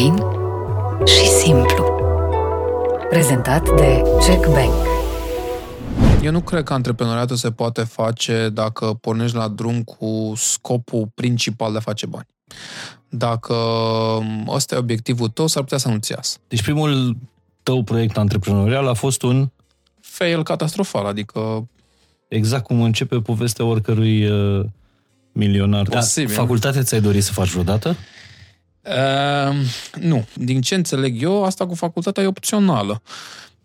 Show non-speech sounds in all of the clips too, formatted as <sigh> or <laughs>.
Fain și simplu. Prezentat de Check Bank. Eu nu cred că antreprenoriatul se poate face dacă pornești la drum cu scopul principal de a face bani. Dacă ăsta e obiectivul tău, s-ar putea să nu-ți iasă. Deci primul tău proiect antreprenorial a fost un... Fail catastrofal, adică... Exact cum începe povestea oricărui uh, milionar. Posibil. Da, facultatea ți-ai dorit să faci vreodată? Uh, nu. Din ce înțeleg eu, asta cu facultatea e opțională.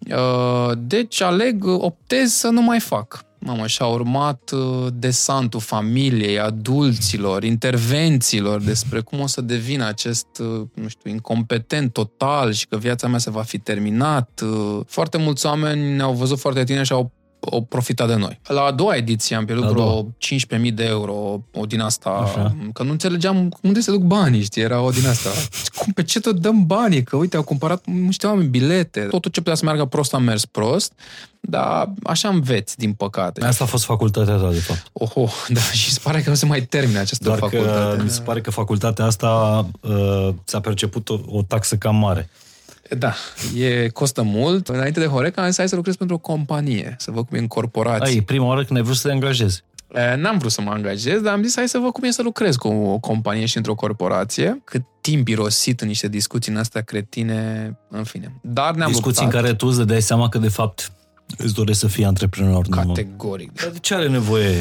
Uh, deci aleg, optez să nu mai fac. Mamă, și-a urmat uh, desantul familiei, adulților, intervențiilor despre cum o să devin acest, uh, nu știu, incompetent total și că viața mea se va fi terminat. Uh, foarte mulți oameni ne-au văzut foarte tine și au o profita de noi. La a doua ediție am pierdut vreo 15.000 de euro, o din asta, Așa. că nu înțelegeam unde se duc banii, știi, era o din asta. <laughs> Cum, pe ce tot dăm banii? Că uite, au cumpărat niște oameni bilete. Totul ce putea să meargă prost a mers prost, dar așa înveți, din păcate. Asta a fost facultatea ta, de fapt. Oho, <laughs> da, și se pare că nu se mai termine această Doar facultate. Că, mi se pare că facultatea asta uh, ți-a perceput o, o taxă cam mare. Da, e, costă mult. Înainte de Horeca am zis, hai să lucrez pentru o companie, să văd cum e în corporație. Ai, prima oară când ai vrut să te angajezi. N-am vrut să mă angajez, dar am zis hai să văd cum e să lucrez cu o companie și într-o corporație. Cât timp irosit în niște discuții în astea cretine, în fine. Dar ne-am Discuții luptat. în care tu îți dai seama că de fapt îți dorești să fii antreprenor. Categoric. Dar de ce are nevoie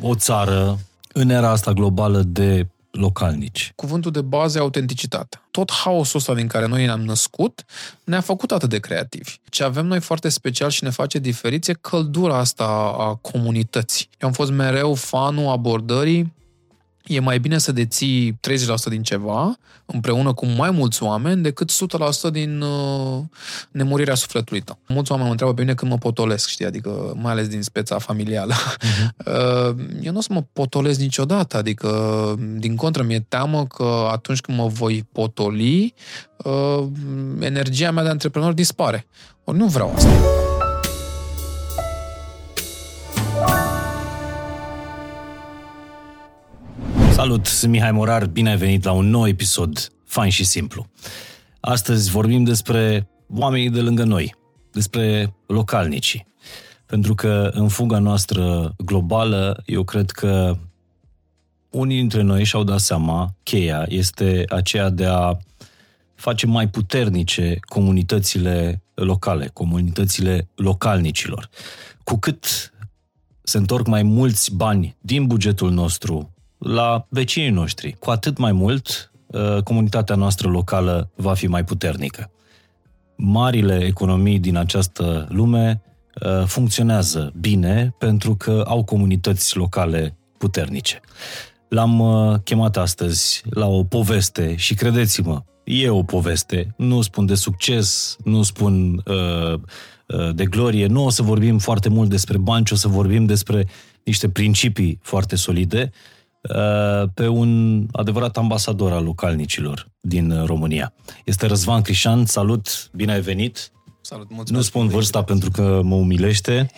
o țară în era asta globală de localnici. Cuvântul de bază e autenticitate. Tot haosul ăsta din care noi ne-am născut ne-a făcut atât de creativi. Ce avem noi foarte special și ne face diferiți e căldura asta a comunității. Eu am fost mereu fanul abordării e mai bine să deții 30% din ceva împreună cu mai mulți oameni decât 100% din uh, nemurirea sufletului tău. Mulți oameni mă întreabă pe mine când mă potolesc, știi, adică mai ales din speța familială. Uh-huh. <laughs> Uh, eu nu o să mă potolesc niciodată, adică din contră mi-e teamă că atunci când mă voi potoli, uh, energia mea de antreprenor dispare. Ori nu vreau asta. Salut, sunt Mihai Morar, bine ai venit la un nou episod fain și simplu. Astăzi vorbim despre oamenii de lângă noi, despre localnicii. Pentru că în fuga noastră globală, eu cred că unii dintre noi și-au dat seama, cheia este aceea de a face mai puternice comunitățile locale, comunitățile localnicilor. Cu cât se întorc mai mulți bani din bugetul nostru la vecinii noștri. Cu atât mai mult, comunitatea noastră locală va fi mai puternică. Marile economii din această lume funcționează bine pentru că au comunități locale puternice. L-am chemat astăzi la o poveste și credeți-mă, e o poveste. Nu spun de succes, nu spun uh, de glorie, nu o să vorbim foarte mult despre bani, ci o să vorbim despre niște principii foarte solide pe un adevărat ambasador al localnicilor din România. Este Răzvan Crișan, salut, bine ai venit! Salut, mulțumesc! Nu spun vârsta pentru că mă umilește.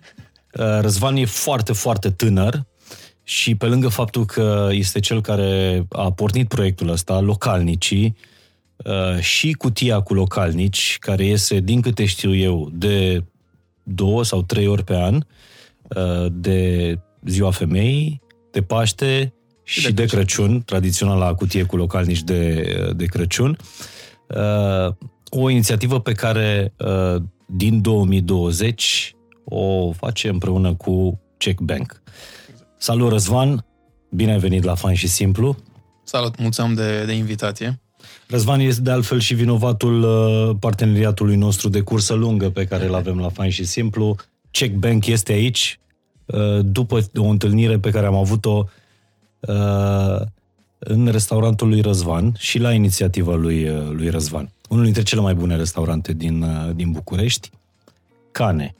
<laughs> Răzvan e foarte, foarte tânăr și pe lângă faptul că este cel care a pornit proiectul ăsta, localnicii, și cutia cu localnici, care iese, din câte știu eu, de două sau trei ori pe an, de Ziua Femeii, de Paște și, și de, de Crăciun, tradiționala cutie cu localnici de, de Crăciun. O inițiativă pe care din 2020 o face împreună cu Check Bank. Salut, Răzvan! Bine ai venit la Fan și Simplu! Salut, mulțumim de, de invitație! Răzvan este de altfel și vinovatul parteneriatului nostru de cursă lungă pe care îl avem la Fan și Simplu. Check Bank este aici, după o întâlnire pe care am avut-o în restaurantul lui Răzvan și la inițiativa lui, lui Răzvan. Unul dintre cele mai bune restaurante din, din București, Cane.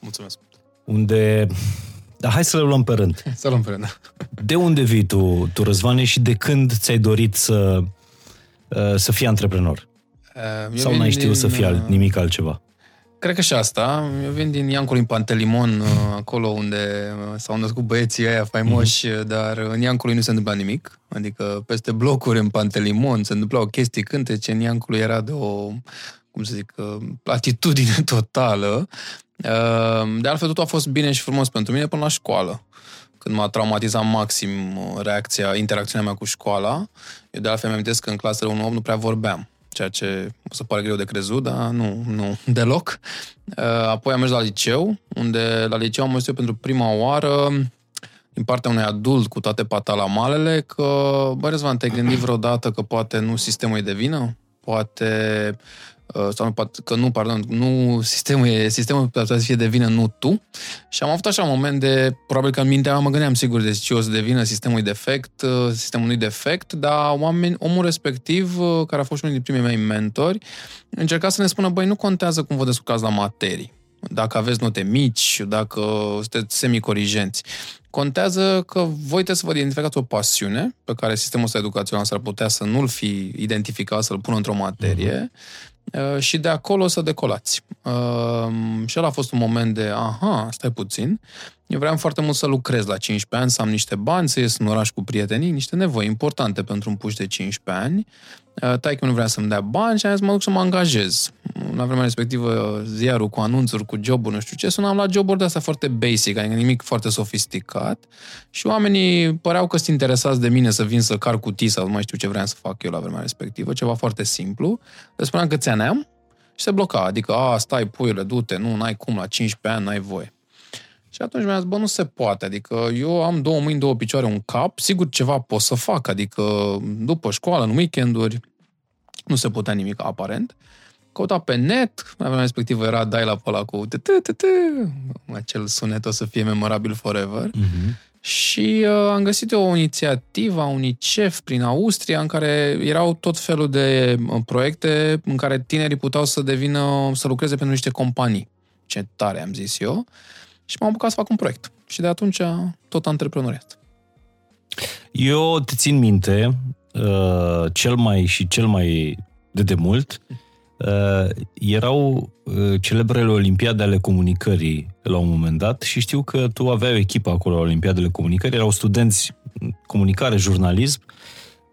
Mulțumesc. Unde... Dar hai să le luăm pe rând. <laughs> Să luăm pe rând. De unde vii tu, tu Răzvane, și de când ți-ai dorit să, să fii antreprenor? Eu Sau n-ai știut din... să fii alt, nimic altceva? Cred că și asta. Eu vin din Iancul în Pantelimon, uh, acolo unde uh, s-au născut băieții aia faimoși, mm-hmm. dar în Iancului nu se întâmpla nimic. Adică peste blocuri în Pantelimon se întâmplau chestii cântece, în Iancului era de o, cum să zic, platitudine <laughs> totală. De altfel, totul a fost bine și frumos pentru mine până la școală când m-a traumatizat maxim reacția, interacțiunea mea cu școala. Eu de altfel mi-am că în clasele 1-8 nu prea vorbeam ceea ce o să pare greu de crezut, dar nu, nu deloc. Uh, apoi am mers la liceu, unde la liceu am mers eu pentru prima oară din partea unui adult cu toate patalamalele că, bă, Răzvan, te-ai gândit vreodată că poate nu sistemul e de vină? Poate Uh, sau nu, că nu, pardon, nu sistemul e, sistemul poate să fie de vină, nu tu. Și am avut așa un moment de, probabil că în mintea mea mă gândeam sigur de ce o să devină sistemul defect, uh, sistemul nu defect, dar oameni, omul respectiv, uh, care a fost unul din primii mei mentori, încerca să ne spună, băi, nu contează cum vă descurcați la materii. Dacă aveți note mici, dacă sunteți semicorigenți. Contează că voi trebuie să vă identificați o pasiune pe care sistemul ăsta educațional s-ar putea să nu-l fi identificat, să-l pună într-o materie uh-huh Uh, și de acolo să decolați. Uh, și ăla a fost un moment de, aha, stai puțin, eu vreau foarte mult să lucrez la 15 ani, să am niște bani, să ies în oraș cu prietenii, niște nevoi importante pentru un puș de 15 ani. Uh, Taică nu vrea să-mi dea bani și am zis, mă duc să mă angajez. La vremea respectivă, ziarul cu anunțuri, cu joburi, nu știu ce, sunam la joburi de astea foarte basic, adică nimic foarte sofisticat. Și oamenii păreau că sunt interesați de mine să vin să car cutii sau nu mai știu ce vreau să fac eu la vremea respectivă, ceva foarte simplu. Le spuneam că ți-aneam și se bloca. Adică, a, stai, puiule, du-te, nu, n-ai cum, la 15 ani n-ai voie. Și atunci mi-a zis, bă, nu se poate, adică eu am două mâini, două picioare, un cap, sigur ceva pot să fac, adică după școală, în weekenduri, nu se putea nimic aparent. Căuta pe net, la vremea respectivă era dial-up ăla cu acel sunet o să fie memorabil forever. Uh-huh. Și uh, am găsit o inițiativă a UNICEF prin Austria în care erau tot felul de uh, proiecte în care tinerii puteau să devină, să lucreze pentru niște companii. Ce tare am zis eu. Și m-am apucat să fac un proiect. Și de atunci tot antreprenoriat. Eu te țin minte, uh, cel mai și cel mai de demult, uh, erau uh, celebrele Olimpiade ale Comunicării la un moment dat și știu că tu aveai o echipă acolo la Olimpiadele Comunicării, erau studenți comunicare, jurnalism.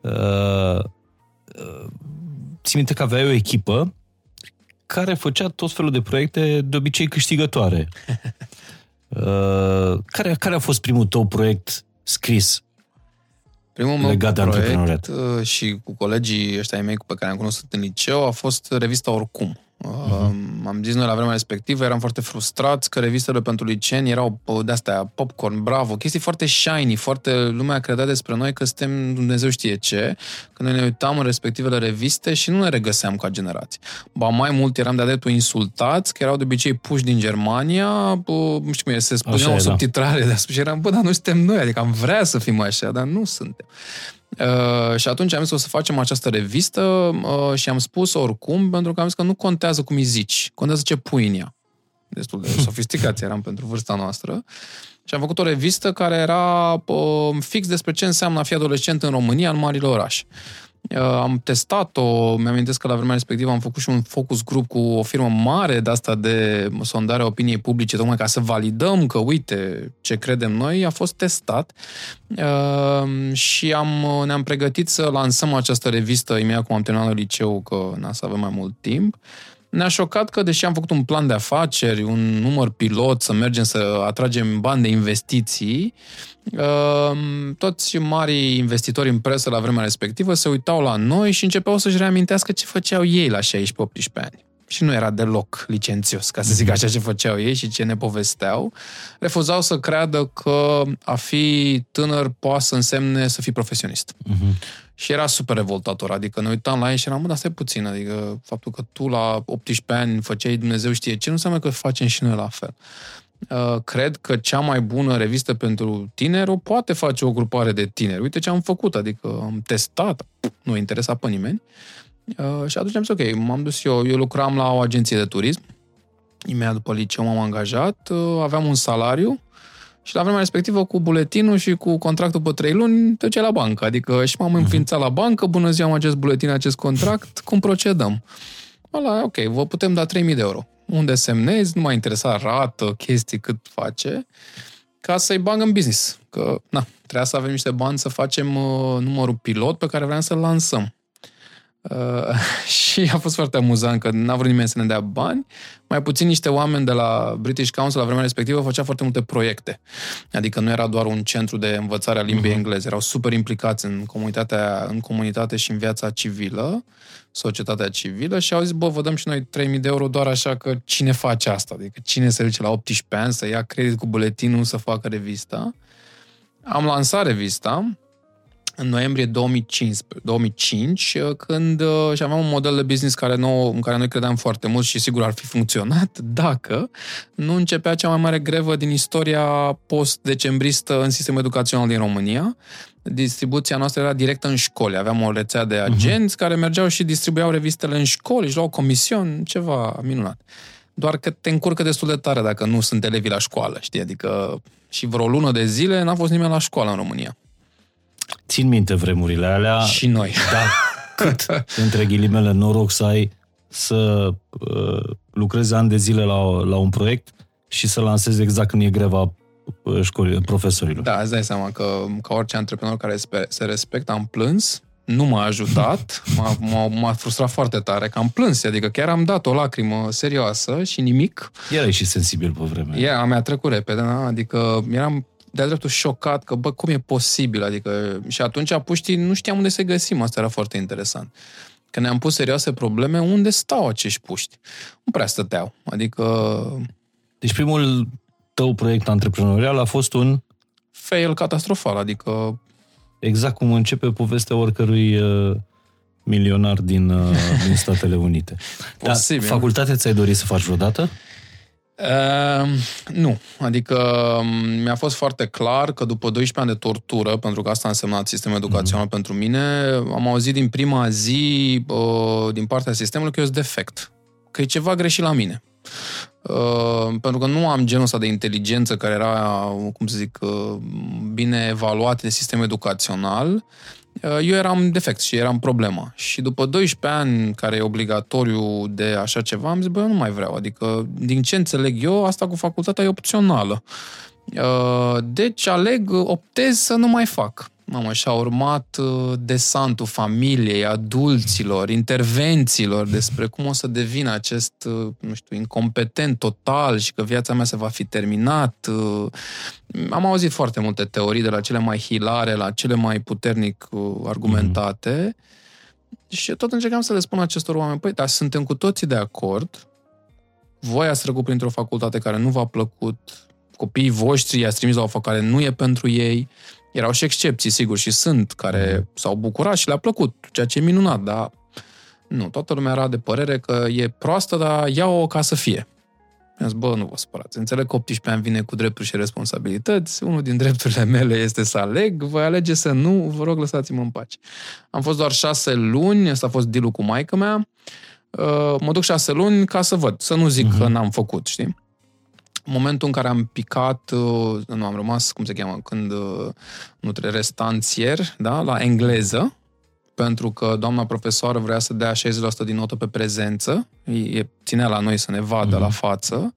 Uh, uh, țin minte că aveai o echipă care făcea tot felul de proiecte, de obicei câștigătoare. <laughs> Uh, care, care a fost primul tău proiect scris Primul meu legat de proiect uh, și cu colegii ăștia ai mei pe care am cunoscut în liceu a fost revista Oricum. Uh-huh. Am zis noi la vremea respectivă, eram foarte frustrați că revistele pentru liceeni erau de-astea popcorn, bravo, chestii foarte shiny, foarte lumea credea despre noi că suntem Dumnezeu știe ce, că noi ne uitam în respectivele reviste și nu ne regăseam ca generații. Ba mai mult eram de-a dreptul insultați, că erau de obicei puși din Germania, nu știu cum e, se spunea o da. subtitrare de și eram, bă, dar nu suntem noi, adică am vrea să fim așa, dar nu suntem. Uh, și atunci am zis o să facem această revistă uh, și am spus oricum, pentru că am zis că nu contează cum îi zici, contează ce pui în ea. Destul de <laughs> sofisticat eram pentru vârsta noastră. Și am făcut o revistă care era uh, fix despre ce înseamnă a fi adolescent în România, în marile orașe. Uh, am testat-o, mi-am că la vremea respectivă am făcut și un focus group cu o firmă mare de asta de sondare a opiniei publice, tocmai ca să validăm că, uite, ce credem noi, a fost testat uh, și am, ne-am pregătit să lansăm această revistă imediat cum am terminat liceu, că n să avem mai mult timp. Ne-a șocat că, deși am făcut un plan de afaceri, un număr pilot, să mergem să atragem bani de investiții, Ehm, toți mari investitori în presă la vremea respectivă se uitau la noi și începeau să-și reamintească ce făceau ei la 16-18 ani. Și nu era deloc licențios, ca să zic așa ce făceau ei și ce ne povesteau. Refuzau să creadă că a fi tânăr poate să însemne să fii profesionist. Uh-huh. Și era super revoltator, adică ne uitam la ei și eram, mă, dar stai puțin, adică faptul că tu la 18 ani făceai Dumnezeu știe ce, nu înseamnă că facem și noi la fel. Uh, cred că cea mai bună revistă pentru tineri o poate face o grupare de tineri. Uite ce am făcut, adică am testat, nu interesa pe nimeni. Uh, și atunci am zis, ok, m-am dus eu, eu lucram la o agenție de turism, imediat după liceu m-am angajat, uh, aveam un salariu și la vremea respectivă cu buletinul și cu contractul pe trei luni te la bancă. Adică și m-am mhm. înființat la bancă, bună ziua am acest buletin, acest contract, cum procedăm? Ăla, ok, vă putem da 3.000 de euro unde semnezi, nu m-a interesat rată, chestii, cât face, ca să-i bag în business. Că, na, trebuia să avem niște bani să facem uh, numărul pilot pe care vreau să-l lansăm. Uh, <laughs> și a fost foarte amuzant că n-a vrut nimeni să ne dea bani. Mai puțin niște oameni de la British Council la vremea respectivă făcea foarte multe proiecte. Adică nu era doar un centru de învățare a limbii uh-huh. engleze. Erau super implicați în comunitatea, în comunitate și în viața civilă, societatea civilă și au zis, bă, vă dăm și noi 3000 de euro doar așa că cine face asta? Adică cine se duce la 18 ani să ia credit cu buletinul să facă revista? Am lansat revista, în noiembrie 2015, 2005, uh, când uh, și aveam un model de business care nou, în care noi credeam foarte mult și sigur ar fi funcționat <laughs> dacă nu începea cea mai mare grevă din istoria post-decembristă în sistemul educațional din România. Distribuția noastră era directă în școli. Aveam o rețea de mhm. agenți uh-huh. care mergeau și distribuiau revistele în școli, își luau comision, ceva minunat. Doar că te încurcă destul de tare dacă nu sunt elevi la școală, știi? Adică și vreo lună de zile n-a fost nimeni la școală în România. Țin minte vremurile alea. Și noi. Da, <laughs> cât, între ghilimele, noroc să ai să uh, lucrezi ani de zile la, la un proiect și să lansezi exact când e greva uh, școlii, profesorilor. Da, îți dai seama că ca orice antreprenor care se respectă, am plâns, nu m-a ajutat, <laughs> m-a, m-a, m-a frustrat foarte tare, că am plâns, adică chiar am dat o lacrimă serioasă și nimic. Erai și sensibil pe vremea. Ea, a mea trecut repede, da? adică eram de-a dreptul șocat că, bă, cum e posibil? Adică, și atunci puștii nu știam unde să găsim, asta era foarte interesant. Că ne-am pus serioase probleme, unde stau acești puști? Nu prea stăteau, adică... Deci primul tău proiect antreprenorial a fost un... Fail catastrofal, adică... Exact cum începe povestea oricărui uh, milionar din, uh, din Statele Unite. <laughs> Posibil. Dar facultatea ți-ai dorit să faci vreodată? Uh, nu. Adică um, mi-a fost foarte clar că după 12 ani de tortură, pentru că asta a însemnat sistemul educațional mm-hmm. pentru mine, am auzit din prima zi uh, din partea sistemului că eu sunt defect. Că e ceva greșit la mine. Uh, pentru că nu am genul ăsta de inteligență care era, cum să zic, uh, bine evaluat de sistemul educațional Uh, eu eram defect și eram problemă. Și după 12 ani, care e obligatoriu de așa ceva, am zis, bă, eu nu mai vreau. Adică, din ce înțeleg eu, asta cu facultatea e opțională. Uh, deci aleg, optez să nu mai fac. Mamă, și a urmat uh, desantul familiei, adulților, intervențiilor despre cum o să devină acest, uh, nu știu, incompetent total și că viața mea se va fi terminat. Uh, am auzit foarte multe teorii, de la cele mai hilare la cele mai puternic argumentate. Mm-hmm. Și tot încercam să le spun acestor oameni, păi, dar suntem cu toții de acord, voi ați trecut printr-o facultate care nu v-a plăcut, copiii voștri i-ați trimis la o facultate care nu e pentru ei, erau și excepții, sigur, și sunt, care mhm. s-au bucurat și le-a plăcut, ceea ce e minunat, dar nu, toată lumea era de părere că e proastă, dar ia-o ca să fie. Mi-am zis, bă, nu vă spărați. Înțeleg că 18 ani vine cu drepturi și responsabilități. Unul din drepturile mele este să aleg. Voi alege să nu. Vă rog, lăsați-mă în pace. Am fost doar șase luni. Asta a fost deal cu maica mea. Uh, mă duc șase luni ca să văd. Să nu zic uh-huh. că n-am făcut, știi? Momentul în care am picat, uh, nu am rămas, cum se cheamă, când uh, nu trebuie, restanțier, da, la engleză, pentru că doamna profesoară vrea să dea 60% din notă pe prezență, e, ținea la noi să ne vadă mm-hmm. la față,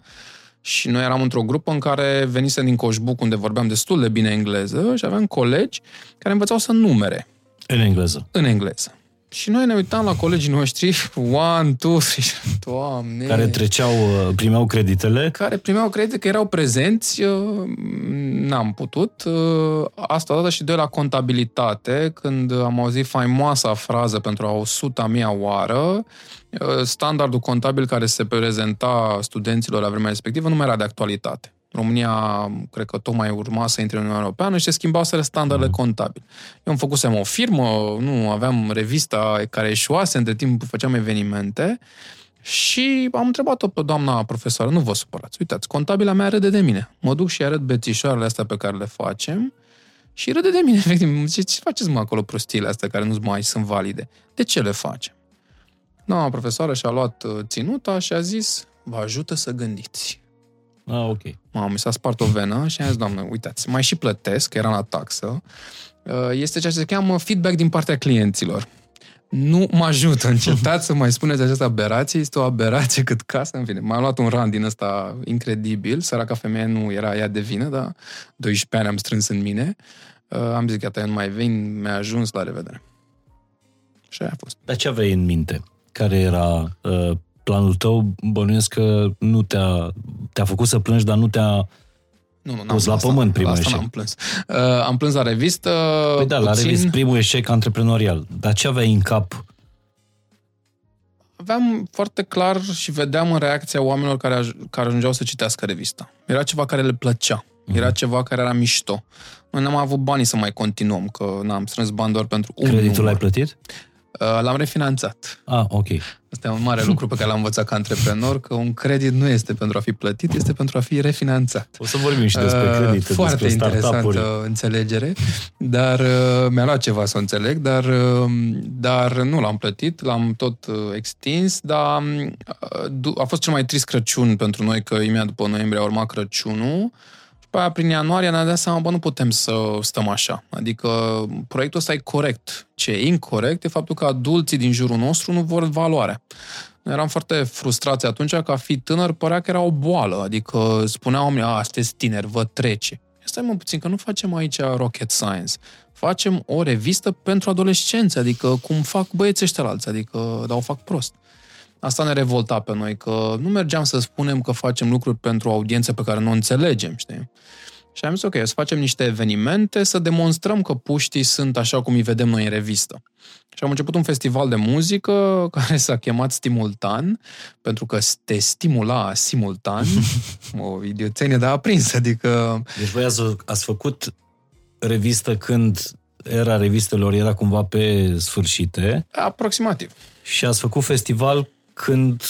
și noi eram într-o grupă în care venise din Coșbuc, unde vorbeam destul de bine engleză, și aveam colegi care învățau să numere. În engleză. În engleză. Și noi ne uitam la colegii noștri, one, two, three, doamne... Care treceau, uh, primeau creditele? Care primeau credite, că erau prezenți, uh, n-am putut. Uh, asta odată și doi la contabilitate, când am auzit faimoasa frază pentru a o suta mea oară, standardul contabil care se prezenta studenților la vremea respectivă nu mai era de actualitate. România, cred că tocmai urma să intre în Uniunea Europeană și se schimbaseră standardele mm. contabile. Eu am făcusem o firmă, nu aveam revista care eșuase, între timp făceam evenimente și am întrebat-o pe doamna profesoară, nu vă supărați, uitați, contabila mea râde de mine. Mă duc și arăt bețișoarele astea pe care le facem și râde de mine, <laughs> efectiv. Ce, ce faceți mă acolo prostiile astea care nu mai sunt valide? De ce le facem? Doamna profesoară și-a luat uh, ținuta și a zis, vă ajută să gândiți. Ah, ok. Mamă, mi s-a spart o venă și am zis, doamnă, uitați, mai și plătesc, că era la taxă. Uh, este ceea ce se cheamă feedback din partea clienților. nu mă ajută. Încetați să mai spuneți această aberație. Este o aberație cât casă. În fine, m-am luat un rand din ăsta incredibil. Săraca femeie nu era ea de vină, dar 12 ani am strâns în mine. Uh, am zis, gata, eu nu mai vin, mi-a ajuns, la revedere. Și aia a fost. Dar ce aveai în minte? Care era uh, planul tău? Bănuiesc că nu te-a, te-a făcut să plângi, dar nu te-a nu, nu, n-am Pus la plâns, pământ la, primul la asta eșec. n-am plâns. Uh, am plâns la revistă. Păi da, la puțin. revist, primul eșec antreprenorial. Dar ce aveai în cap? Aveam foarte clar și vedeam în reacția oamenilor care, aj- care ajungeau să citească revista. Era ceva care le plăcea. Era ceva care era mișto. Noi n-am avut banii să mai continuăm, că n-am strâns bani doar pentru un Creditul număr. l-ai plătit? Uh, L-am refinanțat. Ah, ok. Asta e un mare lucru pe care l-am învățat ca antreprenor, că un credit nu este pentru a fi plătit, este pentru a fi refinanțat. O să vorbim și despre Uh, credite, Foarte despre startup-uri. interesantă înțelegere, dar uh, mi-a luat ceva să o înțeleg, dar, uh, dar nu l-am plătit, l-am tot uh, extins, dar uh, du- a fost cel mai trist Crăciun pentru noi, că imediat după noiembrie a urmat Crăciunul, și pe aia, prin ianuarie, ne-am dat seama, bă, nu putem să stăm așa. Adică proiectul ăsta e corect. Ce e incorrect e faptul că adulții din jurul nostru nu vor valoarea. Noi eram foarte frustrați atunci că a fi tânăr părea că era o boală. Adică spuneau oamenii, a, sunteți tineri, vă trece. Stai mă puțin, că nu facem aici rocket science. Facem o revistă pentru adolescenți, adică cum fac băieții ăștia la alții, adică dar o fac prost. Asta ne revolta pe noi, că nu mergeam să spunem că facem lucruri pentru o audiență pe care nu o înțelegem, știi? Și am zis, ok, să facem niște evenimente, să demonstrăm că puștii sunt așa cum îi vedem noi în revistă. Și am început un festival de muzică <laughs> care s-a chemat Stimultan, pentru că te stimula simultan, <laughs> o idioțenie, dar aprins, adică Deci voi ați, ați făcut revistă când era revistelor era cumva pe sfârșite aproximativ. și ați făcut festival când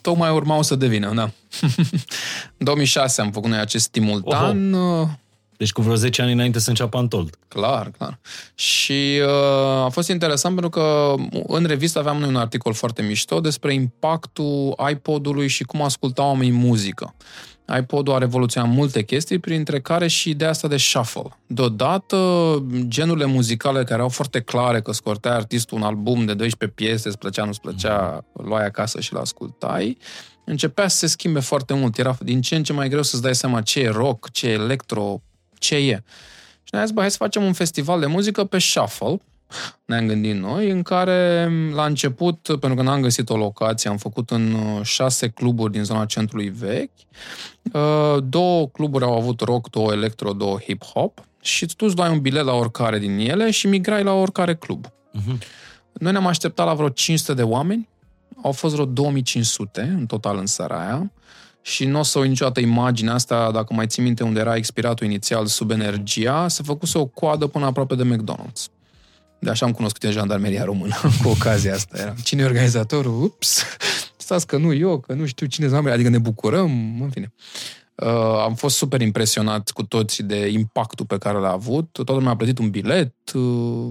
Tocmai urmau să devină, da. <laughs> în 2006 am făcut noi acest Stimultan, uh, deci cu vreo 10 ani înainte să înceapă Antold. Clar, clar. Și uh, a fost interesant pentru că în revistă aveam noi un articol foarte mișto despre impactul iPod-ului și cum ascultau oamenii muzică. iPod-ul a revoluționat multe chestii, printre care și ideea asta de shuffle. Deodată, genurile muzicale care erau foarte clare, că scorteai artistul un album de 12 piese, îți plăcea, nu-ți plăcea, îl luai acasă și l-ascultai, începea să se schimbe foarte mult. Era din ce în ce mai greu să-ți dai seama ce e rock, ce e electro, ce e. Și ne-a zis, bă, hai să facem un festival de muzică pe shuffle, ne-am gândit noi, în care la început, pentru că n-am găsit o locație, am făcut în uh, șase cluburi din zona centrului vechi. Uh, Două cluburi au avut rock, două electro, două hip-hop și tu îți luai un bilet la oricare din ele și migrai la oricare club. Uh-huh. Noi ne-am așteptat la vreo 500 de oameni, au fost vreo 2500 în total în seara aia și nu o să uit niciodată imaginea asta, dacă mai ții minte unde era expiratul inițial sub energia, se făcuse o coadă până aproape de McDonald's. De așa am cunoscut în jandarmeria română <laughs> cu ocazia asta. Era. Cine e organizatorul? Ups! <laughs> Stați că nu eu, că nu știu cine sunt oamenii, adică ne bucurăm, în fine. Uh, am fost super impresionat cu toți de impactul pe care l-a avut. Toată lumea a plătit un bilet uh,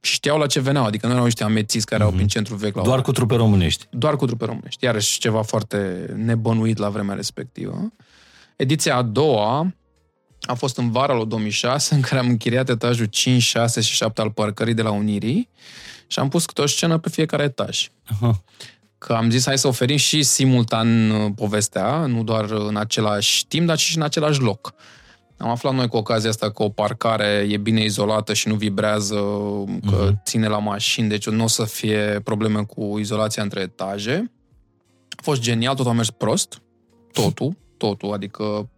și știau la ce veneau, adică nu erau niște amețiți care erau prin centrul vechi la Doar ora. cu trupe românești. Doar cu trupe românești. Iarăși ceva foarte nebănuit la vremea respectivă. Ediția a doua a fost în vara lui 2006, în care am închiriat etajul 5, 6 și 7 al parcării de la Unirii și am pus câte o scenă pe fiecare etaj. Aha. Că am zis hai să oferim și simultan uh, povestea, nu doar în același timp, dar și în același loc. Am aflat noi cu ocazia asta că o parcare e bine izolată și nu vibrează, că Mhm. ține la mașini, deci nu o să fie probleme cu izolația între etaje. A fost genial, totul a mers prost. Totul, totul, adică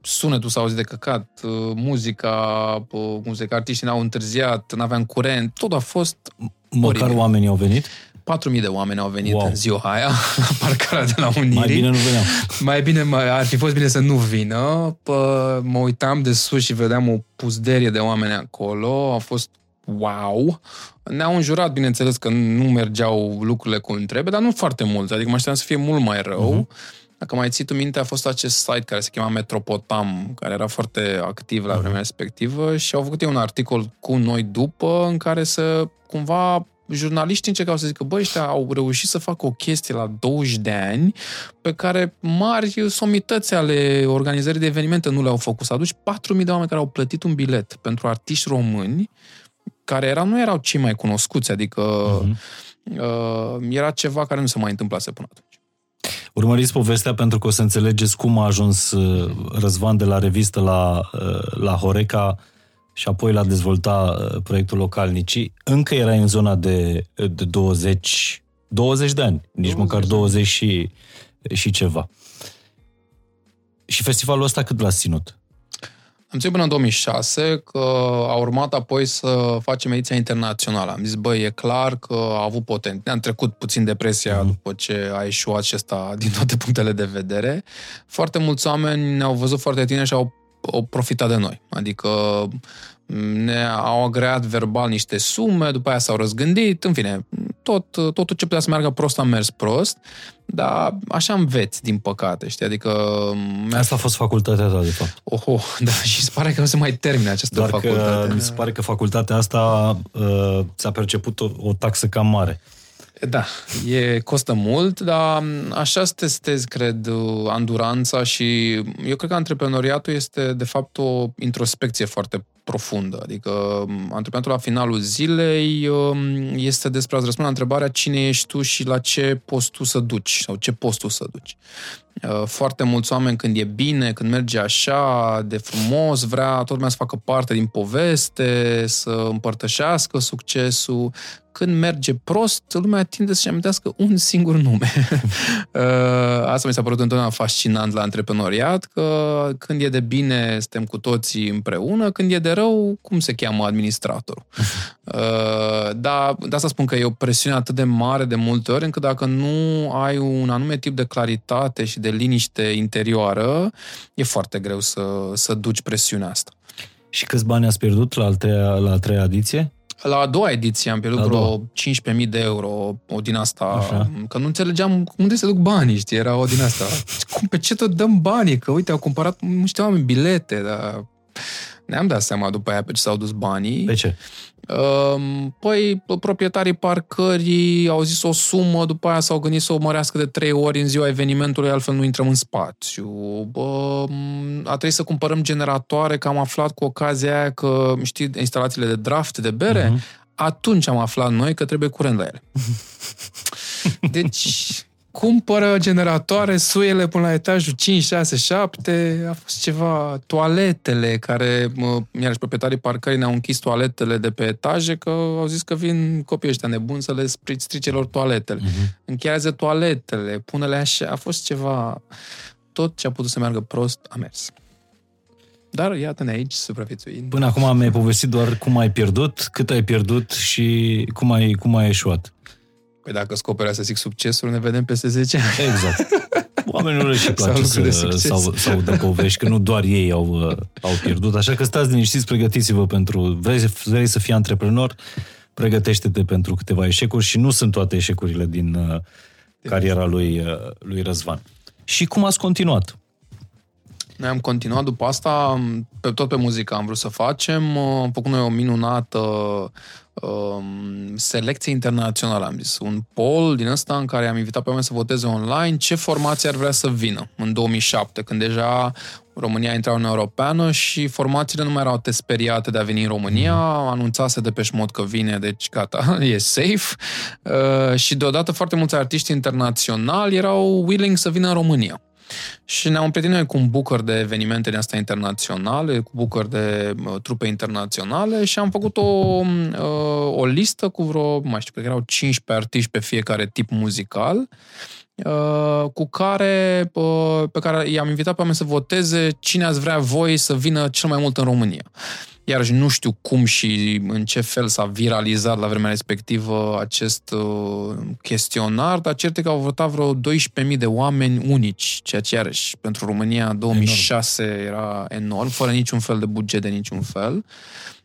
sunetul s-a auzit de căcat, uh, muzica, uh, cum se zic, artiștii n-au întârziat, n-aveam curent, tot a fost Măcar Oribil. oamenii au venit. 4.000 de oameni au venit Wow. wow. în ziua aia la <laughs> parcarea de la Unirii. Mai bine nu veneau. Mai bine, mai, ar fi fost bine să nu vină. Pă, mă uitam de sus și vedeam o puzderie de oameni acolo. A fost wow. Ne-au înjurat, bineînțeles, că nu mergeau lucrurile cum trebuie, dar nu foarte mult. Adică mă așteptam să fie mult mai rău. Uh-huh. Dacă mai ții tu minte, a fost acest site care se chema Metropotam, care era foarte activ la vremea respectivă și au făcut ei un articol cu noi după în care să cumva jurnaliștii încercau să zică, băi, ăștia au reușit să facă o chestie la 20 de ani pe care mari somități ale organizării de evenimente nu le-au făcut. Să aduci 4.000 de oameni care au plătit un bilet pentru artiști români care erau, nu erau cei mai cunoscuți, adică uh-huh. uh, era ceva care nu se mai întâmplase până atunci. Urmăriți povestea pentru că o să înțelegeți cum a ajuns uh, Răzvan de la revistă la, uh, la Horeca și apoi la dezvolta uh, proiectul Localnicii. Încă era în zona de, de 20, 20 de ani, nici 20 măcar 20 și, și ceva. Și festivalul ăsta cât l-ați ținut? Am ținut până în 2006, că a urmat apoi să facem ediția internațională. Am zis, băi, e clar că a avut potențial. Ne-am trecut puțin depresia mm. după ce a ieșuat și ăsta din toate punctele de vedere. Foarte mulți oameni ne-au văzut foarte tine și au, au profitat de noi. Adică ne-au agreat verbal niște sume, după aia s-au răzgândit, în fine, tot, totul ce putea să meargă prost a mers prost, dar așa înveți, din păcate, știi, adică... Asta a fost facultatea ta, de fapt. Oho, <laughs> da, și se pare că nu se mai termine această Doar facultate. Că, mi se pare că facultatea asta uh, ți-a perceput o, o taxă cam mare. Da, e, costă mult, dar așa să testezi, cred, anduranța și eu cred că antreprenoriatul este, de fapt, o introspecție foarte profundă. Adică antreprenatul la finalul zilei um, este despre a-ți răspunde la întrebarea cine ești tu și la ce poți tu să duci sau ce poți tu să duci. Uh, foarte mulți oameni când e bine, când merge așa de frumos, vrea tot lumea să facă parte din poveste, să împărtășească succesul. Când merge prost, lumea tinde să-și amintească un singur nume. <laughs> Uh, asta mi s-a părut întotdeauna fascinant la antreprenoriat, că când e de bine, suntem cu toții împreună, când e de rău, cum se cheamă administratorul? <laughs> Uh, da, de asta spun că e o presiune atât de mare de multe ori, încât dacă nu ai un anume tip de claritate și de liniște interioară, e foarte greu să, să duci presiunea asta. Și câți bani ați pierdut la, a treia, la a treia ediție? La a doua ediție am pierdut vreo 15.000 de euro, o din asta, Așa. că nu înțelegeam unde se duc banii, știi, era o din asta. <laughs> Cum, pe ce tot dăm banii? Că uite, au cumpărat niște oameni bilete, dar ne-am dat seama după aia pe ce s-au dus banii. Pe ce? Ehm, păi, proprietarii parcării au zis o sumă, după aia s-au gândit să o mărească de trei ori în ziua evenimentului, altfel nu intrăm în spațiu. A trebuit să cumpărăm generatoare, că am aflat cu ocazia aia că, știi, instalațiile de draft, de bere, uh-huh. atunci am aflat noi că trebuie curent la ele. <laughs> Deci, cumpără generatoare, suiele până la etajul 5, 6, 7, a fost ceva, toaletele care, iarăși proprietarii parcării ne-au închis toaletele de pe etaje că au zis că vin copiii ăștia nebuni să le strice lor toaletele. Uh-huh. Încheiază toaletele, pune-le așa, a fost ceva, tot ce a putut să meargă prost a mers. Dar iată-ne aici, supraviețuind. Până acum mi-ai povestit doar cum ai pierdut, cât ai pierdut și cum ai, cum ai eșuat. Păi dacă scopul să zic succesul, ne vedem peste 10 ani. Exact. Oamenilor le și place să, să, să audă povești, că nu doar ei au, uh, au pierdut. Așa că stați liniștiți, pregătiți-vă pentru... Vrei, vrei să fii antreprenor? Pregătește-te pentru câteva eșecuri și nu sunt toate eșecurile din uh, cariera lui, uh, lui Răzvan. Și cum ați continuat? Noi am continuat după asta, pe, tot pe muzică am vrut să facem. Am făcut noi o minunată um, selecție internațională, am zis. Un poll din ăsta în care am invitat pe oameni să voteze online ce formație ar vrea să vină în 2007, când deja România intra în Europeană și formațiile nu mai erau speriate de a veni în România, anunțase de peș șmot că vine, deci gata, <laughs> e safe. Uh, și deodată foarte mulți artiști internaționali erau willing să vină în România. Și ne-am împrietenit noi cu un bucăr de evenimente din astea internaționale, cu bucăr de uh, trupe internaționale și am făcut o, uh, o listă cu vreo, mai știu, că erau 15 artiști pe fiecare tip muzical, uh, cu care, uh, pe care i-am invitat pe oameni să voteze cine ați vrea voi să vină cel mai mult în România. Iarăși nu știu cum și în ce fel s-a viralizat la vremea respectivă acest uh, chestionar, dar cert că au votat vreo 12.000 de oameni unici, ceea ce iarăși pentru România 2006 enorm. era enorm, fără niciun fel de buget de niciun fel.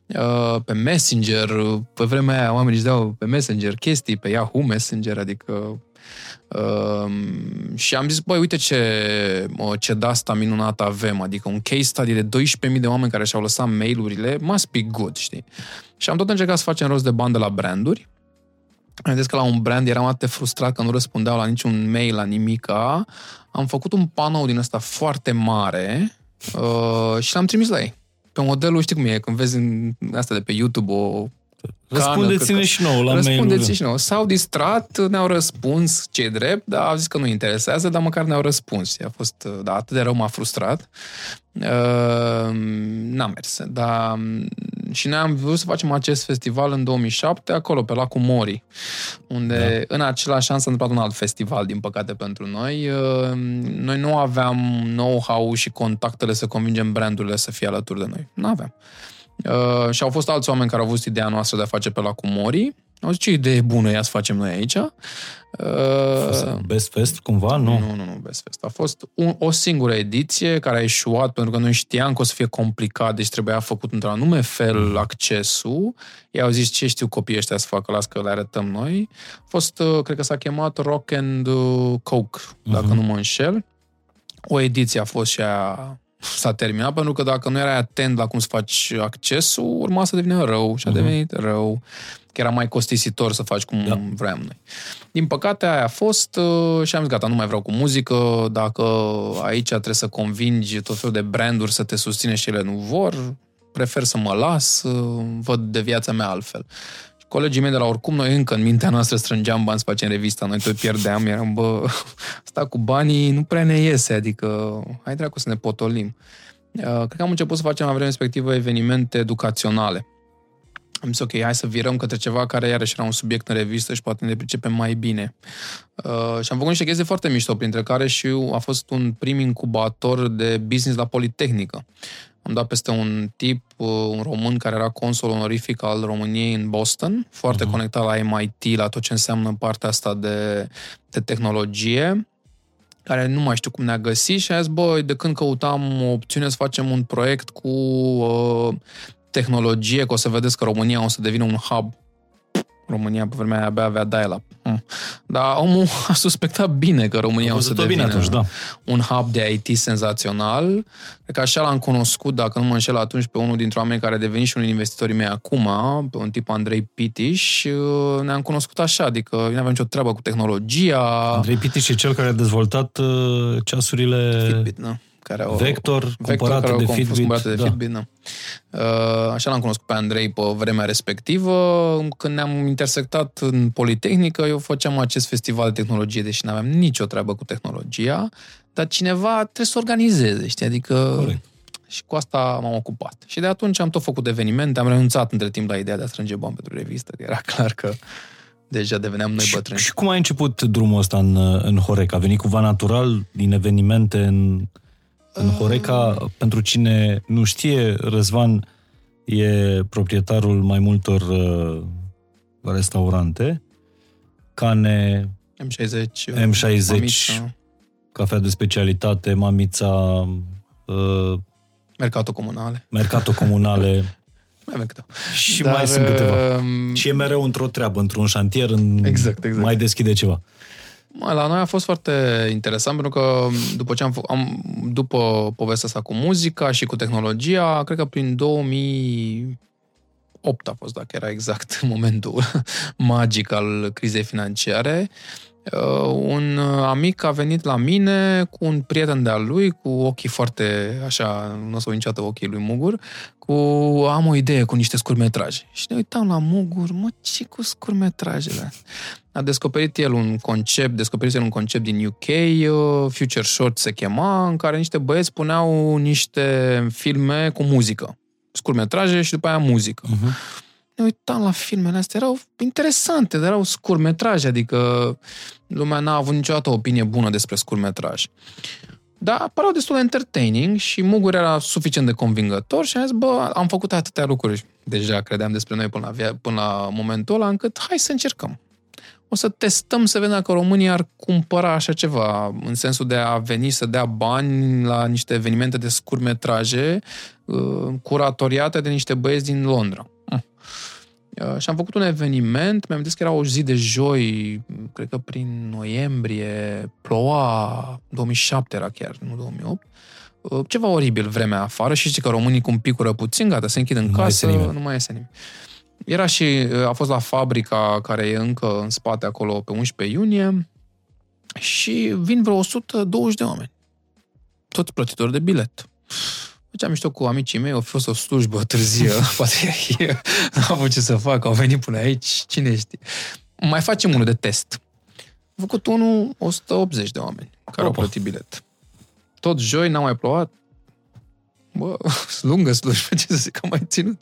Uh, pe Messenger, pe vremea aia oamenii își dau pe Messenger chestii, pe Yahoo Messenger, adică Uh, și am zis, băi, uite ce, ce de asta minunată avem, adică un case study de 12.000 de oameni care și-au lăsat mail-urile, must be good, știi? Și am tot încercat să facem rost de bani de la branduri. Am zis că la un brand eram atât de frustrat că nu răspundeau la niciun mail, la nimica. Am făcut un panou din ăsta foarte mare uh, și l-am trimis la ei. Pe modelul, știi cum e, când vezi în asta de pe YouTube o Răspundeți-ne și nouă la Răspundeți și nouă. S-au distrat, ne-au răspuns ce drept, dar au zis că nu interesează, dar măcar ne-au răspuns. A fost, da, atât de rău m-a frustrat. Uh, n-a mers. Dar și noi am vrut să facem acest festival în 2007, acolo, pe lacul Mori, unde da. în același an s-a întâmplat un alt festival, din păcate pentru noi. Uh, noi nu aveam know-how și contactele să convingem brandurile să fie alături de noi. Nu aveam. Uh, și au fost alți oameni care au avut ideea noastră de a face pe lacul Mori. Au zis, ce idee bună ea să facem noi aici. Uh, Best Fest, cumva? Nu, nu, nu, nu Best Fest. A fost un, o singură ediție care a ieșuat pentru că noi știam că o să fie complicat, deci trebuia făcut într-un anume fel mm. accesul. Ei au zis, ce știu copiii ăștia să facă, las că le arătăm noi. A fost, uh, cred că s-a chemat Rock and uh, Coke, dacă mm-hmm. nu mă înșel. O ediție a fost și a s-a terminat, pentru că dacă nu erai atent la cum să faci accesul, urma să devină rău și a mhm. devenit uh-huh. rău. Că era mai costisitor să faci cum da. vreau noi. Din păcate, aia a fost uh, și am zis, gata, nu mai vreau cu muzică, dacă aici trebuie să convingi tot felul de branduri să te susține și ele nu vor, prefer să mă las, uh, văd de viața mea altfel. Colegii mei de la oricum, noi încă în mintea noastră strângeam bani să facem revista, noi tot pierdeam, eram, bă, <laughs> asta cu banii nu prea ne iese, adică hai dracu să ne potolim. Uh, cred că am început să facem la vremea respectivă evenimente educaționale. Am zis, ok, hai să virăm către ceva care iarăși era un subiect în revistă și poate ne pricepem mai bine. Uh, și am făcut niște chestii foarte mișto, printre care și a fost un prim incubator de business la Politehnică. Am dat peste un tip, uh, un român care era consul onorific al României în Boston, foarte uh-huh. conectat la MIT, la tot ce înseamnă partea asta de, de tehnologie, care nu mai știu cum ne-a găsit și a zis, băi, de când căutam o opțiune să facem un proiect cu uh, tehnologie, că o să vedeți că România o să devină un hub România pe vremea aia abia avea dial-up. Hmm. Dar omul a suspectat bine că România o să devină bine atunci, da. un hub de IT senzațional. Cred că așa l-am cunoscut, dacă nu mă înșel atunci, pe unul dintre oameni care a devenit și un investitorii mei acum, pe un tip Andrei Pitiș. Ne-am cunoscut așa, adică nu aveam nicio treabă cu tehnologia. Andrei Pitiș e cel care a dezvoltat uh, ceasurile... Fitbit, da care au, Vector, cumpărate care de Fitbit. Cumpărate de da. Fitbit da. Uh, așa l-am cunoscut pe Andrei pe vremea respectivă. Când ne-am intersectat în Politehnică, eu făceam acest festival de tehnologie, deși nu aveam nicio treabă cu tehnologia, dar cineva trebuie să organizeze, știi? Adică... Corect. Și cu asta m-am ocupat. Și de atunci am tot făcut evenimente, am renunțat între timp la ideea de a strânge bani pentru revistă, că era clar că deja deveneam noi bătrâni. Și, și cum a început drumul ăsta în, în Horeca? A venit cumva natural din evenimente în în Horeca, pentru cine nu știe, Răzvan e proprietarul mai multor uh, restaurante, Cane, M60, M60 Mamița. cafea de specialitate, Mamița, uh, Mercato Comunale. Mercato Comunale. <laughs> mai avem câteva. Și Dar, mai sunt câteva. Um, și e mereu într-o treabă, într-un șantier, în... exact, exact. mai deschide ceva. La noi a fost foarte interesant pentru că după ce am, am după povestea asta cu muzica și cu tehnologia, cred că prin 2008 a fost, dacă era exact <laughs> momentul magic al crizei financiare, Uh, un amic a venit la mine cu un prieten de-al lui, cu ochii foarte, așa, nu o să niciodată ochii lui Mugur, cu am o idee cu niște scurmetraje. Și ne uitam la Mugur, mă, ce cu scurmetrajele? A descoperit el un concept, descoperit el un concept din UK, uh, Future Short se chema, în care niște băieți puneau niște filme cu muzică. Scurmetraje și după aia muzică. Uh-huh ne uitam la filmele astea, erau interesante, dar erau scurmetraje, adică lumea n-a avut niciodată o opinie bună despre scurmetraj. Dar păreau destul de entertaining și Mugur era suficient de convingător și am zis, bă, am făcut atâtea lucruri, deja credeam despre noi până la, până la momentul ăla, încât hai să încercăm. O să testăm să vedem dacă România ar cumpăra așa ceva, în sensul de a veni să dea bani la niște evenimente de scurmetraje uh, curatoriate de niște băieți din Londra. Uh, și am făcut un eveniment, mi-am zis că era o zi de joi, cred că prin noiembrie, ploua, 2007 era chiar, nu 2008, uh, ceva oribil vremea afară și știi că românii cum picură puțin, gata, se închid în nu casă, mai nu mai iese nimeni. Era și, uh, a fost la fabrica care e încă în spate acolo pe 11 iunie și vin vreo 120 de oameni. Toți plătitori de bilet. Făceam mișto cu amicii mei, a fost o slujbă târzie, <laughs> poate nu am avut ce să fac, au venit până aici, cine știe. Mai facem unul de test. Am făcut unul 180 de oameni care Opa. au plătit bilet. Tot joi, n-a mai plouat, bă, lungă slujbă, ce să zic, am mai ținut.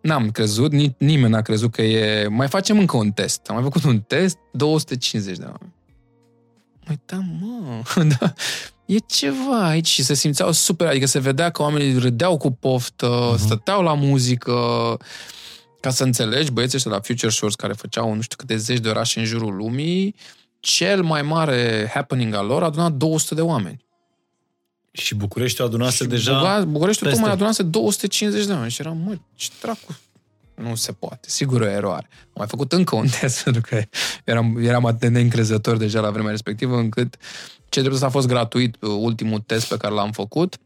N-am crezut, ni, nimeni n-a crezut că e... Mai facem încă un test. Am mai făcut un test, 250 de oameni. Măi, <laughs> da, mă, da, e ceva aici și se simțeau super, adică se vedea că oamenii râdeau cu poftă, uh-huh. stăteau la muzică, ca să înțelegi, băieții ăștia la Future Shores care făceau nu știu câte zeci de orașe în jurul lumii, cel mai mare happening al lor a adunat 200 de oameni. Și București adunase deja București tocmai adunase 250 de oameni și eram, mă, ce dracu, nu se poate. Sigur o eroare. Am mai făcut încă un <laughs> test pentru că eram, eram atât de neîncrezător deja la vremea respectivă încât ce drept a fost gratuit ultimul test pe care l-am făcut.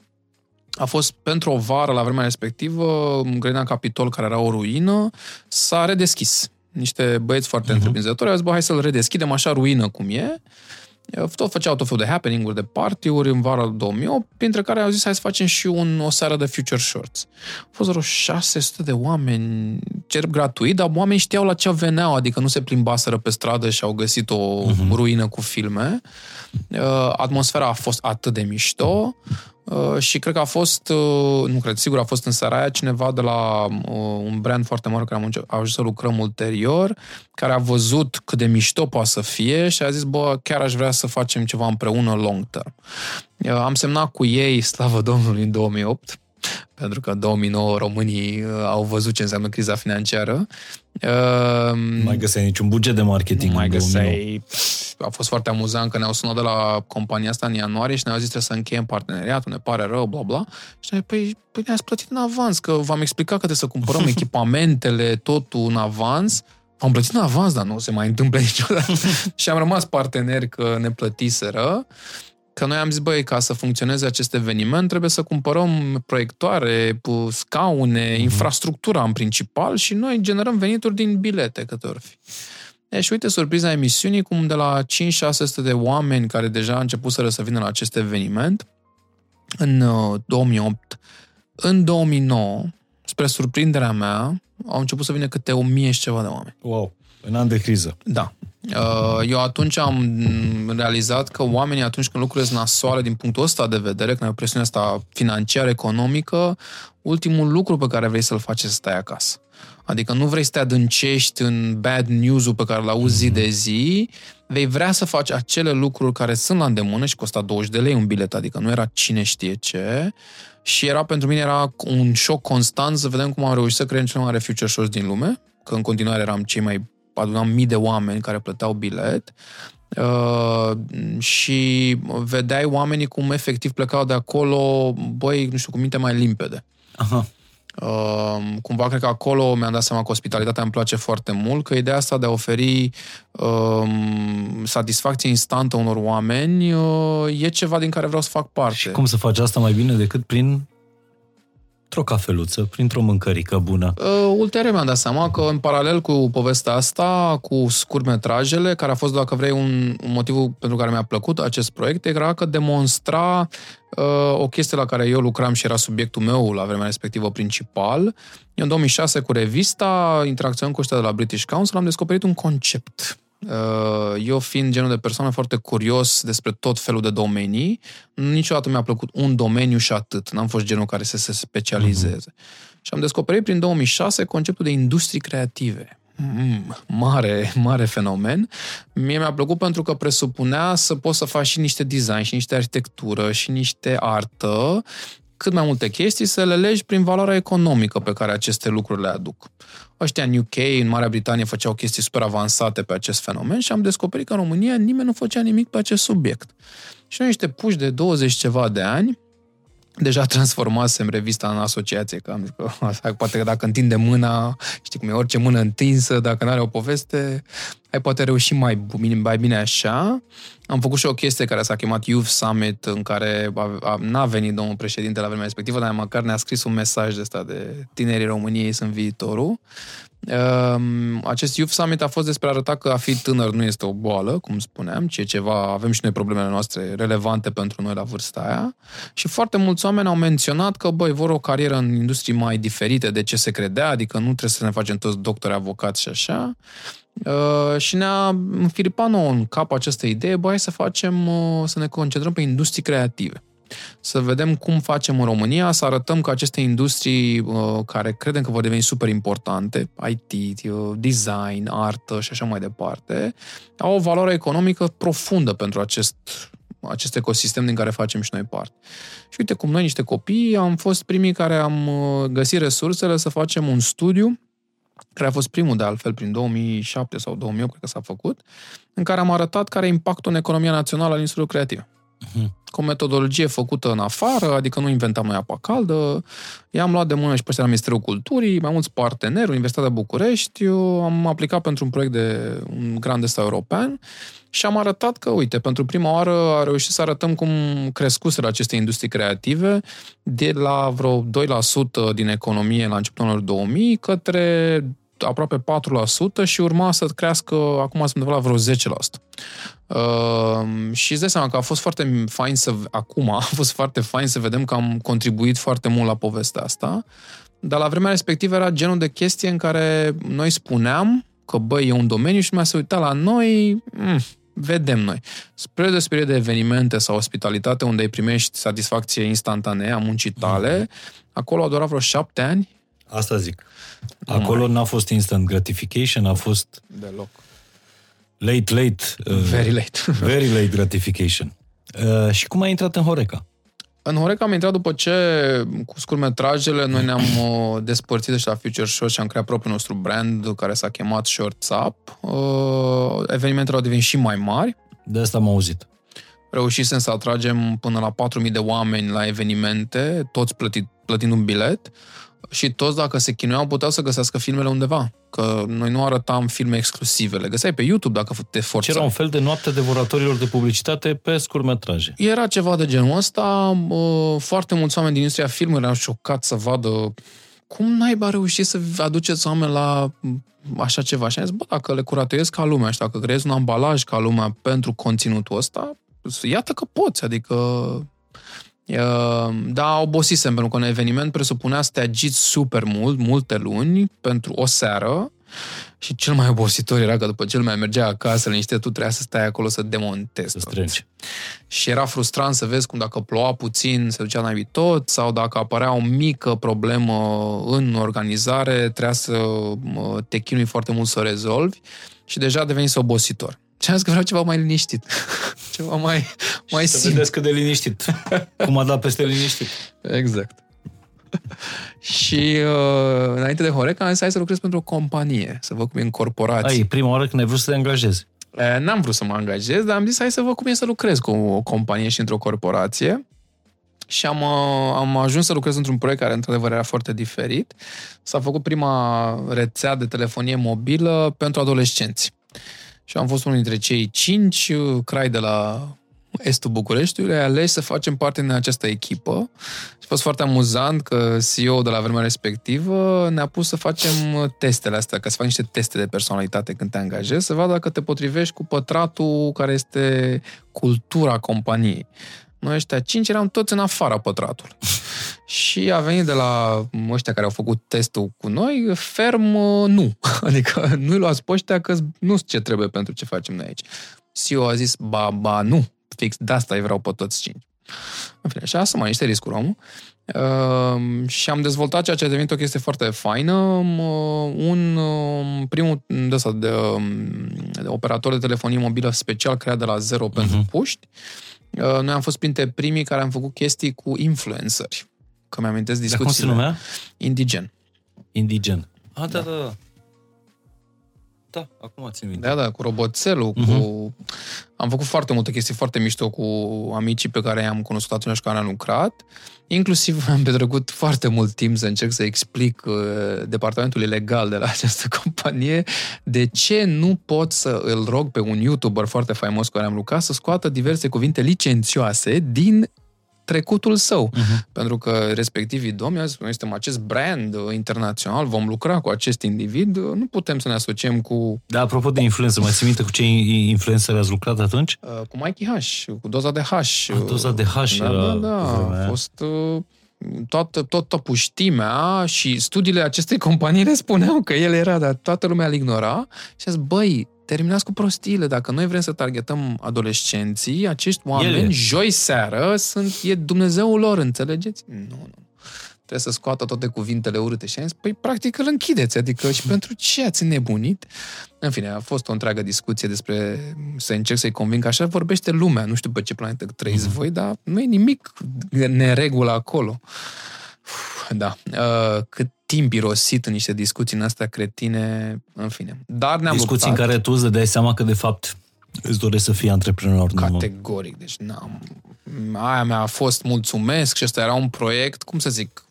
A fost pentru o vară la vremea respectivă, grădina Capitol, care era o ruină, s-a redeschis. Niște băieți foarte uh-huh. întreprinzători au zis, bă, hai să-l redeschidem așa ruină cum e tot făceau tot felul de happening-uri, de party-uri în vara 2008, printre care au zis hai să facem și un, o seară de Future Shorts. Au fost vreo 600 de oameni, cer gratuit, dar oamenii știau la ce veneau, adică nu se plimbaseră pe stradă și au găsit o uh-huh. ruină cu filme. Uh, atmosfera a fost atât de mișto. Uh, și cred că a fost, uh, nu cred, sigur a fost în seara aia cineva de la uh, un brand foarte mare care am ajuns să lucrăm ulterior, care a văzut cât de mișto poate să fie și a zis, bă, chiar aș vrea să facem ceva împreună long term. Am semnat cu ei, slavă Domnului, în 2008, pentru că în 2009 românii au văzut ce înseamnă criza financiară. Nu mai găseai niciun buget de marketing Nu mai găseai a fost foarte amuzant că ne-au sunat de la compania asta în ianuarie și ne-au zis trebuie să încheiem parteneriatul, ne pare rău, bla bla. Și noi, păi, păi ne-ați plătit în avans, că v-am explicat că trebuie să cumpărăm <laughs> echipamentele, totul în avans. Am plătit în avans, dar nu se mai întâmplă <laughs> niciodată. <laughs> și am rămas parteneri că ne plătiseră. Că noi am zis, băi, ca să funcționeze acest eveniment, trebuie să cumpărăm proiectoare, scaune, uh-huh. infrastructura în principal și noi generăm venituri din bilete, câte ori fi. E, și uite surpriza emisiunii, cum de la 5-600 de oameni care deja au început să vină la acest eveniment, în 2008, uh, în 2009, spre surprinderea mea, au început să vină câte o mie și ceva de oameni. Wow, în an de criză. Da. Uh, eu atunci am realizat că oamenii atunci când lucrurile sunt nasoale din punctul ăsta de vedere, când ai o presiune asta financiară, economică, ultimul lucru pe care vrei să-l faci este să stai acasă. Adică nu vrei să te adâncești în bad news-ul pe care îl auzi zi de zi, vei vrea să faci acele lucruri care sunt la îndemână și costa 20 de lei un bilet, adică nu era cine știe ce. Și era pentru mine era un șoc constant să vedem cum am reușit să creăm cel mai mare future shows din lume, că în continuare eram cei mai adunam mii de oameni care plăteau bilet uh, și vedeai oamenii cum efectiv plecau de acolo, băi, nu știu, cu minte mai limpede. Aha. Uh, cumva cred că acolo mi-am dat seama că ospitalitatea îmi place foarte mult, că ideea asta de a oferi uh, satisfacție instantă unor oameni uh, e ceva din care vreau să fac parte. Și cum să faci asta mai bine decât prin o cafeluță, printr-o mâncărică bună. Uh, ulterior mi-am dat seama că în paralel cu povestea asta, cu scurtmetrajele, care a fost, dacă vrei, un, un motiv pentru care mi-a plăcut acest proiect, era că demonstra uh, o chestie la care eu lucram și era subiectul meu la vremea respectivă principal. Eu în 2006 cu revista, interacționând cu ăștia de la British Council, am descoperit un concept Uh, eu fiind genul de persoană foarte curios despre tot felul de domenii, niciodată mi-a plăcut un domeniu și atât. N-am fost genul care să se specializeze. Uh-huh. Și am descoperit prin 2006 conceptul de industrii creative. Mm, mare, mare fenomen. Mie mi-a plăcut pentru că presupunea să poți să faci și niște design, și niște arhitectură, și niște artă, cât mai multe chestii, să le legi prin valoarea economică pe care aceste lucruri le aduc ăștia în UK, în Marea Britanie, făceau chestii super avansate pe acest fenomen și am descoperit că în România nimeni nu făcea nimic pe acest subiect. Și noi niște puși de 20 ceva de ani, deja transformasem revista în asociație, că am zis că <laughs> poate că dacă întinde mâna, știi cum e, orice mână întinsă, dacă nu are o poveste, ai poate reuși mai bine, mai bine așa. Am făcut și o chestie care s-a chemat Youth Summit, în care a, a, n-a venit domnul președinte la vremea respectivă, dar măcar ne-a scris un mesaj de ăsta de tinerii României sunt viitorul. Um, acest Youth Summit a fost despre a arăta că a fi tânăr nu este o boală, cum spuneam, ci e ceva, avem și noi problemele noastre relevante pentru noi la vârsta aia. Și foarte mulți oameni au menționat că, băi, vor o carieră în industrii mai diferite de ce se credea, adică nu trebuie să ne facem toți doctori, avocați și așa. Uh, și ne-a înfiripat nouă în cap această idee, băi, să facem, uh, să ne concentrăm pe industrii creative să vedem cum facem în România, să arătăm că aceste industrii uh, care credem că vor deveni super importante, IT, uh, design, artă și așa mai departe, au o valoare economică profundă pentru acest acest ecosistem din care facem și noi parte. Și uite cum noi, niște copii, am fost primii care am uh, găsit resursele să facem un studiu care a fost primul de altfel prin 2007 sau 2008, cred că s-a făcut, în care am arătat care e impactul în economia națională al industriei creative. Uh-huh. Cu o metodologie făcută în afară, adică nu inventam noi apa caldă. I-am luat de mână și pe ăștia la Ministerul Culturii, mai mulți parteneri, Universitatea București. Eu am aplicat pentru un proiect de un grand ăsta european și am arătat că, uite, pentru prima oară a reușit să arătăm cum crescuseră aceste industrii creative de la vreo 2% din economie la începutul anului 2000 către aproape 4% și urma să crească, acum sunt undeva la vreo 10%. Uh, și îți dai seama că a fost foarte fain să, acum, <laughs> a fost foarte fain să vedem că am contribuit foarte mult la povestea asta, dar la vremea respectivă era genul de chestie în care noi spuneam că, băi, e un domeniu și lumea se uita la noi, mm, vedem noi. Spre despre de evenimente sau ospitalitate unde îi primești satisfacție instantanee a muncii tale, mm-hmm. acolo a durat vreo șapte ani. Asta zic. Acolo n-a fost instant gratification, a fost... Deloc. Late, late. Uh, very late. <laughs> very late gratification. Uh, și cum ai intrat în Horeca? În Horeca am intrat după ce, cu scurmetrajele, noi ne-am uh, despărțit de la Future Show și am creat propriul nostru brand care s-a chemat Shorts Up. Uh, evenimentele au devenit și mai mari. De asta am auzit. Reușisem să atragem până la 4.000 de oameni la evenimente, toți plătit, plătind un bilet și toți, dacă se chinuiau, puteau să găsească filmele undeva. Că noi nu arătam filme exclusive. Le găseai pe YouTube dacă te forțai. Era un fel de noapte devoratorilor de publicitate pe scurmetraje. Era ceva de genul ăsta. Foarte mulți oameni din industria filmului erau șocați să vadă cum naiba reușit să aduceți oameni la așa ceva. Și am zis, bă, dacă le curatuiesc ca lumea și dacă creezi un ambalaj ca lumea pentru conținutul ăsta, iată că poți. Adică da, obosisem, pentru că un eveniment presupunea să te agiți super mult, multe luni, pentru o seară și cel mai obositor era că după ce mai mergea acasă, liniște, tu trebuia să stai acolo să demontezi Să strângi. Și era frustrant să vezi cum dacă ploua puțin se ducea naibii tot sau dacă apărea o mică problemă în organizare, trebuia să te chinui foarte mult să o rezolvi și deja devenise obositor. Și am zis că vreau ceva mai liniștit. <laughs> ceva mai, mai simplu. Să vedeți cât de liniștit. <laughs> Cum a dat peste liniștit. Exact. <laughs> și uh, înainte de Horeca am zis hai să lucrez pentru o companie, să văd cum e în corporație. Ai, prima oară când ai vrut să te angajezi. Uh, n-am vrut să mă angajez, dar am zis hai să văd cum e să lucrez cu o companie și într-o corporație. Și am, uh, am ajuns să lucrez într-un proiect care, într-adevăr, era foarte diferit. S-a făcut prima rețea de telefonie mobilă pentru adolescenți și am fost unul dintre cei cinci crai de la estul Bucureștiului, ai ales să facem parte din această echipă. Și a fost foarte amuzant că CEO de la vremea respectivă ne-a pus să facem testele astea, ca să faci niște teste de personalitate când te angajezi, să vadă dacă te potrivești cu pătratul care este cultura companiei. Noi ăștia cinci eram toți în afara pătratului. <laughs> și a venit de la ăștia care au făcut testul cu noi, ferm nu. <laughs> Adică nu-i luați pe ăștia că nu ce trebuie pentru ce facem noi aici. CEO a zis, ba, ba, nu, fix de asta îi vreau pe toți cinci. În fine, și asta mai niște riscuri omul. Uh, și am dezvoltat ceea ce a devenit o chestie foarte faină. Uh, un uh, primul de, asta, de, de operator de telefonie mobilă special creat de la zero uh-huh. pentru puști. Uh, noi am fost printre primii care am făcut chestii cu influenceri. Că mi-amintesc discuțiile. Dar cum se numea? Indigen. Indigen. Ah, da, da, da. Da, acum țin minte. Da, da, cu roboțelul, uh-huh. cu Am făcut foarte multe chestii foarte mișto cu amicii pe care i-am cunoscut atunci când am lucrat. Inclusiv am petrecut foarte mult timp să încerc să explic uh, departamentului legal de la <laughs> această companie de ce nu pot să îl rog pe un YouTuber foarte faimos cu care am lucrat să scoată diverse cuvinte licențioase din trecutul său. Uh-huh. Pentru că respectivii domni au zis, noi suntem acest brand uh, internațional, vom lucra cu acest individ, uh, nu putem să ne asociem cu... Da, apropo de influență, mai ții minte cu ce influencer ați lucrat atunci? Uh, cu Mikey H, cu doza de H. Ah, doza de H da, era da, da, a fost... Uh, toată, tot puștimea și studiile acestei companii le <laughs> spuneau că el era, dar toată lumea îl ignora și a zis, băi, terminați cu prostiile. Dacă noi vrem să targetăm adolescenții, acești oameni, Ele. joi seară, sunt, e Dumnezeul lor, înțelegeți? Nu, nu. Trebuie să scoată toate cuvintele urâte. Și am zis, păi, practic, îl închideți. Adică, și pentru ce ați nebunit? În fine, a fost o întreagă discuție despre să încerc să-i conving că așa vorbește lumea. Nu știu pe ce planetă trăiți mm-hmm. voi, dar nu e nimic neregulă acolo. Da. Uh, cât timp irosit în niște discuții în astea cretine, în fine. Dar ne-am Discuții luptat. în care tu îți dai seama că, de fapt, îți dorești să fii antreprenor. Categoric. Nu? Deci, n-am... Aia mea a fost mulțumesc și ăsta era un proiect, cum să zic,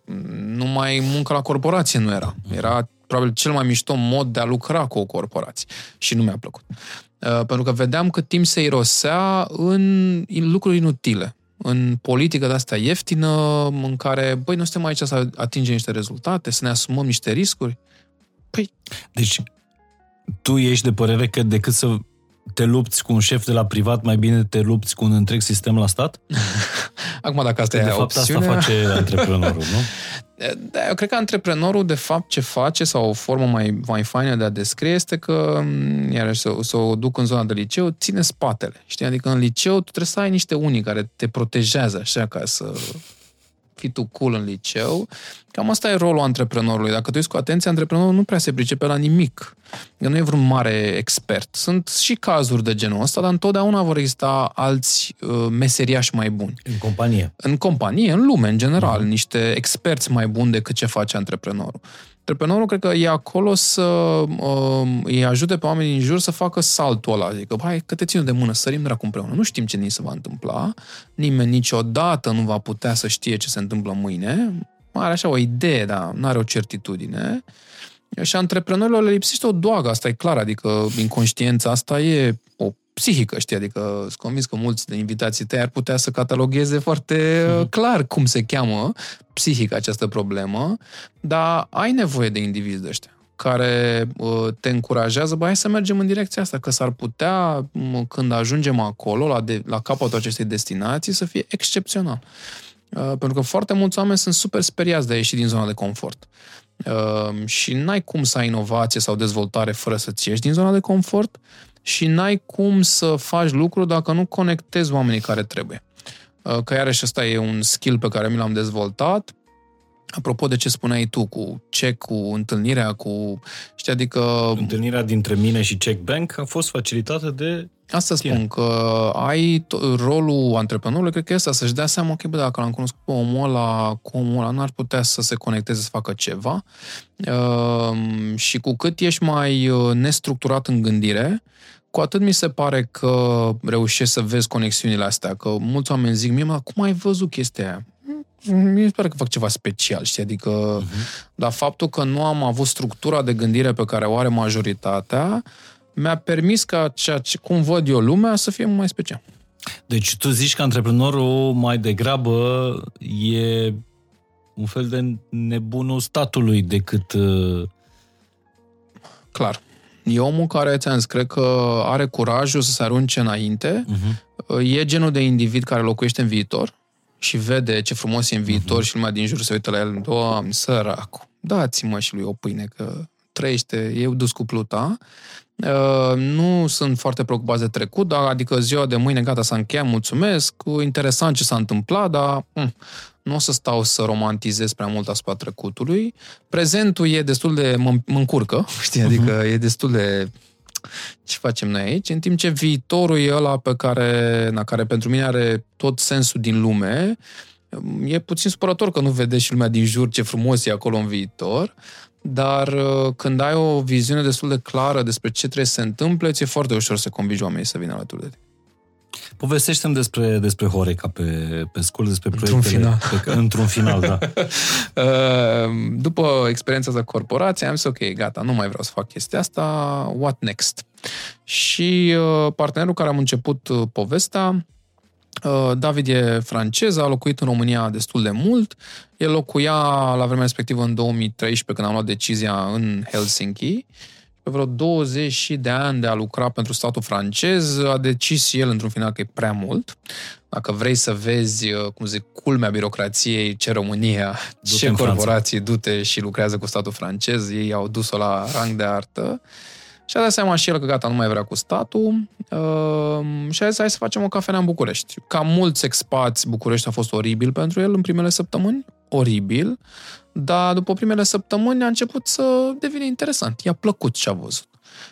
numai muncă la corporație nu era. Era probabil cel mai mișto mod de a lucra cu o corporație. Și nu mi-a plăcut. Uh, pentru că vedeam că timp se irosea în lucruri inutile în politică de asta ieftină, în care, băi, nu suntem aici să atingem niște rezultate, să ne asumăm niște riscuri. Păi... Deci, tu ești de părere că decât să te lupți cu un șef de la privat, mai bine te lupți cu un întreg sistem la stat? <laughs> Acum, dacă asta că e de fapt opțiunea... asta face antreprenorul, nu? <laughs> Da, eu cred că antreprenorul, de fapt, ce face, sau o formă mai, mai faină de a descrie, este că, iarăși, să, să o duc în zona de liceu, ține spatele. Știi? Adică în liceu tu trebuie să ai niște unii care te protejează, așa, ca să fii tu cool în liceu. Cam asta e rolul antreprenorului. Dacă tu ești cu atenție, antreprenorul nu prea se pricepe la nimic. El nu e vreun mare expert. Sunt și cazuri de genul ăsta, dar întotdeauna vor exista alți uh, meseriași mai buni. În companie. În companie, în lume, în general. Uh-huh. Niște experți mai buni decât ce face antreprenorul. Antreprenorul cred că e acolo să uh, îi ajute pe oamenii din jur să facă saltul ăla. Adică, hai, că te țin de mână, sărim dracu împreună. Nu știm ce ni se va întâmpla. Nimeni niciodată nu va putea să știe ce se întâmplă mâine. Are așa o idee, dar nu are o certitudine. Și antreprenorilor le lipsește o doagă, asta e clar, adică inconștiența asta e o psihică, știi, adică sunt convins că mulți de invitații tăi ar putea să catalogheze foarte mm-hmm. clar cum se cheamă psihic această problemă, dar ai nevoie de indivizi de ăștia care uh, te încurajează, bă, hai să mergem în direcția asta, că s-ar putea, când ajungem acolo, la, de, la capătul acestei destinații, să fie excepțional. Uh, pentru că foarte mulți oameni sunt super speriați de a ieși din zona de confort. Uh, și n-ai cum să ai inovație sau dezvoltare fără să-ți ieși din zona de confort și n-ai cum să faci lucruri dacă nu conectezi oamenii care trebuie. Uh, că iarăși ăsta e un skill pe care mi l-am dezvoltat. Apropo de ce spuneai tu, cu check, cu întâlnirea, cu... Știi, adică... Întâlnirea dintre mine și Check Bank a fost facilitată de Asta tine. spun, că ai t- rolul antreprenorului, cred că e asta, să-și dea seama, ok, bă, dacă l-am cunoscut pe omul ăla, cu omul ăla, n-ar putea să se conecteze, să facă ceva. Uh, și cu cât ești mai uh, nestructurat în gândire, cu atât mi se pare că reușești să vezi conexiunile astea, că mulți oameni zic mie, mă, cum ai văzut chestia aia? mi se pare că fac ceva special, știi? Adică, uh-huh. dar faptul că nu am avut structura de gândire pe care o are majoritatea, mi-a permis ca ceea ce, cum văd eu lumea să fie mai special. Deci tu zici că antreprenorul mai degrabă e un fel de nebunul statului decât... Uh... Clar. E omul care, ți-am zis, cred că are curajul să se arunce înainte. Uh-huh. E genul de individ care locuiește în viitor și vede ce frumos e în viitor uh-huh. și lumea din jur se uită la el, Doamne, săracu, dați-mă și lui o pâine, că trăiește, e dus cu pluta. Uh, nu sunt foarte preocupați de trecut, dar adică ziua de mâine gata s-a încheiat, mulțumesc, interesant ce s-a întâmplat, dar hm, nu o să stau să romantizez prea mult asupra trecutului. Prezentul e destul de mă, mă încurcă, <laughs> știi, adică uh-huh. e destul de ce facem noi aici, în timp ce viitorul e ăla pe care, na, care pentru mine are tot sensul din lume, e puțin supărător că nu vede și lumea din jur ce frumos e acolo în viitor, dar uh, când ai o viziune destul de clară despre ce trebuie să se întâmple, ți-e foarte ușor să convingi oamenii să vină alături de tine. Povestește-mi despre, despre Horeca pe, pe scurt, despre Într-un proiectele... final. Pe, într-un final, da. <laughs> <laughs> Uh, După experiența de corporație, am zis, ok, gata, nu mai vreau să fac chestia asta, what next? Și uh, partenerul care am început uh, povestea, uh, David e francez, a locuit în România destul de mult. El locuia la vremea respectivă în 2013, când am luat decizia în Helsinki. Pe vreo 20 de ani de a lucra pentru statul francez, a decis el într-un final că e prea mult. Dacă vrei să vezi, uh, cum zic, culmea birocrației, ce România, Du-te ce în Franța. corporații du-te și lucrează cu statul francez, ei au dus-o la rang de artă. Și a dat seama și el că gata, nu mai vrea cu statul uh, și a zis hai să facem o cafenea în București. Ca mulți expați, București a fost oribil pentru el în primele săptămâni, oribil, dar după primele săptămâni a început să devină interesant. I-a plăcut ce a văzut.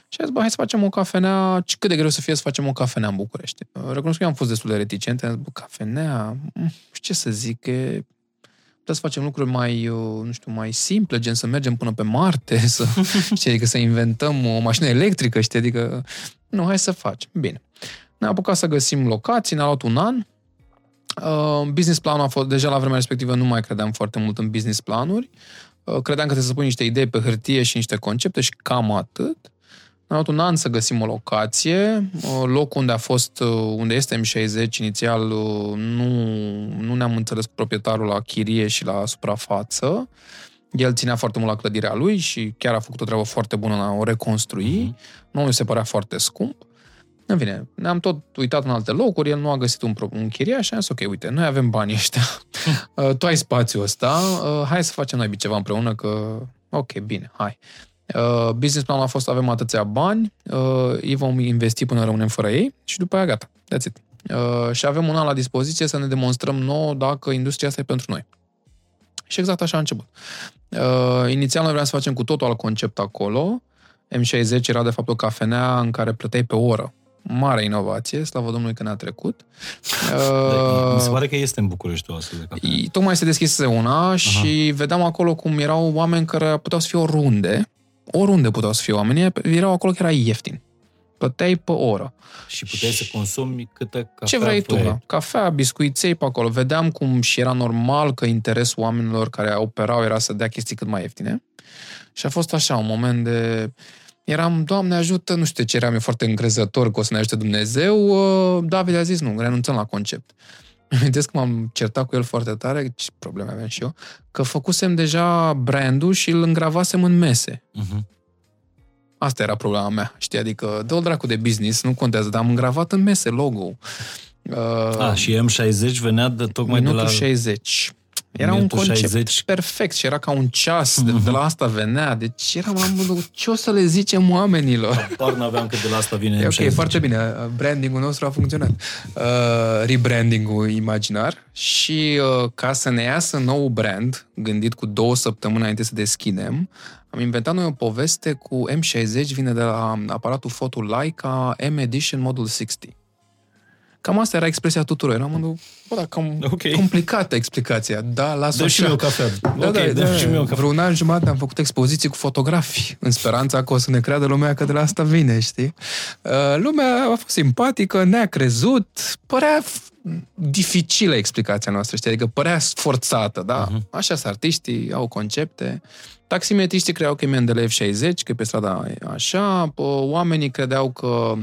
Și a zis, bă, hai să facem o cafenea, cât de greu să fie să facem o cafenea în București. Recunosc că eu am fost destul de reticent, am zis, bă, cafenea, mm, nu știu ce să zic, e putem să facem lucruri mai, uh, nu știu, mai simple, gen să mergem până pe Marte, <laughs> să, știi, adică să inventăm o mașină electrică, știi, adică, nu, hai să facem. Bine. Ne-am apucat să găsim locații, ne-a luat un an. Uh, business planul a fost, deja la vremea respectivă nu mai credeam foarte mult în business planuri. Uh, credeam că trebuie să pun niște idei pe hârtie și niște concepte și cam atât. Ne-a luat un an să găsim o locație. Uh, Locul unde a fost, uh, unde este M60 inițial, uh, nu, nu ne-am înțeles cu proprietarul la chirie și la suprafață. El ținea foarte mult la clădirea lui și chiar a făcut o treabă foarte bună în a o reconstrui. Mm-hmm. Nu mi se părea foarte scump. În fine, ne-am tot uitat în alte locuri, el nu a găsit un, pro- un chiriaș și am zis, ok, uite, noi avem banii ăștia, <laughs> Uh, tu ai spațiul ăsta, uh, hai să facem noi ceva împreună, că ok, bine, hai. Uh, business planul a fost, avem atâția bani, uh, îi vom investi până rămânem fără ei și după aia gata, that's it. Uh, și avem un an la dispoziție să ne demonstrăm nouă dacă industria asta e pentru noi. Și exact așa a început. Uh, inițial noi vreau să facem cu totul alt concept acolo. M60 era de fapt o cafenea în care plăteai pe oră. Mare inovație, slavă Domnului că ne-a trecut. Da, mi se Uh, pare că este în București o astfel de cafea. I- Tocmai se deschise una și vedeam acolo cum erau oameni care puteau să fie oriunde. Oriunde puteau să fie oamenii, erau acolo că era ieftin. Plăteai pe oră. Și puteai să consumi câtă cafea Ce vrei tu, vrei. da? Cafea, biscuiței pe acolo. Vedeam cum și era normal că interesul oamenilor care operau era să dea chestii cât mai ieftine. Și a fost așa, un moment de... Eram, Doamne ajută, nu știu ce eram eu foarte încrezător că o să ne ajute Dumnezeu. Uh, David a zis, nu, renunțăm la concept. Îmi <laughs> amintesc că m-am certat cu el foarte tare, ce probleme aveam și eu, că făcusem deja brandul și îl îngravasem în mese. Mhm. Asta era problema mea, știi? Adică, dă-o dracu de business, nu contează, dar am îngravat în mese logo. Uh, A, și M60 venea de tocmai de minutul la... 60. Era un Minutul concept 60. perfect și era ca un ceas, de, de la asta venea. Deci eram, am, ce o să le zicem oamenilor? Par n-aveam că de la asta vine E M60. ok, foarte bine. Brandingul nostru a funcționat. Uh, rebrandingul imaginar și uh, ca să ne iasă nou brand, gândit cu două săptămâni înainte să deschidem, am inventat noi o poveste cu M60, vine de la aparatul foto Leica M Edition Model 60. Cam asta era expresia tuturor. Eram în bă, dar cam Ok. complicată explicația. Da, las Dă și așa. mie o cafea. Da, ok, da, dă da. și mie o cafea. Vreo un an jumătate am făcut expoziții cu fotografii, în speranța că o să ne creadă lumea că de la asta vine, știi? Uh, Lumea a fost simpatică, ne-a crezut, părea f- dificilă explicația noastră, știi? Adică părea forțată, da? Uh-huh. Așa sunt artiștii, au concepte. Taximetriștii credeau că e Mendeleev 60, că e pe strada așa, pă, oamenii credeau că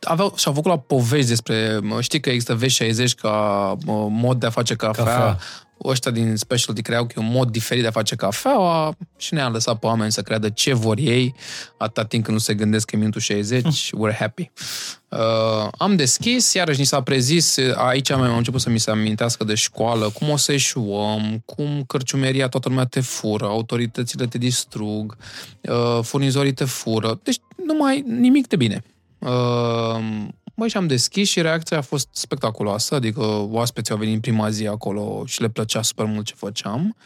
aveau, și-au făcut la povești despre, mă, știi că există V60 ca mă, mod de a face cafea, Cafea. cafea. ăștia din specialty creau că e un mod diferit de a face cafeaua și ne-a lăsat pe oameni să creadă ce vor ei, atâta timp când nu se gândesc că e minutul 60, we're happy. Uh, am deschis, iarăși ni s-a prezis, aici am am început să mi se amintească de școală, cum o să eșuăm, cum cărciumeria toată lumea te fură, autoritățile te distrug, uh, furnizorii te fură, deci nu mai nimic de bine. Uh, Băi, și am deschis și reacția a fost spectaculoasă, adică oaspeții au venit în prima zi acolo și le plăcea super mult ce făceam.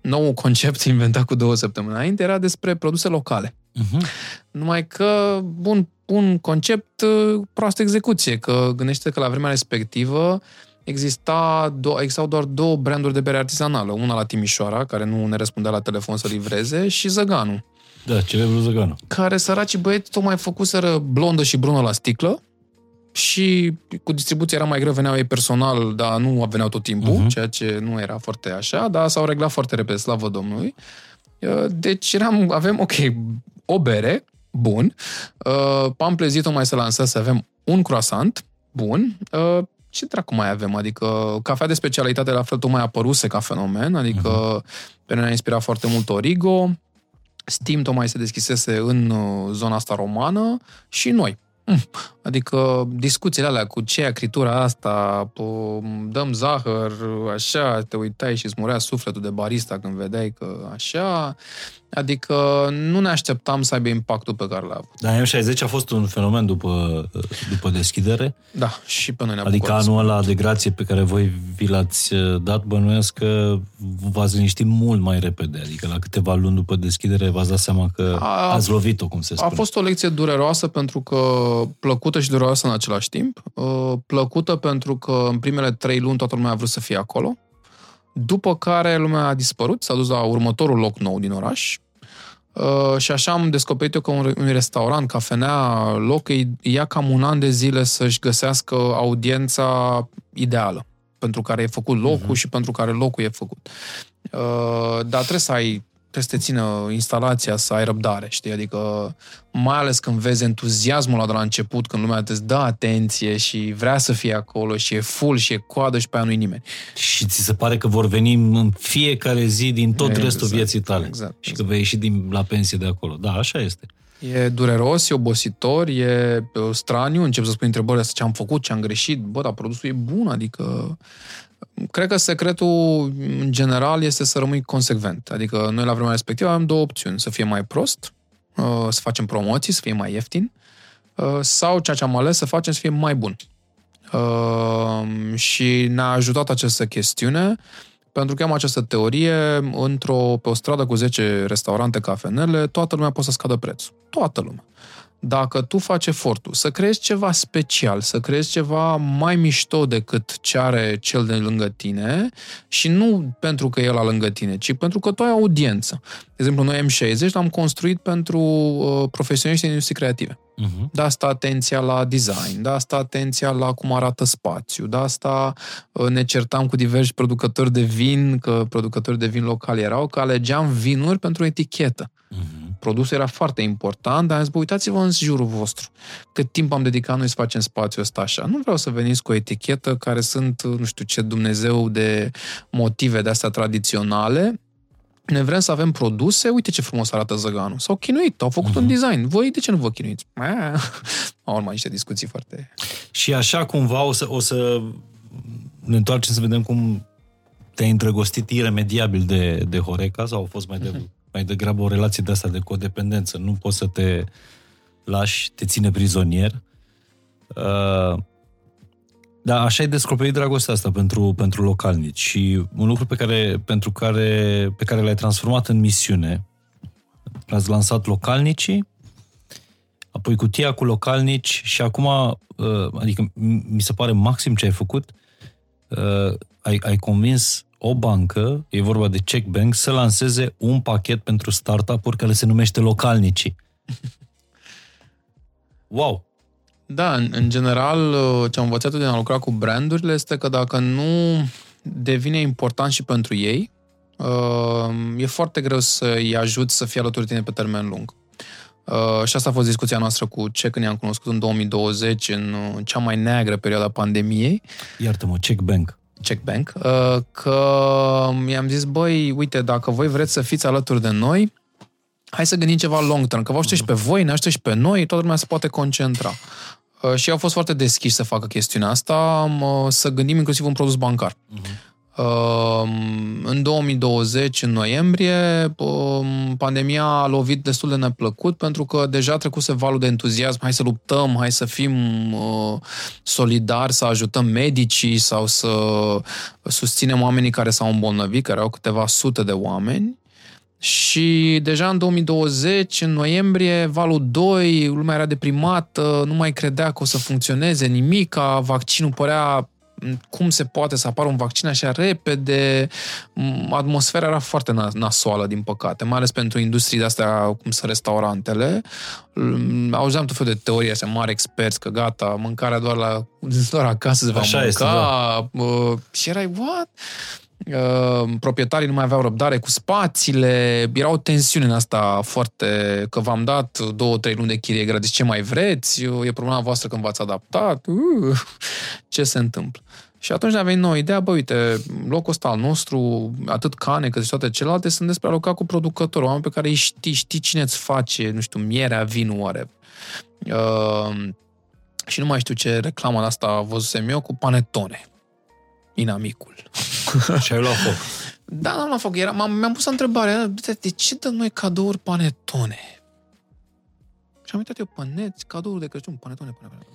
Nou concept <laughs> inventat cu două săptămâni înainte era despre produse locale. Mhm. Numai că, bun, un concept, uh, proastă execuție, că gândește că la vremea respectivă exista do- existau doar două branduri de bere artizanală. Una la Timișoara, care nu ne răspundea la telefon să livreze, și Zăganu, Da, celebrul Zăganu. care săracii băieți tocmai făcuseră blondă și brună la sticlă și cu distribuția era mai greu, veneau ei personal, dar nu veneau tot timpul, uh-huh. ceea ce nu era foarte așa, dar s-au reglat foarte repede, slavă Domnului. Uh, deci eram, avem, ok, o bere, bun, uh, Pamplezito mai se lansase, avem un croissant, bun, uh, ce dracu mai avem? Adică cafea de specialitate la fel tocmai apăruse ca fenomen, adică uh-huh. pe noi ne-a inspirat foarte mult Origo, Steam tocmai se deschisese în zona asta romană și noi. Mm. Adică discuțiile alea cu ce acritura asta, dăm zahăr, așa, te uitai și îți murea sufletul de barista când vedeai că așa, Adică nu ne așteptam să aibă impactul pe care l-a avut. Dar M60 a fost un fenomen după, după deschidere. Da, și pe noi ne-a Adică anul ăla de grație pe care voi vi l-ați uh, dat, bănuiesc că v-ați liniștit mult mai repede. Adică la câteva luni după deschidere v-ați dat seama că a, ați lovit-o, cum se spune. A fost o lecție dureroasă pentru că plăcută și dureroasă în același timp. Uh, plăcută pentru că în primele trei luni toată lumea a vrut să fie acolo. După care lumea a dispărut, s-a dus la următorul loc nou din oraș, Uh, și așa am descoperit eu că un, un restaurant, cafenea, loc, îi ia cam un an de zile să-și găsească audiența ideală pentru care e făcut locul uh-huh. și pentru care locul e făcut. Uh, dar trebuie să ai trebuie să te țină instalația, să ai răbdare, știi? Adică, mai ales când vezi entuziasmul ăla de la început, când lumea te dă atenție și vrea să fie acolo și e full și e coadă și pe aia nu nimeni. Și ți se pare că vor veni în fiecare zi din tot exact, restul vieții tale. Exact, și exact. că vei ieși din, la pensie de acolo. Da, așa este. E dureros, e obositor, e straniu, încep să spui întrebări astea ce am făcut, ce am greșit, bă, dar produsul e bun, adică Cred că secretul, în general, este să rămâi consecvent. Adică noi, la vremea respectivă, avem două opțiuni. Să fie mai prost, uh, să facem promoții, să fie mai ieftin, uh, sau ceea ce am ales să facem să fie mai bun. Uh, și ne-a ajutat această chestiune pentru că am această teorie, într-o, pe o stradă cu 10 restaurante, cafenele, toată lumea poate să scadă prețul. Toată lumea dacă tu faci efortul să creezi ceva special, să creezi ceva mai mișto decât ce are cel de lângă tine și nu pentru că el a lângă tine, ci pentru că tu ai audiență. De exemplu, noi M60 l-am construit pentru uh, profesioniști din industrie creative. Uh-huh. De asta atenția la design, de asta atenția la cum arată spațiu, de asta uh, ne certam cu diversi producători de vin, că producători de vin locali erau, că alegeam vinuri pentru etichetă. Uh-huh produsul era foarte important, dar am zis, bă, uitați-vă în jurul vostru. Cât timp am dedicat noi să facem spațiul ăsta așa. Nu vreau să veniți cu o etichetă care sunt, nu știu ce, Dumnezeu de motive de astea tradiționale, ne vrem să avem produse, uite ce frumos arată zăganul. S-au chinuit, au făcut uh-huh. un mhm. design. Voi de ce nu vă chinuiți? <laughs> Au urmat niște discuții foarte... Și așa cumva o să, o să ne întoarcem să vedem cum te-ai îndrăgostit iremediabil de, de Horeca sau au fost mai de, uh-huh <laughs> mai degrabă o relație de asta de codependență. Nu poți să te lași, te ține prizonier. Uh, da, așa ai descoperit dragostea asta pentru, pentru localnici și un lucru pe care, pentru care, pe care l-ai transformat în misiune. Ați lansat localnicii, apoi cutia cu localnici și acum, uh, adică mi se pare maxim ce ai făcut, uh, ai, ai convins o bancă, e vorba de Check Bank, să lanseze un pachet pentru startup-uri care se numește localnicii. <laughs> Wow! Da, în, în general, ce am învățat din a lucra cu brandurile este că dacă nu devine important și pentru ei, uh, e foarte greu să-i ajut să fie alături de tine pe termen lung. Uh, și asta a fost discuția noastră cu ce când i-am cunoscut în 2020, în cea mai neagră perioadă a pandemiei. Iartă-mă, Check Bank. Checkbank, uh, că mi-am zis, băi, uite, dacă voi vreți să fiți alături de noi, hai să gândim ceva long term, că vă aștept și pe voi, ne aștept și pe noi, toată lumea se poate concentra. Uh, și au fost foarte deschiși să facă chestiunea asta, să gândim inclusiv un produs bancar. Uh-huh. În 2020, în noiembrie, pandemia a lovit destul de neplăcut pentru că deja trecuse valul de entuziasm, hai să luptăm, hai să fim uh, solidari, să ajutăm medicii sau să susținem oamenii care s-au îmbolnăvit, care au câteva sute de oameni. Și deja în 2020, în noiembrie, valul 2, lumea era deprimată, nu mai credea că o să funcționeze nimic, vaccinul părea cum se poate să apară un vaccin așa repede. M, Atmosfera era foarte na- nasoală, din păcate, mai ales pentru industrii de astea, cum sunt restaurantele. L- Auzeam tot felul de teorii astea, mari experți, că gata, mâncarea doar, la, doar acasă se va Așa mânca. este, da. Uh, și erai, what? Uh, proprietarii nu mai aveau răbdare cu spațiile, era o tensiune în asta foarte, că v-am dat două, trei luni de chirie gratis, ce mai vreți, e problema voastră când v-ați adaptat, uh, ce se întâmplă. Și atunci ne-a venit nouă ideea, bă, uite, locul ăsta al nostru, atât cane cât și toate celelalte, sunt despre alocat cu producători, oameni pe care îi știi, știi cine îți face, nu știu, mierea, vinul, whatever. Uh, și nu mai știu ce reclamă de asta văzusem eu cu panetone. Inamicul. <laughs> Și ai luat foc. Da, n-am luat foc. Era, m-am, mi-am pus întrebarea, de, de ce dăm noi cadouri panetone? Și am uitat eu, paneți, cadouri de Crăciun, panetone, panetone.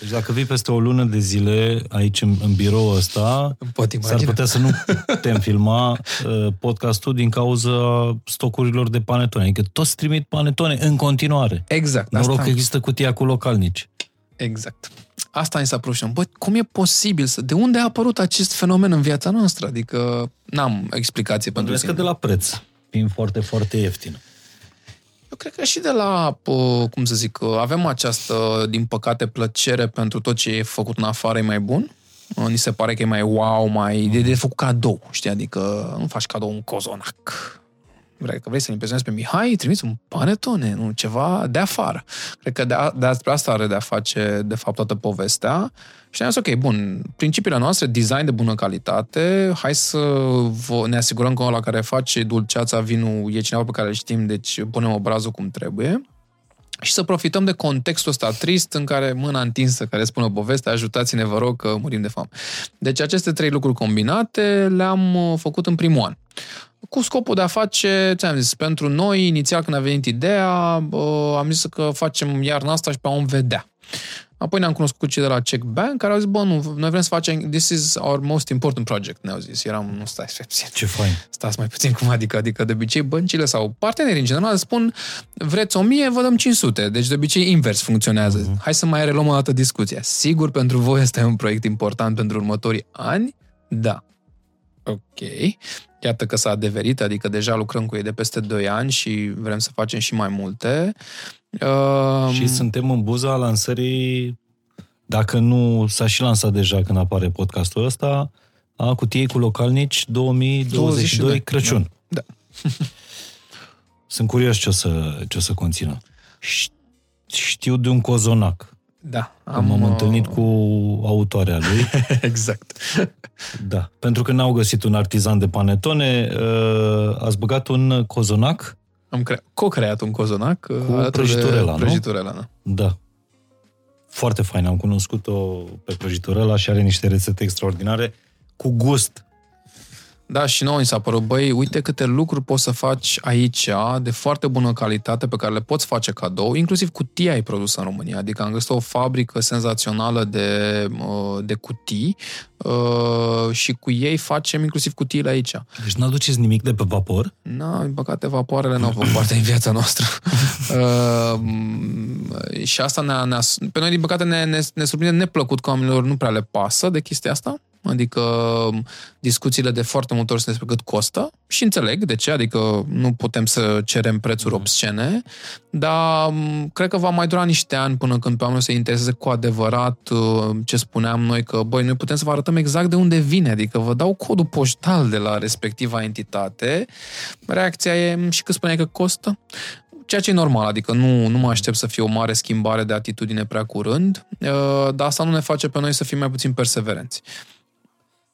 Deci dacă vii peste o lună de zile aici în, în birou ăsta, Îmi pot s-ar imagina. putea să nu putem filma uh, podcastul din cauza stocurilor de panetone. Adică toți trimit panetone în continuare. Exact. Noroc asta, că există cutia cu localnici. Exact. Asta mi s-a părut și am, bă, cum e posibil să... De unde a apărut acest fenomen în viața noastră? Adică n-am explicație pentru Pentru că sine. de la preț, fiind foarte, foarte ieftin. Eu cred că și de la, uh, cum să zic, uh, avem această, din păcate, plăcere pentru tot ce e făcut în afară e mai bun. Uh, Ni se pare că e mai wow, mai de, de făcut cadou, știi? Adică nu faci cadou un cozonac. Vrei că vrei să-l impresionezi pe Mihai, trimiți un panetone, nu, ceva de afară. Cred că de, a, de despre asta are de a face, de fapt, toată povestea. Și am zis, ok, bun, principiile noastre, design de bună calitate, hai să vă, ne asigurăm că ăla care face dulceața, vinul, e cineva pe care îl știm, deci punem obrazul cum trebuie și să profităm de contextul ăsta trist în care mâna întinsă care spune povestea, ajutați-ne, vă rog, că murim de foame. Deci aceste trei lucruri combinate le-am uh, făcut în primul an. Cu scopul de a face, ți-am zis, pentru noi, inițial când a venit ideea, uh, am zis că facem iarna asta și pe om vedea. Apoi ne-am cunoscut cei de la Check Bank, care au zis, bă, nu, noi vrem să facem, this is our most important project, ne-au zis. Eram, nu stai, stai puțin Ce fain. stați mai puțin cum adică, adică de obicei băncile sau partenerii în general spun vreți 1000, vă dăm 500. Deci de obicei invers funcționează. Uh-huh. Hai să mai reluăm o dată discuția. Sigur pentru voi este un proiect important pentru următorii ani? Da. Ok. Iată că s-a adeverit, adică deja lucrăm cu ei de peste 2 ani și vrem să facem și mai multe. Uh, Și suntem în buza lansării, dacă nu s-a și lansat deja când apare podcastul ăsta, a cutiei cu localnici 2022 22. Crăciun. Da. Sunt curios ce o să, ce o să conțină. Ș- Știu de un cozonac. Da. Am, m-am uh, întâlnit cu autoarea lui. <laughs> exact. Da. Pentru că n-au găsit un artizan de panetone, uh, ați băgat un cozonac Am cre- co-creat un cozonac uh, Cu alături de prăjiturela, nu? prăjiturela, da. Da. Foarte fain. Am cunoscut-o pe prăjiturela și are niște rețete extraordinare cu gust. Da, și nouă ni s-a părut, băi, uite câte lucruri poți să faci aici de foarte bună calitate pe care le poți face cadou, inclusiv cutia ai produsă în România. Adică am găsit o fabrică senzațională de, uh, de cutii uh, și cu ei facem inclusiv cutiile aici. Deci nu aduceți nimic de pe vapor? Na, din păcate, vapoarele nu au făcut parte din viața noastră. <laughs> uh, și asta ne-a, ne-a, pe noi, din păcate, ne, ne, ne surprinde neplăcut că oamenilor nu prea le pasă de chestia asta. Adică discuțiile de foarte multe ori sunt despre cât costă și înțeleg de ce, adică nu putem să cerem prețuri obscene, dar m, cred că va mai dura niște ani până când pe oameni se intereseze cu adevărat uh, ce spuneam noi, că băi, noi putem să vă arătăm exact de unde vine, adică vă dau codul poștal de la respectiva entitate, reacția e "M, și cât spuneai că costă? Ceea ce e normal, adică nu, nu mă aștept să fie o mare schimbare de atitudine prea curând, uh, dar asta nu ne face pe noi să fim mai puțin perseverenți.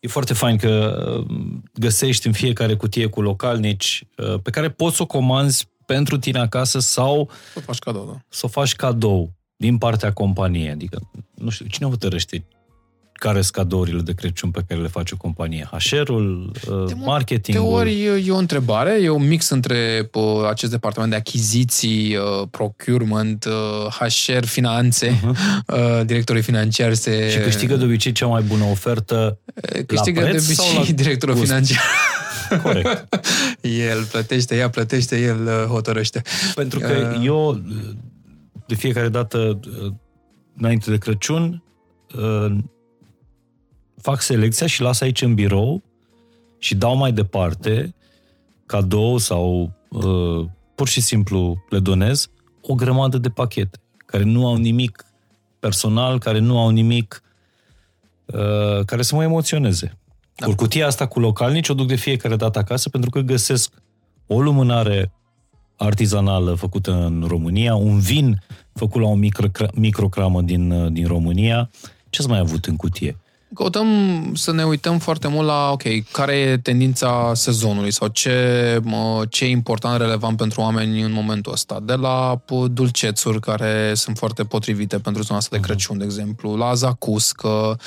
E foarte fain că uh, găsești în fiecare cutie cu localnici uh, pe care poți să o comanzi pentru tine acasă sau Tot faci cadou, da. să o faci cadou din partea companiei. Adică, nu știu, cine hotărăște care sunt cadourile de Crăciun pe care le face o companie? HR-ul, uh, De marketingul? ori e, e o întrebare, e un mix între uh, acest departament de achiziții, uh, procurement, uh, HR, finanțe, uh-huh. uh, directorii financiari se... Și câștigă de obicei cea mai bună ofertă câștigă la de preț obicei sau la <laughs> directorul gust? financiar. <laughs> Corect. el plătește, ea plătește, el uh, hotărăște. Pentru că Uh. eu, de fiecare dată, uh, înainte de Crăciun, uh, fac selecția și las aici în birou și dau mai departe cadou sau uh, pur și simplu le donez o grămadă de pachete care nu au nimic personal, care nu au nimic uh, care să mă emoționeze. Da. Cu cutia asta cu localnici o duc de fiecare dată acasă pentru că găsesc o lumânare artizanală făcută în România, un vin făcut la o micro, microcramă din, uh, din România. Ce ați mai avut în cutie? Căutăm să ne uităm foarte mult la, ok, care e tendința sezonului sau ce, ce e important, relevant pentru oameni în momentul ăsta. De la dulcețuri care sunt foarte potrivite pentru zona asta de mhm. Crăciun, de exemplu, la zacuscă,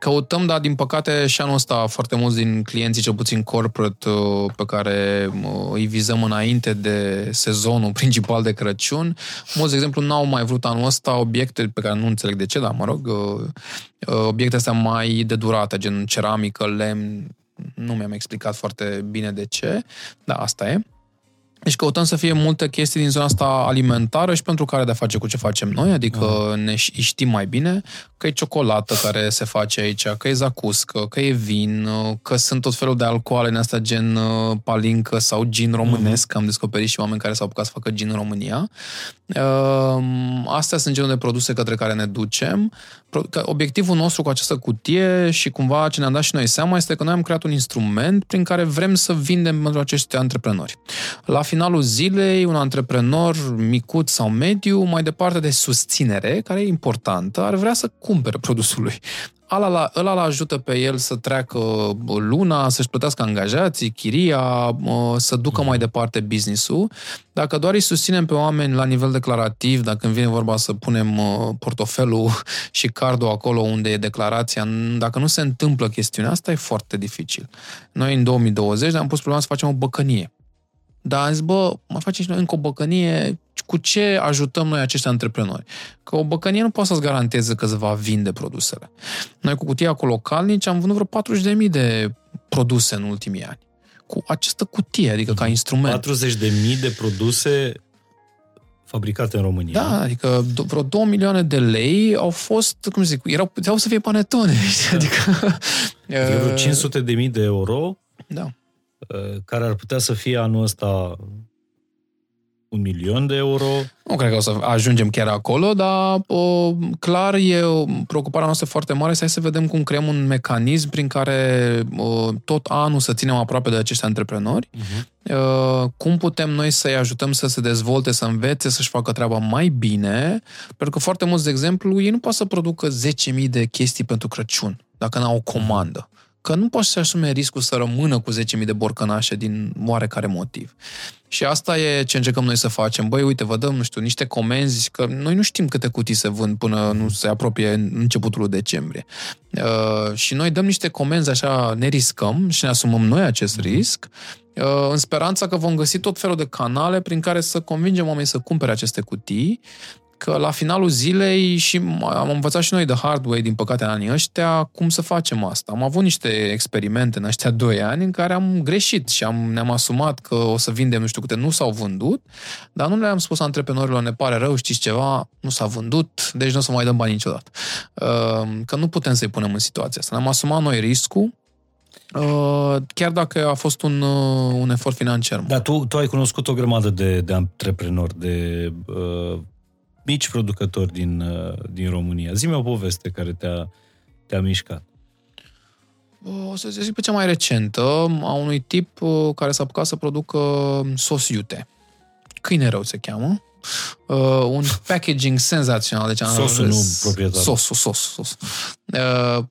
Căutăm, dar din păcate și anul ăsta foarte mulți din clienții, cel puțin corporate, uh, pe care uh, îi vizăm înainte de sezonul principal de Crăciun, mulți, de exemplu, n-au mai vrut anul ăsta obiecte pe care nu înțeleg de ce, dar mă rog, uh, obiecte astea mai de durată, gen ceramică, lemn, nu mi-am explicat foarte bine de ce, dar asta e. Deci căutăm să fie multe chestii din zona asta alimentară și pentru care de-a face cu ce facem noi, adică uh. ne știm mai bine că e ciocolată care se face aici, că e zacuscă, că e vin, că sunt tot felul de alcoole în asta gen uh, palincă sau gin românesc, uh. am descoperit și oameni care s-au apucat să facă gin în România. Uh, astea sunt genul de produse către care ne ducem. Obiectivul nostru cu această cutie și cumva ce ne-am dat și noi seama este că noi am creat un instrument prin care vrem să vindem pentru acești antreprenori. La finalul zilei, un antreprenor micut sau mediu, mai departe de susținere, care e importantă, ar vrea să cumpere produsul lui. Ala, ăla îl ajută pe el să treacă luna, să-și plătească angajații, chiria, să ducă mai departe business-ul. Dacă doar îi susținem pe oameni la nivel declarativ, dacă îmi vine vorba să punem portofelul <laughs> și cardul acolo unde e declarația, dacă nu se întâmplă chestiunea asta, e foarte dificil. Noi în 2020 am pus problema să facem o băcănie dar am zis, bă, mai facem și noi încă o băcănie, cu ce ajutăm noi acești antreprenori? Că o băcănie nu poate să-ți garanteze că se va vinde produsele. Noi cu cutia cu localnici am vândut vreo 40.000 de produse în ultimii ani. Cu această cutie, adică ca instrument. 40.000 de produse fabricate în România. Da, adică vreo 2 milioane de lei au fost, cum zic, erau, puteau să fie panetone. <laughs> Da. Adică... Vreo 500 de mii de euro da. Uh, care ar putea să fie anul ăsta un milion de euro. Nu cred că o să ajungem chiar acolo, dar o, clar e o preocuparea noastră foarte mare să să vedem cum creăm un mecanism prin care o, tot anul să ținem aproape de acești antreprenori, uh-huh. uh, cum putem noi să-i ajutăm să se dezvolte, să învețe, să-și facă treaba mai bine, pentru că foarte mulți, de exemplu, ei nu pot să producă 10.000 de chestii pentru Crăciun, dacă n-au o comandă că nu poți să asume riscul să rămână cu 10.000 de borcănașe din oarecare motiv. Și asta e ce încercăm noi să facem. Băi, uite, vă dăm, nu știu, niște comenzi, că noi nu știm câte cutii se vând până nu se apropie începutul decembrie. Uh, și noi dăm niște comenzi așa, ne riscăm și ne asumăm noi acest mhm. risc, uh, în speranța că vom găsi tot felul de canale prin care să convingem oamenii să cumpere aceste cutii că la finalul zilei și am învățat și noi de hard way, din păcate, în anii ăștia, cum să facem asta. Am avut niște experimente în ăștia doi ani în care am greșit și am, ne-am asumat că o să vindem nu știu câte, nu s-au vândut, dar nu le-am spus antreprenorilor, ne pare rău, știți ceva, nu s-a vândut, deci nu o să mai dăm bani niciodată. Uh, că nu putem să-i punem în situația asta. Ne-am asumat noi riscul, Uh, chiar dacă a fost un, uh, un efort financiar. Dar tu, tu ai cunoscut o grămadă de, de antreprenori, de uh, mici producători din, uh, din România. Zi-mi o poveste care te-a, te-a mișcat. O să zic pe cea mai recentă, a unui tip uh, care s-a apucat să producă sos iute. Câine rău se cheamă. Uh, un <laughs> packaging senzațional. Deci sosul, nu proprietar. Sosul, sos, sos. Uh,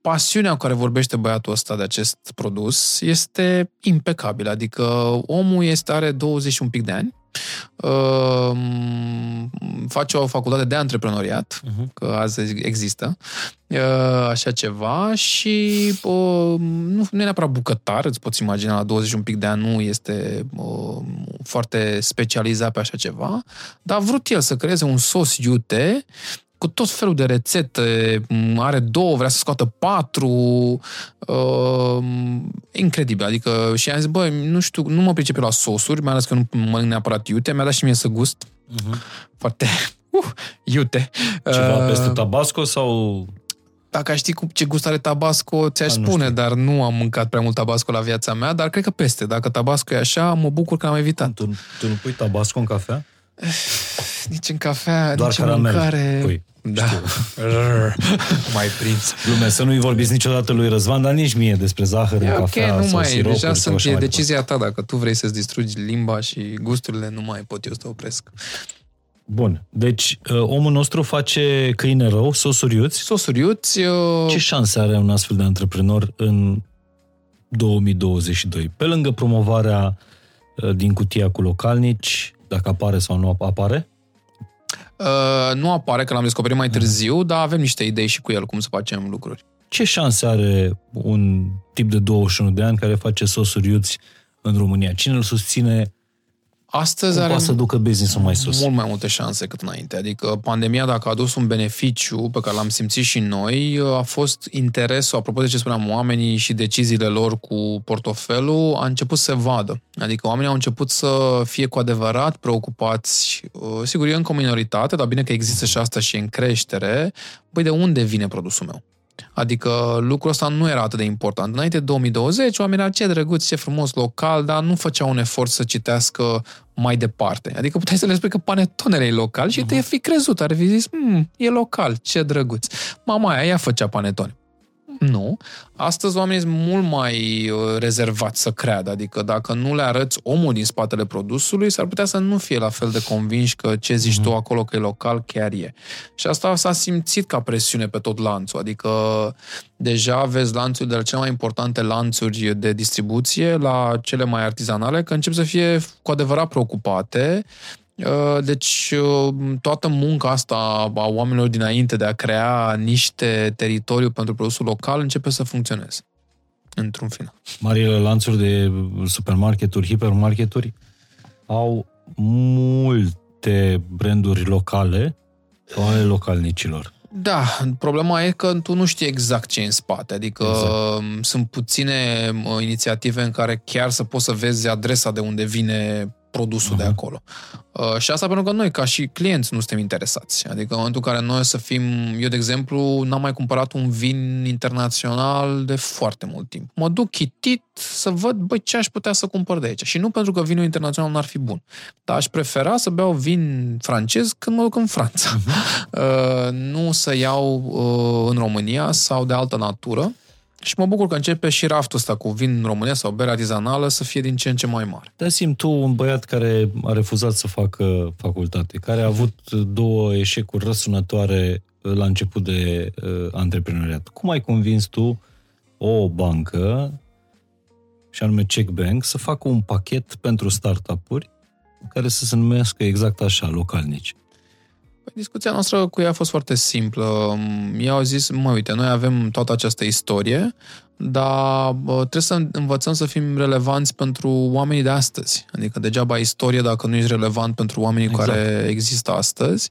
pasiunea cu care vorbește băiatul ăsta de acest produs este impecabilă. Adică omul este, are 20 un pic de ani, uh, face o facultate de antreprenoriat, uh-huh. că azi există, uh, așa ceva și uh, nu, nu e neapărat bucătar, îți poți imagina, la 20 un pic de ani nu este uh, foarte specializat pe așa ceva, dar a vrut el să creeze un sos iute cu tot felul de rețete, are două, vrea să scoată patru, uh, incredibil, adică și am zis, bă, nu știu, nu mă pricep la sosuri, mai ales că nu mănânc neapărat iute, mi-a dat și mie să gust, uh-huh. foarte, <laughs> uh, iute. Ceva uh, peste tabasco sau dacă aș ști cu ce gust are tabasco, ți-aș A, nu spune, știu. dar nu am mâncat prea mult tabasco la viața mea, dar cred că peste. Dacă tabasco e așa, mă bucur că am evitat. Tu, tu nu pui tabasco în cafea? <sighs> Nici în cafea, Doar nici în caramel mâncare. pui. Da. Rrr, Mai prins. Lume, să nu-i vorbiți niciodată lui Răzvan, dar nici mie despre zahăr în E ok, cafea nu sau mai, siropuri deja sau sunt, așa e mai decizia ta. Dacă tu vrei să-ți distrugi limba și gusturile, nu mai pot eu să te opresc. Bun, deci uh, omul nostru face câine rău, sosuri iuți. Sosuri iuți, uh, Ce șanse are un astfel de antreprenor în 2022? Pe lângă promovarea uh, din cutia cu localnici, dacă apare sau nu apare? Uh, nu apare, că l-am descoperit Mhm. mai târziu, dar avem niște idei și cu el cum să facem lucruri. Ce șanse are un tip de 21 de ani care face sosuri iuți în România? Cine îl susține? Astăzi Cum are poate să ducă business-ul mai sus? mult mai multe șanse cât înainte. Adică pandemia, dacă a adus un beneficiu pe care l-am simțit și noi, a fost interesul, apropo de ce spuneam, oamenii și deciziile lor cu portofelul, a început să se vadă. Adică oamenii au început să fie cu adevărat preocupați. Uh, Sigur, e încă o minoritate, dar bine că există și asta și e în creștere. Păi de unde vine produsul meu? Adică lucrul ăsta nu era atât de important. Înainte de 2020, oamenii erau ce drăguț, ce frumos local, dar nu făceau un efort să citească mai departe. Adică puteai să le spui că panetonele e local și te fi crezut, ar fi zis, mm, e local, ce drăguț. Mama aia, ea făcea panetone. Nu. Astăzi oamenii sunt mult mai uh, rezervați să creadă. Adică dacă nu le arăți omul din spatele produsului, s-ar putea să nu fie la fel de convinși că ce zici tu acolo că e local chiar e. Și asta s-a simțit ca presiune pe tot lanțul. Adică deja vezi lanțuri de la cele mai importante lanțuri de distribuție la cele mai artizanale, că încep să fie cu adevărat preocupate Uh, Deci uh, toată munca asta a oamenilor dinainte de a crea niște teritoriu pentru produsul local începe să funcționeze. Într-un final. Marile lanțuri de supermarketuri, hipermarketuri au multe branduri locale sau ale localnicilor. Da, problema e că tu nu știi exact ce e în spate. Adică exact. sunt puține uh, inițiative în care chiar să poți să vezi adresa de unde vine produsul uh-huh. de acolo. Uh, și asta pentru că noi, ca și clienți, nu suntem interesați. Adică în momentul în care noi să fim... Eu, de exemplu, n-am mai cumpărat un vin internațional de foarte mult timp. Mă duc chitit să văd, băi, ce aș putea să cumpăr de aici. Și nu pentru că vinul internațional n-ar fi bun, dar aș prefera să beau vin francez când mă duc în Franța. Uh-huh. <laughs> Uh, nu să iau uh, în România sau de altă natură. Și mă bucur că începe și raftul ăsta cu vin în România sau bere artizanală să fie din ce în ce mai mare. Dați-mi tu un băiat care a refuzat să facă facultate, care a avut două eșecuri răsunătoare la început de uh, antreprenoriat. Cum ai convins tu o bancă, și anume Check Bank, să facă un pachet pentru startup-uri care să se numească exact așa, localnici? Păi, discuția noastră cu ea a fost foarte simplă. Ei au zis, mă, uite, noi avem toată această istorie, dar bă, trebuie să învățăm să fim relevanți pentru oamenii de astăzi. Adică degeaba istorie dacă nu ești relevant pentru oamenii exact. care există astăzi.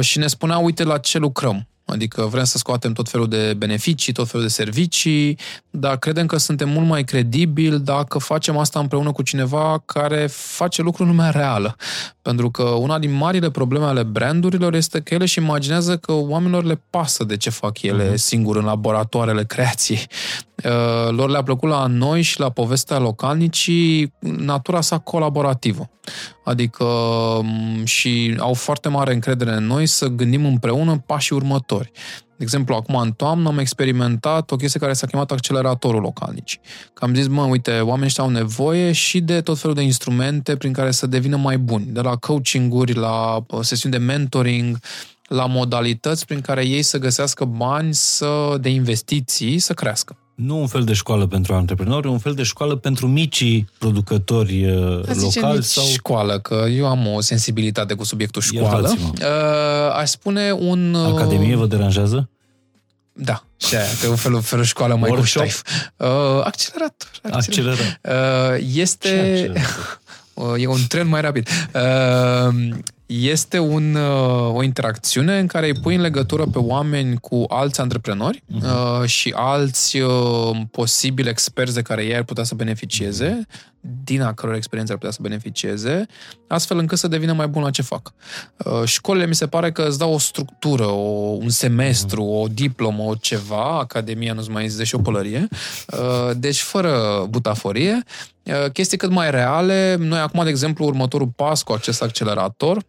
Și ne spunea, uite la ce lucrăm. Adică vrem să scoatem tot felul de beneficii, tot felul de servicii, dar credem că suntem mult mai credibili dacă facem asta împreună cu cineva care face lucruri în lumea reală. Pentru că una din marile probleme ale brandurilor este că ele își imaginează că oamenilor le pasă de ce fac ele uh-huh. singur în laboratoarele creației. Uh, lor le-a plăcut la noi și la povestea localnicii natura sa colaborativă. Adică și au foarte mare încredere în noi să gândim împreună pașii următori. De exemplu, acum în toamnă am experimentat o chestie care s-a chemat acceleratorul localnici. Că am zis, mă, uite, oamenii ăștia au nevoie și de tot felul de instrumente prin care să devină mai buni. De la coaching-uri, la sesiuni de mentoring, la modalități prin care ei să găsească bani să, de investiții să crească. Nu un fel de școală pentru antreprenori, un fel de școală pentru micii producători locali sau... școală, că eu am o sensibilitate cu subiectul școală. Uh, aș spune un... Academie vă deranjează? Da, și aia, că un fel, un fel de școală mai cu ștaif. Uh, accelerator. Accelerator. Uh, este... <laughs> E un tren mai rapid. Uh, este un, uh, o interacțiune în care îi pui în legătură pe oameni cu alți antreprenori uh-huh. uh, și alți uh, posibili experți de care ei ar putea să beneficieze, din a căror experiență ar putea să beneficieze, astfel încât să devină mai bun la ce fac. Uh, școlile mi se pare că îți dau o structură, o, un semestru, uh-huh. o diplomă, o ceva, Academia nu-ți mai zice și o pălărie, uh, deci fără butaforie, uh, chestii cât mai reale. Noi acum, de exemplu, următorul pas cu acest accelerator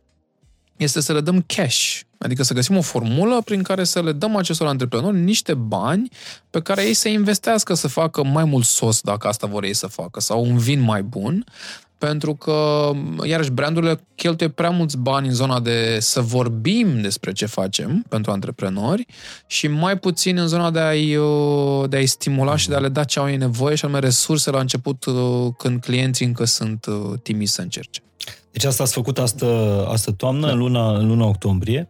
este să le dăm cash, adică să găsim o formulă prin care să le dăm acestor antreprenori niște bani pe care ei să investească să facă mai mult sos dacă asta vor ei să facă sau un vin mai bun, pentru că, iarăși, brandurile cheltuie prea mulți bani în zona de să vorbim despre ce facem pentru antreprenori și mai puțin în zona de a-i, uh, de a-i stimula și de a le da ce au ei nevoie și anume resurse la început uh, când clienții încă sunt uh, timizi să încerce. Deci asta ați făcut astă, astă toamnă, da. în, luna, în luna octombrie.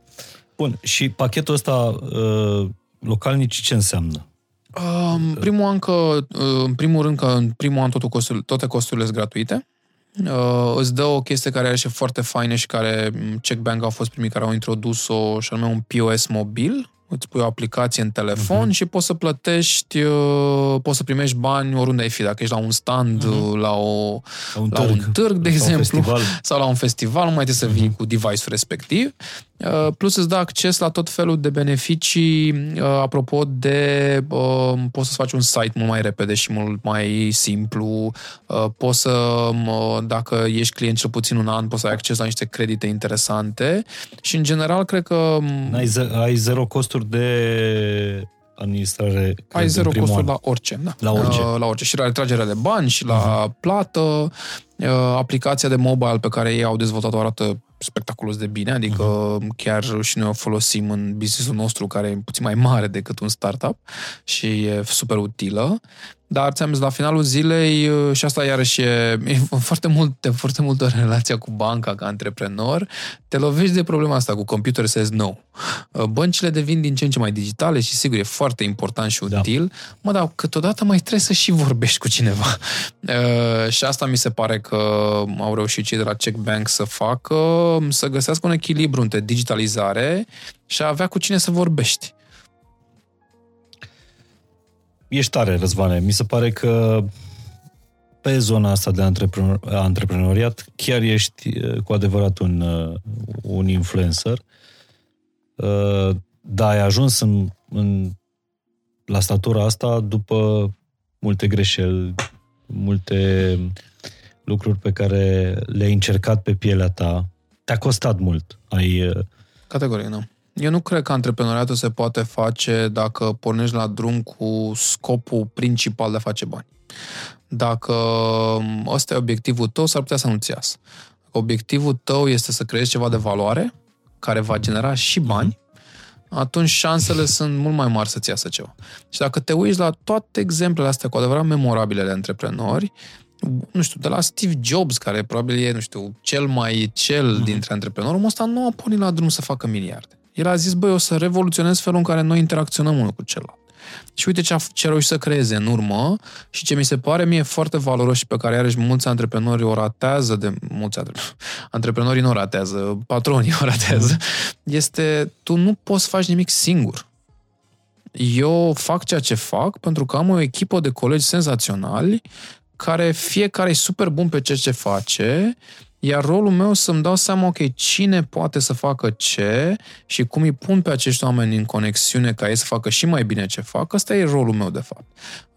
Bun, și pachetul ăsta uh, localnici ce înseamnă? Uh, în primul an că, uh, în primul rând că în primul an totul costul, toate costurile sunt gratuite. Uh, îți dă o chestie care are și foarte faină și care mm, Checkbank au fost primii care au introdus-o și anume un POS mobil, îți pui o aplicație în telefon uh-huh. și poți să plătești, uh, poți să primești bani oriunde ai fi, dacă ești la un stand, uh-huh. la, o, la, un, la târg, un târg, de exemplu, un <laughs> sau la un festival, nu mai trebuie să vii uh-huh. cu device-ul respectiv. Uh, plus îți dă acces la tot felul de beneficii, uh, apropo de uh, poți să faci un site mult mai repede și mult mai simplu, poți să, dacă ești client cel puțin un an, poți să ai acces la niște credite interesante și în general cred că... Um, ai, z- ai zero costuri de administrare. Ai zero costuri an. la orice, da. La orice. La orice. Și la retragerea de bani și la uh-huh. plată. Aplicația de mobile pe care ei au dezvoltat-o arată spectaculos de bine, adică uh-huh. chiar și noi o folosim în businessul nostru care e puțin mai mare decât un startup și e super utilă. Dar ți-am zis, la finalul zilei, uh, și asta iarăși e, <laughs> e foarte, mult, foarte multă relația cu banca ca antreprenor, te lovești de problema asta cu computer says no. Uh, băncile devin din ce în ce mai digitale și sigur e foarte important și da. util, da. mă, dar câteodată mai trebuie să și vorbești cu cineva. <laughs> Uh, și asta mi se pare că au reușit cei de la Checkbank să facă, să găsească un echilibru între digitalizare și a avea cu cine să vorbești. Ești tare, Răzvane. Mi se pare că pe zona asta de antreprenor, antreprenoriat chiar ești uh, cu adevărat un, uh, un influencer. Uh, dar ai ajuns în, în, la statura asta după multe greșeli, multe lucruri pe care le-ai încercat pe pielea ta. Te-a costat mult. Ai... Categoric, nu. Eu nu cred că antreprenoriatul se poate face dacă pornești la drum cu scopul principal de a face bani. Dacă ăsta e obiectivul tău, s-ar putea să nu-ți iasă. Obiectivul tău este să creezi ceva de valoare, care va genera și bani, atunci șansele sunt mult mai mari să-ți iasă ceva. Și dacă te uiți la toate exemplele astea cu adevărat memorabile de antreprenori, nu știu, de la Steve Jobs, care probabil e, nu știu, cel mai cel mm-hmm. dintre antreprenori, omul ăsta nu a pornit la drum să facă miliarde. El a zis, băi, o să revoluționez felul în care noi interacționăm unul cu celălalt. Și uite ce a, ce a reușit să creeze în urmă și ce mi se pare mie foarte valoros și pe care iarăși mulți antreprenori o ratează, de mulți antreprenori, <laughs> antreprenorii nu o ratează, patronii o ratează, este tu nu poți să faci nimic singur. Eu fac ceea ce fac pentru că am o echipă de colegi senzaționali care fiecare e super bun pe ceea ce face iar rolul meu să-mi dau seama, ok, cine poate să facă ce și cum îi pun pe acești oameni în conexiune ca ei să facă și mai bine ce fac, ăsta e rolul meu, de fapt.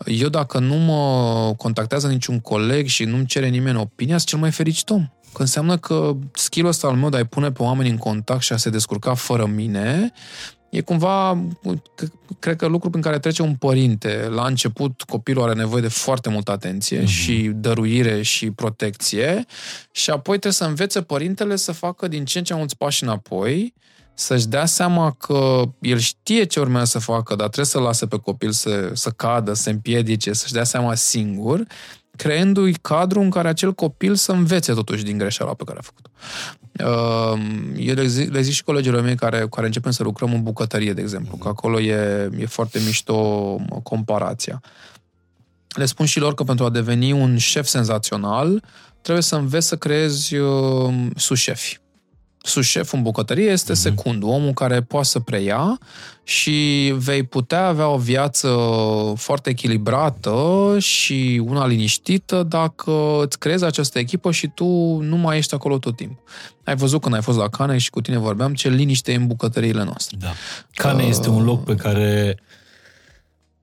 Eu, dacă nu mă contactează niciun coleg și nu-mi cere nimeni opinia, sunt cel mai fericit om. Că înseamnă că skill-ul ăsta al meu de a-i pune pe oameni în contact și a se descurca fără mine e cumva, cred că lucru prin care trece un părinte. La început copilul are nevoie de foarte multă atenție mm-hmm. și dăruire și protecție și apoi trebuie să învețe părintele să facă din ce în ce mai mulți pași înapoi, să-și dea seama că el știe ce urmează să facă, dar trebuie să lase pe copil să, să cadă, să împiedice, să-și dea seama singur creându-i cadru în care acel copil să învețe totuși din greșeala pe care a făcut-o. Ehm, eu le zic, le zic și colegilor mei care, care începem să lucrăm în bucătărie, de exemplu, că acolo e, e foarte mișto comparația. Le spun și lor că pentru a deveni un șef senzațional, trebuie să înveți să creezi uh, sușefi. Sus-șeful în bucătărie este mm-hmm. secundul, omul care poate să preia și vei putea avea o viață foarte echilibrată și una liniștită dacă îți creezi această echipă și tu nu mai ești acolo tot timpul. Ai văzut când ai fost la Cane și cu tine vorbeam ce liniște e în bucătăriile noastre. Da. Cane uh... este un loc pe care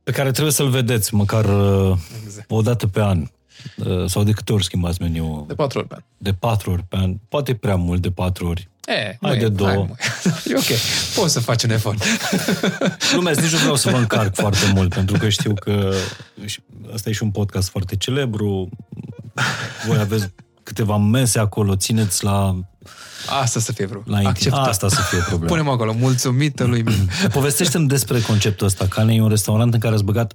pe care trebuie să-l vedeți măcar uh, exact. o dată pe an. Uh, sau de câte ori schimbați meniul? De patru ori pe an. De patru ori pe an. Poate prea mult de patru ori. E, hai de două. Hai, <laughs> e ok, poți să faci un efort. <laughs> Lumea, nici nu vreau să vă încarc foarte mult, pentru că știu că asta e și un podcast foarte celebru. Voi aveți câteva mese acolo, țineți la Asta să fie problema. La Acceptat. Asta să fie problema. Punem acolo, mulțumită lui <clears throat> Povestește-mi despre conceptul ăsta. Cane e un restaurant în care ați băgat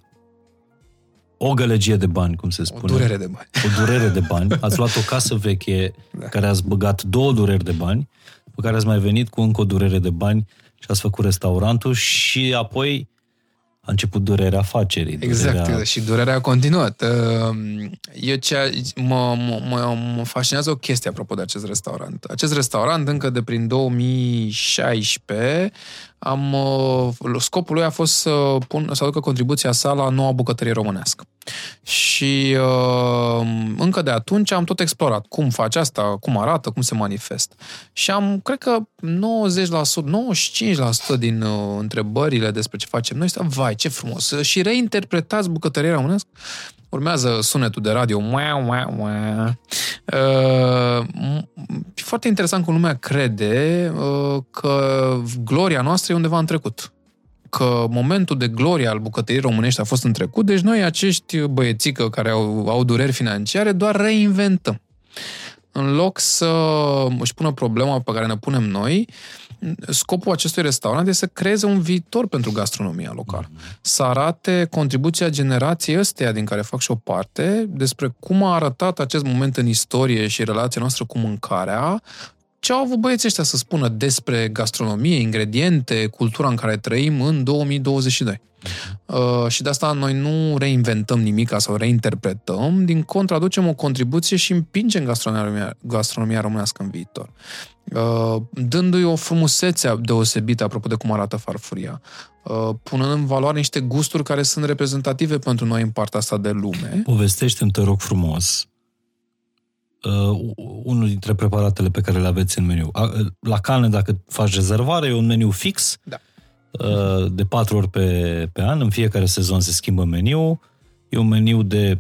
o gălăgie de bani, cum se spune. O durere de bani. O durere de bani. Ați luat o casă veche da. care ați băgat două dureri de bani, pe care ați mai venit cu încă o durere de bani și ați făcut restaurantul și apoi a început durerea afacerii. Exact, durerea... și durerea a continuat. Eu ce mă, mă, mă fascinează o chestie apropo de acest restaurant. Acest restaurant, încă de prin 2016, am, scopul lui a fost să, pun, să aducă contribuția sa la noua bucătărie românească. Și uh, încă de atunci am tot explorat cum face asta, cum arată, cum se manifestă. Și am, cred că 90%, 95% din uh, întrebările despre ce facem noi este, vai, ce frumos, și reinterpretați bucătăria românească. Urmează sunetul de radio. Mua, mua, mua. Uh, foarte interesant cum lumea crede uh, că gloria noastră e undeva în trecut că momentul de glorie al bucătăriei românești a fost în trecut, deci noi acești băiețică care au, au dureri financiare doar reinventăm. În loc să își pună problema pe care ne punem noi, scopul acestui restaurant este să creeze un viitor pentru gastronomia locală. Să arate contribuția generației ăsteia din care fac și o parte despre cum a arătat acest moment în istorie și relația noastră cu mâncarea, ce au avut băieții ăștia să spună despre gastronomie, ingrediente, cultura în care trăim în 2022. Uh, și de asta noi nu reinventăm nimic sau reinterpretăm, din contră aducem o contribuție și împingem gastronomia, gastronomia românească în viitor. Uh, dându-i o frumusețe deosebită apropo de cum arată farfuria, uh, punând în valoare niște gusturi care sunt reprezentative pentru noi în partea asta de lume. Povestește-mi, te rog frumos, uh, unul dintre preparatele pe care le aveți în meniu. La cană, dacă faci rezervare, e un meniu fix, da. uh, de patru ori pe, pe an, în fiecare sezon se schimbă meniu. E un meniu de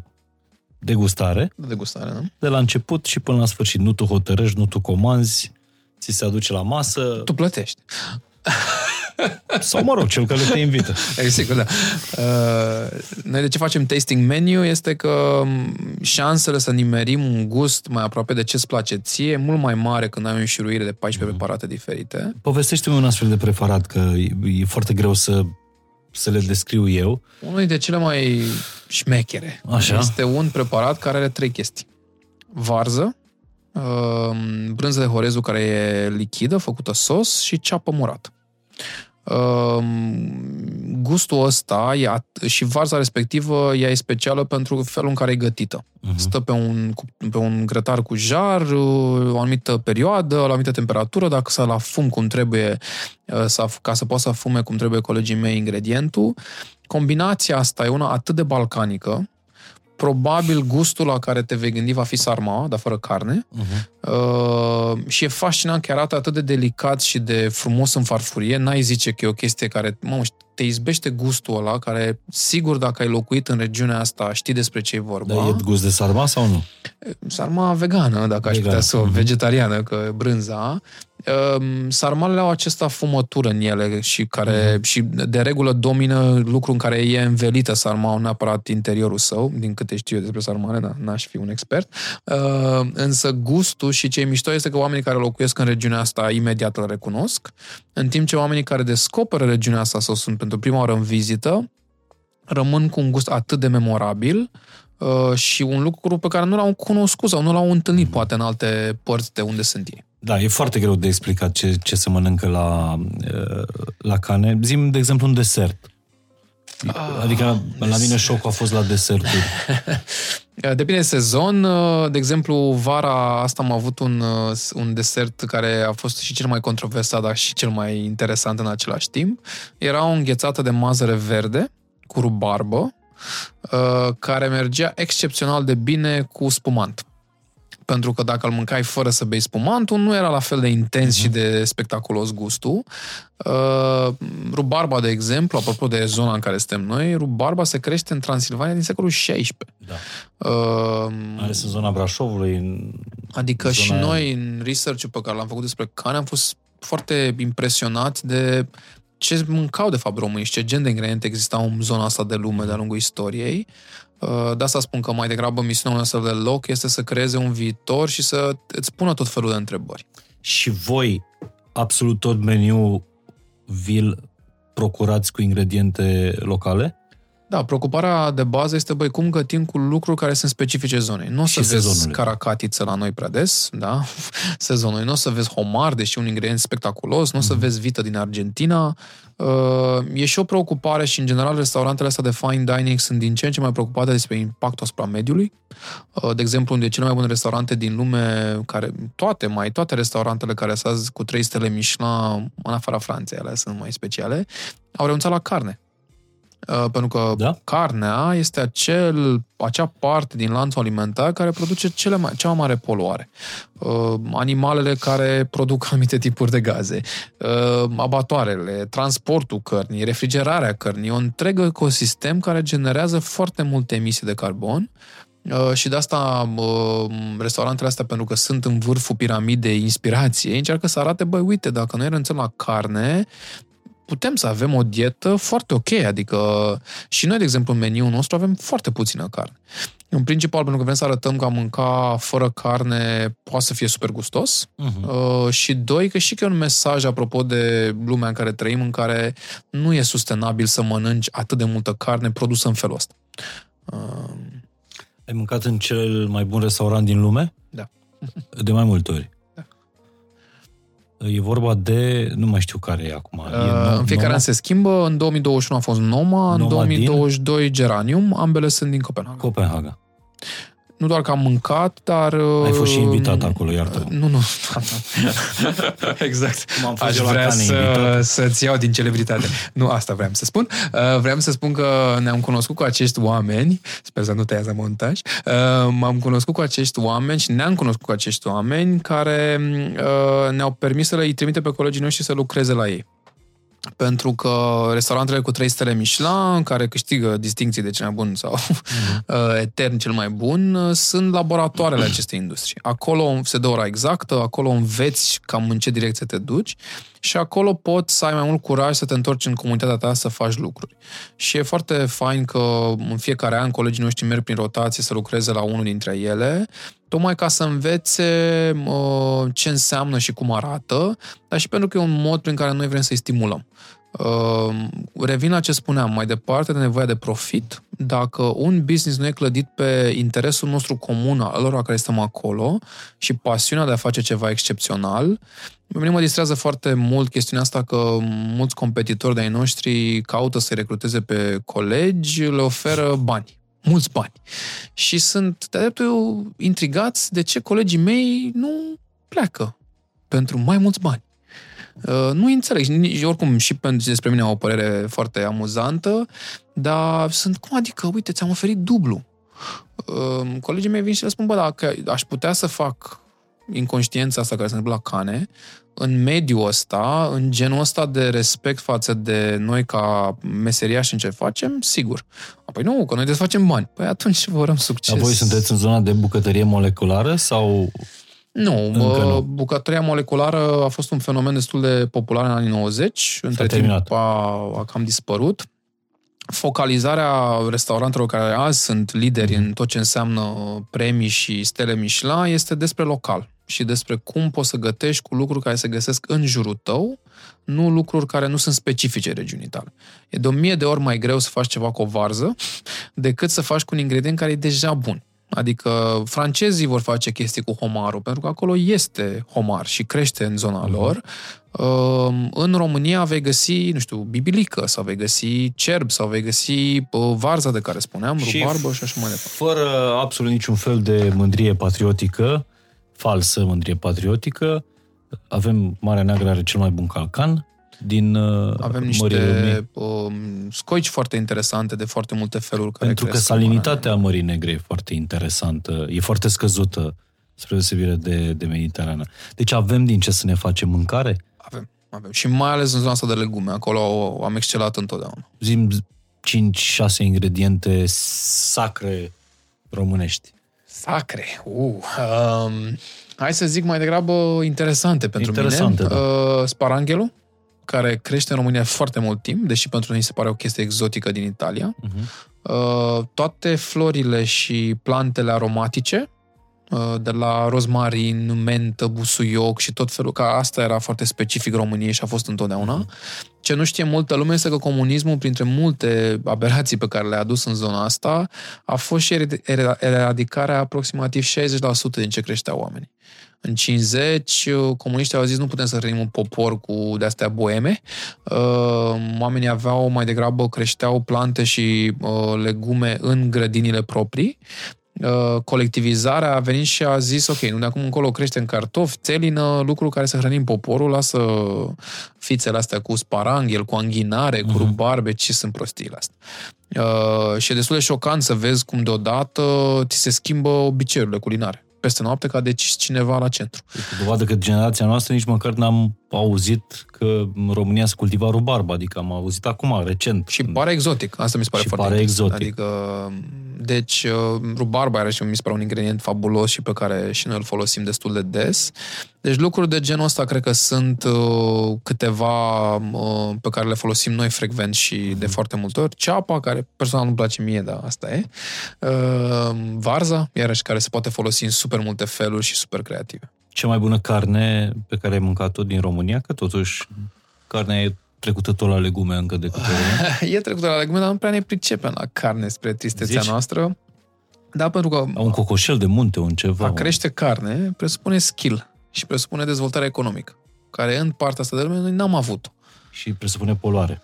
degustare. De degustare, da? De la început și până la sfârșit. Nu tu hotărăști, nu tu comanzi, ți se aduce la masă. Tu plătești. Sau, mă rog, cel care te invită. <laughs> E sigur, da. Uh, noi de ce facem tasting menu este că um, șansele să nimerim un gust mai aproape de ce-ți place ție e mult mai mare când ai o înșiruire de 14 mm. preparate diferite. Povestește-mi un astfel de preparat, că e foarte greu să, să le descriu eu. Unul dintre cele mai șmechere. Așa? Este un preparat care are trei chestii. Varză, um, brânză de horezu care e lichidă, făcută sos și ceapă murată. Ehm, gustul ăsta e at- și varza respectivă ea e specială pentru felul în care e gătită. Uh-huh. Stă pe un, pe un grătar cu jar o anumită perioadă, la o anumită temperatură, dacă să la fum cum trebuie, uh, să, ca să poată să fume cum trebuie colegii mei ingredientul. Combinația asta e una atât de balcanică, probabil gustul la care te vei gândi va fi sarma, dar fără carne. Uh-huh. Uh, și e fascinant că arată atât de delicat și de frumos în farfurie. N-ai zice că e o chestie care, mamă, te izbește gustul ăla, care sigur dacă ai locuit în regiunea asta știi despre ce e vorba. Dar e gust de sarma sau nu? Sarma vegană, dacă Vegan. aș putea să o, uh-huh. vegetariană, că brânza. Ehm, sarmalele au această fumătură în ele și care mm. și de regulă domină lucru în care e învelită sarmaul, neapărat interiorul său, din câte știu eu despre sarmale, da, n-aș fi un expert. Uh, însă gustul și ce e mișto este că oamenii care locuiesc în regiunea asta imediat îl recunosc, în timp ce oamenii care descoperă regiunea asta sau sunt pentru prima oară în vizită, rămân cu un gust atât de memorabil uh, și un lucru pe care nu l-au cunoscut sau nu l-au întâlnit poate în alte părți de unde sunt ei. Da, e foarte greu de explicat ce, ce se mănâncă la, la cane. Zim, de exemplu, un desert. Ah, adică la mine șocul a fost la deserturi. Depinde <laughs> de sezon. De exemplu, vara asta am avut un, un desert care a fost și cel mai controversat, dar și cel mai interesant în același timp. Era o înghețată de mazăre verde cu rubarbă, care mergea excepțional de bine cu spumant pentru că dacă îl mâncai fără să bei spumantul, nu era la fel de intens uh-huh. și de spectaculos gustul. Uh, rubarba, de exemplu, apropo de zona în care suntem noi, rubarba se crește în Transilvania din secolul XVI. Da. Uh, Ales în zona Brașovului. În adică zona și noi, în research pe care l-am făcut despre cane, am fost foarte impresionați de ce mâncau de fapt românii și ce gen de ingrediente existau în zona asta de lume de-a lungul istoriei. Uh, de asta spun că mai degrabă misiunea noastră de loc este să creeze un viitor și să îți pună tot felul de întrebări. Și voi, absolut tot meniul vi-l procurați cu ingrediente locale? Da, preocuparea de bază este, băi, cum gătim cu lucruri care sunt specifice zonei. Nu o să vezi sezonului. caracatiță la noi prea des, da, <laughs> sezonului. Nu o să vezi homar, deși un ingredient spectaculos, nu o să mhm. vezi vită din Argentina. Uh, e și o preocupare și, în general, restaurantele astea de fine dining sunt din ce în ce mai preocupate despre impactul asupra mediului. Uh, de exemplu, unde cele mai bune restaurante din lume, care toate, mai toate restaurantele care sunt cu trei stele Michelin, în afara Franței, alea sunt mai speciale, au renunțat la carne Uh, pentru că da? carnea este acel, acea parte din lanțul alimentar care produce cele mai, cea mai mare poluare. Uh, animalele care produc <laughs> anumite tipuri de gaze, uh, abatoarele, transportul cărnii, refrigerarea cărnii, un întreg ecosistem care generează foarte multe emisii de carbon Uh, și de asta uh, restaurantele astea, pentru că sunt în vârful piramidei inspirației, încearcă să arate, băi, uite, dacă noi renunțăm la carne, putem să avem o dietă foarte ok, adică și noi, de exemplu, în meniul nostru avem foarte puțină carne. În principal, pentru că vrem să arătăm că a mânca fără carne poate să fie super gustos uh-huh. uh, și doi, că și că e un mesaj apropo de lumea în care trăim, în care nu e sustenabil să mănânci atât de multă carne produsă în felul ăsta. Uh... Ai mâncat în cel mai bun restaurant din lume? Da. De mai multe ori? E vorba de, nu mai știu care e acum. E uh, în fiecare Noma? an se schimbă. În 2021 a fost Noma, Noma în 2022 din... Geranium. Ambele sunt din Copenhaga. Copenhaga nu doar că am mâncat, dar... Ai fost și uh, invitat acolo, iartă Nu, nu. <laughs> exact. am Aș vrea să, să-ți iau din celebritate. Nu, asta vreau să spun. Uh, vreau să spun că ne-am cunoscut cu acești oameni, sper să nu tăiază montaj, uh, m-am cunoscut cu acești oameni și ne-am cunoscut cu acești oameni care ne-au permis să le trimite pe colegii noștri să lucreze la ei pentru că restaurantele cu 3 stele Michelin, care câștigă distinții de cel mai bun sau mm-hmm. <laughs> etern cel mai bun, sunt laboratoarele <clears throat> acestei industrii. Acolo se dă ora exactă, acolo înveți cam în ce direcție te duci și acolo poți să ai mai mult curaj să te întorci în comunitatea ta să faci lucruri. Și e foarte fain că în fiecare an colegii noștri merg prin rotație să lucreze la unul dintre ele, tocmai ca să învețe uh, ce înseamnă și cum arată, dar și pentru că e un mod prin care noi vrem să-i stimulăm. Uh, revin la ce spuneam mai departe de nevoia de profit. Dacă un business nu e clădit pe interesul nostru comun al lor care stăm acolo și pasiunea de a face ceva excepțional, pe mine mă distrează foarte mult chestiunea asta că mulți competitori de-ai noștri caută să recruteze pe colegi, le oferă bani mulți bani. Și sunt de dreptul intrigați de ce colegii mei nu pleacă pentru mai mulți bani. Uh, nu înțeleg. Nici, oricum, și pentru despre mine au o părere foarte amuzantă, dar sunt cum adică, uite, ți-am oferit dublu. Uh, colegii mei vin și le spun, bă, dacă aș putea să fac inconștiența asta care se întâmplă la cane, în mediul ăsta, în genul ăsta de respect față de noi ca meseriași în ce facem, sigur. Apoi nu, că noi desfacem bani. Păi atunci vă urăm succes. Dar voi sunteți în zona de bucătărie moleculară sau... Nu, nu, bucătăria moleculară a fost un fenomen destul de popular în anii 90. Între timp a, a cam dispărut focalizarea restaurantelor care azi sunt lideri în tot ce înseamnă premii și stele Michelin este despre local și despre cum poți să gătești cu lucruri care se găsesc în jurul tău, nu lucruri care nu sunt specifice regiunii tale. E de o mie de ori mai greu să faci ceva cu o varză decât să faci cu un ingredient care e deja bun. Adică francezii vor face chestii cu homarul, pentru că acolo este homar și crește în zona uh-huh. lor. Uh, în România vei găsi, nu știu, bibilică sau vei găsi cerb sau vei găsi uh, varza de care spuneam, și rubarbă și așa mai departe. Fără absolut niciun fel de mândrie patriotică, falsă mândrie patriotică, avem Marea Neagră are cel mai bun calcan, din uh, Avem niște uh, scoici foarte interesante de foarte multe feluri. Care Pentru că salinitatea Mării Negre e foarte interesantă, e foarte scăzută spre deosebire de, de Mediterană. Deci avem din ce să ne facem mâncare? Avem, avem. Și mai ales în zona asta de legume. Acolo am excelat întotdeauna. Zim 5-6 ingrediente sacre românești. Sacre? Uh, um, hai să zic mai degrabă interesante pentru interesante, mine. Da. Uh, sparanghelul care crește în România foarte mult timp, deși pentru noi se pare o chestie exotică din Italia. Uh-huh. Uh, toate florile și plantele aromatice, uh, de la rozmarin, mentă, busuioc și tot felul, că asta era foarte specific României și a fost întotdeauna. Uh-huh. Ce nu știe multă lume este că comunismul, printre multe aberații pe care le-a adus în zona asta, a fost și eradicarea aproximativ 60% din ce creșteau oamenii. În 50, uh, comuniștii au zis nu putem să hrănim un popor cu de-astea boeme. Uh, oamenii aveau mai degrabă, creșteau plante și uh, legume în grădinile proprii colectivizarea a venit și a zis, ok, nu de acum încolo creștem cartofi, țelină, lucruri care să hrănim poporul, lasă fițele astea cu sparanghel, cu anghinare, uh-huh. cu mhm. rubarbe, ce sunt prostiile astea. Uh, și e destul de șocant să vezi cum deodată ți se schimbă obiceiurile culinare peste noapte că a decis cineva la centru. Este dovadă că generația noastră nici măcar n-am auzit că în România se cultiva rubarba, adică am auzit acum, recent. Și pare exotic, asta mi se pare și foarte pare exotic. Adică, deci, uh, rubarba are și mi se pare un ingredient fabulos și pe care și noi îl folosim destul de des. Deci lucruri de genul ăsta cred că sunt uh, câteva uh, pe care le folosim noi frecvent și mm-hmm. de foarte multe ori. Ceapa, care personal nu-mi place mie, dar asta e. Uh, varza, iarăși, care se poate folosi în super multe feluri și super creative. Cea mai bună carne pe care ai mâncat-o din România, că totuși carnea e trecută tot la legume încă de câte ori. <laughs> e trecută la legume, dar nu prea ne pricepem la carne spre tristețea Zici? noastră. Da, pentru că... Un cocoșel de munte, un ceva. A crește carne presupune skill și presupune dezvoltare economică, care în partea asta de lume noi n-am avut. Și presupune poluare.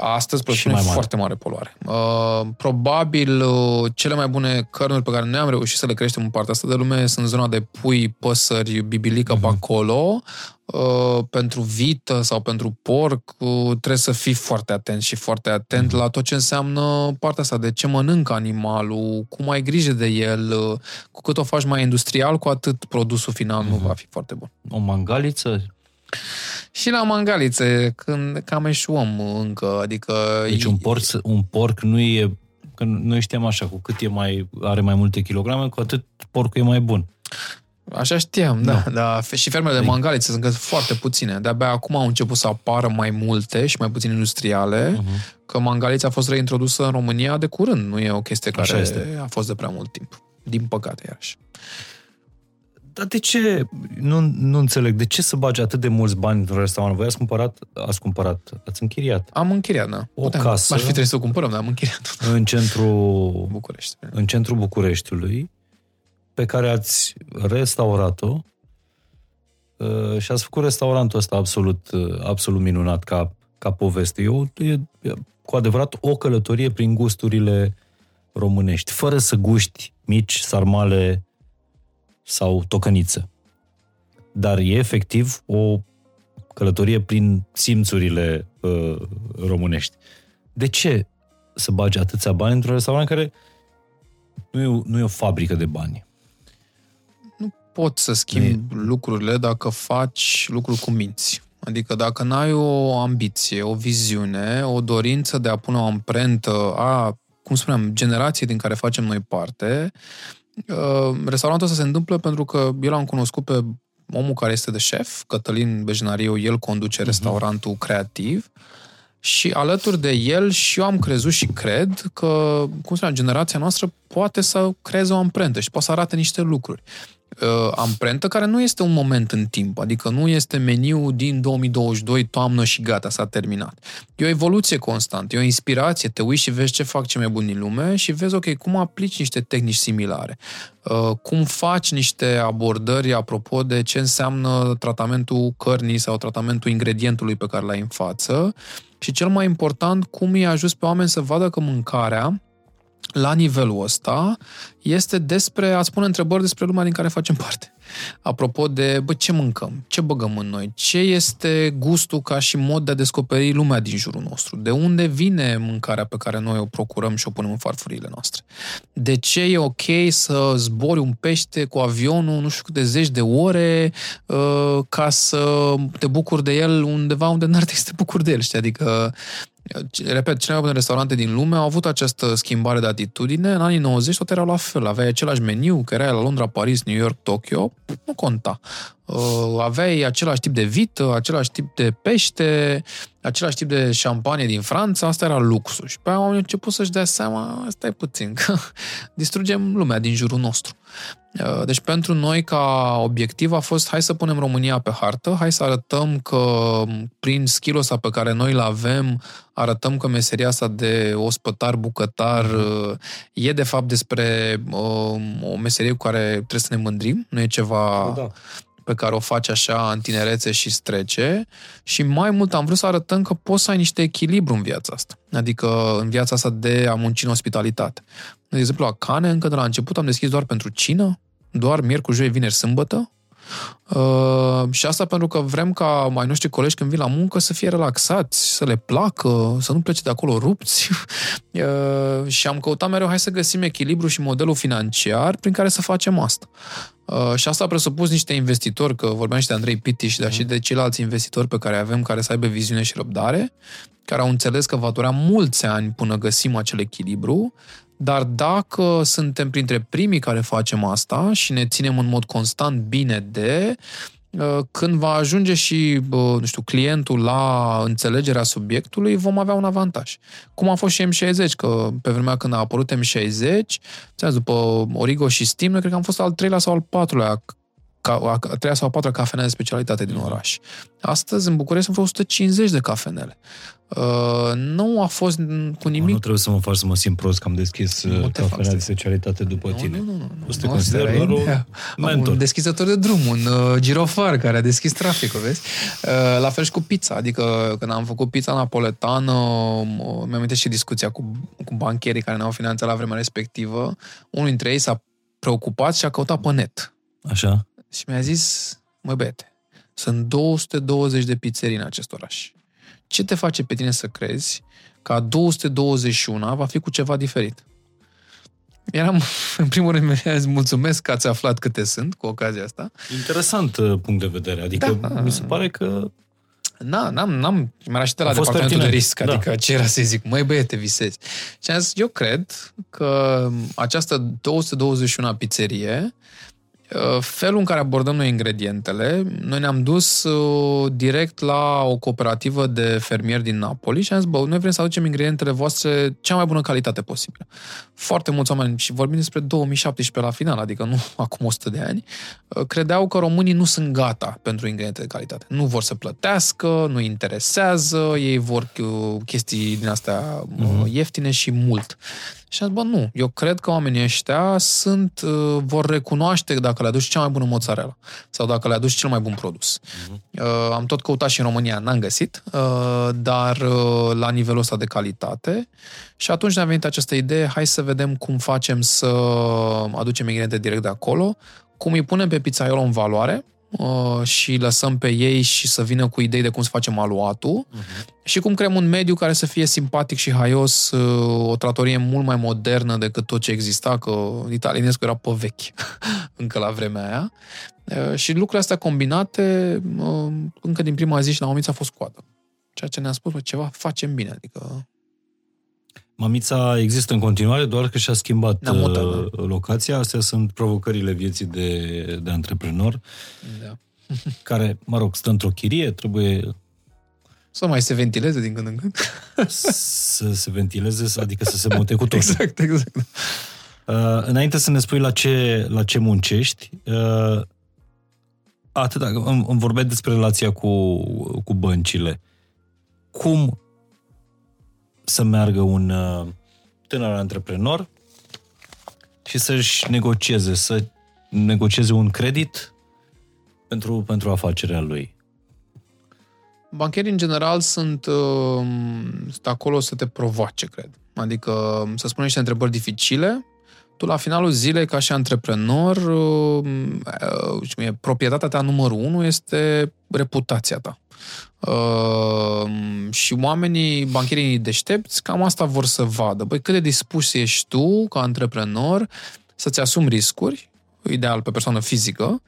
Astăzi presupune mai mare. foarte mare poluare. Uh, probabil uh, cele mai bune cărnuri pe care noi am reușit să le creștem în partea asta de lume sunt zona de pui, păsări, bibilică uh-huh. pe acolo. Uh, pentru vită sau pentru porc uh, trebuie să fii foarte atent și foarte atent uh-huh. la tot ce înseamnă partea asta de ce mănâncă animalul, cum ai grijă de el, uh, cu cât o faci mai industrial, cu atât produsul final uh-huh. nu va fi foarte bun. O mangaliță și la mangalițe, când cam eșuăm încă, adică... Deci un porc, un porc nu e... Că noi știam așa, cu cât e mai, are mai multe kilograme, cu atât porcul e mai bun. Așa știam, da. da. da. Și fermele de păi- mangalițe sunt foarte puține. De-abia acum au început să apară mai multe și mai puțin industriale, uh-huh. că mangalița a fost reintrodusă în România de curând. Nu e o chestie care este. a fost de prea mult timp. Din păcate, iarăși. Dar de ce, nu, nu înțeleg, de ce să bagi atât de mulți bani într-un restaurant? Voi ați cumpărat, ați cumpărat, ați închiriat. Am închiriat, da. O Putem, casă. Ar fi trebuit să o cumpărăm, dar am închiriat. În centrul <laughs> București. În centrul Bucureștiului, pe care ați restaurat-o uh, și ați făcut restaurantul ăsta absolut, uh, absolut minunat ca, ca poveste. Eu, e, e cu adevărat o călătorie prin gusturile românești, fără să guști mici sarmale sau tocăniță. Dar e efectiv o călătorie prin simțurile uh, românești. De ce să bagi atâția bani într-un restaurant care nu e, nu e o fabrică de bani? Nu poți să schimbi e... lucrurile dacă faci lucruri cu minți. Adică dacă n-ai o ambiție, o viziune, o dorință de a pune o amprentă a, cum spuneam, generației din care facem noi parte, Uh, restaurantul ăsta se întâmplă pentru că eu l-am cunoscut pe omul care este de șef, Cătălin Bejnariu, el conduce uh-huh. restaurantul creativ și alături de el și eu am crezut și cred că, cum spuneam, generația noastră poate să creeze o amprentă și poate să arate niște lucruri. Uh, amprentă care nu este un moment în timp, adică nu este meniu din 2022, toamnă și gata, s-a terminat. E o evoluție constantă, e o inspirație, te uiți și vezi ce fac cei mai buni din lume și vezi, ok, cum aplici niște tehnici similare, uh, cum faci niște abordări apropo de ce înseamnă tratamentul cărnii sau tratamentul ingredientului pe care l-ai în față și cel mai important, cum îi ajuns pe oameni să vadă că mâncarea la nivelul ăsta este despre a spune întrebări despre lumea din care facem parte. Apropo de, bă, ce mâncăm? Ce băgăm în noi? Ce este gustul ca și mod de a descoperi lumea din jurul nostru? De unde vine mâncarea pe care noi o procurăm și o punem în farfurile noastre? De ce e ok să zbori un pește cu avionul nu știu câte zeci de ore uh, ca să te bucuri de el undeva unde n-ar trebui să te bucuri de el, știi? Adică repet, cele mai bune restaurante din lume au avut această schimbare de atitudine. În anii 90 tot erau la fel. Aveai același meniu, că era la Londra, Paris, New York, Tokyo, nu conta. Uh, aveai același tip de vită, același tip de pește, același tip de șampanie din Franța, asta era luxul. Și pe aia au început să-și dea seama, stai puțin, că <laughs> distrugem lumea din jurul nostru. Uh, deci pentru noi ca obiectiv a fost hai să punem România pe hartă, hai să arătăm că prin skill ăsta pe care noi îl avem, arătăm că meseria asta de ospătar, bucătar uh, e de fapt despre o meserie cu care trebuie să ne mândrim, nu e ceva... Da pe care o faci așa în tinerețe și strece și mai mult am vrut să arătăm că poți să ai niște echilibru în viața asta. Adică în viața asta de a munci în ospitalitate. De exemplu, la Cane, încă de la început am deschis doar pentru cină, doar miercuri, joi, vineri, sâmbătă, Uh, și asta pentru că vrem ca mai noștri colegi când vin la muncă să fie relaxați, să le placă, să nu plece de acolo rupți. <laughs> uh, și am căutat mereu, hai să găsim echilibru și modelul financiar prin care să facem asta. Uh, și asta a presupus niște investitori, că vorbeam și de Andrei Pitiș, dar și de ceilalți investitori pe care avem, care să aibă viziune și răbdare, care au înțeles că va dura mulți ani până găsim acel echilibru, dar dacă suntem printre primii care facem asta și ne ținem în mod constant bine de, uh, când va ajunge și, nu știu, clientul la înțelegerea subiectului, vom avea un avantaj. Cum a fost și M60, că pe vremea când a apărut M60, după Origo și Steam, noi cred că am fost al treilea sau al patrulea a treia sau a patra cafenea de specialitate din oraș. Astăzi, în București, sunt vreo 150 de cafenele. Uh, nu a fost cu nimic... Nu trebuie să mă faci să mă simt prost că am deschis uh, cafenea de specialitate după nu, tine. Nu, nu, nu. O să te consider doar un Un deschizător de drum, un uh, girofar care a deschis traficul, vezi? Uh, la fel și cu pizza. Adică când am făcut pizza napoletană, uh, mi-am și discuția cu, cu bancherii care ne-au finanțat la vremea respectivă. Unul dintre ei s-a preocupat și a căutat pe net. Așa? Și mi-a zis, mă bete, sunt 220 de pizzerii în acest oraș. Ce te face pe tine să crezi că a 221 va fi cu ceva diferit? Eram, <laughs> în primul rând, îți mulțumesc că ați aflat câte sunt cu ocazia asta. Interesant uh, punct de vedere. Adică da, mi se pare că Na, n-am, n-am, mi-era și de la departamentul pertinent. de risc, da. adică ce era să zic, măi băiete, visezi. Și am zis, eu cred că această 221 pizzerie Uh, felul în care abordăm noi ingredientele, noi ne-am dus uh, direct la o cooperativă de fermieri din Napoli și am zis, bă, noi vrem să aducem ingredientele voastre cea mai bună calitate posibilă. Foarte mulți oameni, și vorbim despre 2017 la final, adică nu <laughs> acum 100 de ani, uh, credeau că românii nu sunt gata pentru ingrediente de calitate. Nu vor să plătească, nu interesează, ei vor chestii din astea uh-huh. ieftine și mult. Și am zis, bă, nu, eu cred că oamenii ăștia sunt, uh, vor recunoaște dacă le aduci cea mai bună mozzarella sau dacă le aduci cel mai bun produs. Uh-huh. Uh, am tot căutat și în România, n-am găsit, uh, dar uh, la nivelul ăsta de calitate. Și atunci ne-a venit această idee, hai să vedem cum facem să aducem ingrediente direct de acolo, cum îi punem pe pizzaiolo în valoare, uh, și lăsăm pe ei și să vină cu idei de cum să facem aluatul uh-huh. și cum creăm un mediu care să fie simpatic și haios, uh, o tratorie mult mai modernă decât tot ce exista, că italienescu era pe vechi <laughs> încă la vremea aia. Uh, și lucrurile astea combinate, uh, încă din prima zi și la omiță a fost coadă. Ceea ce ne-a spus, bă, ceva facem bine, adică Mamița există în continuare, doar că și-a schimbat mutat, da. locația. Astea sunt provocările vieții de, de antreprenor, da. care, mă rog, stă într-o chirie, trebuie... Să mai se ventileze din când în când. <laughs> să se ventileze, adică să se mute cu tot. Exact, exact. Uh, înainte să ne spui la ce, la ce muncești, uh, atât, îmi, îmi vorbeai despre relația cu, cu băncile. Cum să meargă un uh, tânăr antreprenor și să-și negocieze, să negocieze un credit pentru, pentru afacerea lui? Bancherii, în general, sunt, uh, sunt acolo să te provoace, cred. Adică să spunem niște întrebări dificile, tu la finalul zilei, ca și antreprenor, uh, uh, proprietatea ta numărul unu este reputația ta. Uh, și oamenii, bancherii deștepți, cam asta vor să vadă. Băi, cât de dispus ești tu, ca antreprenor, să-ți asumi riscuri, ideal pe persoană fizică,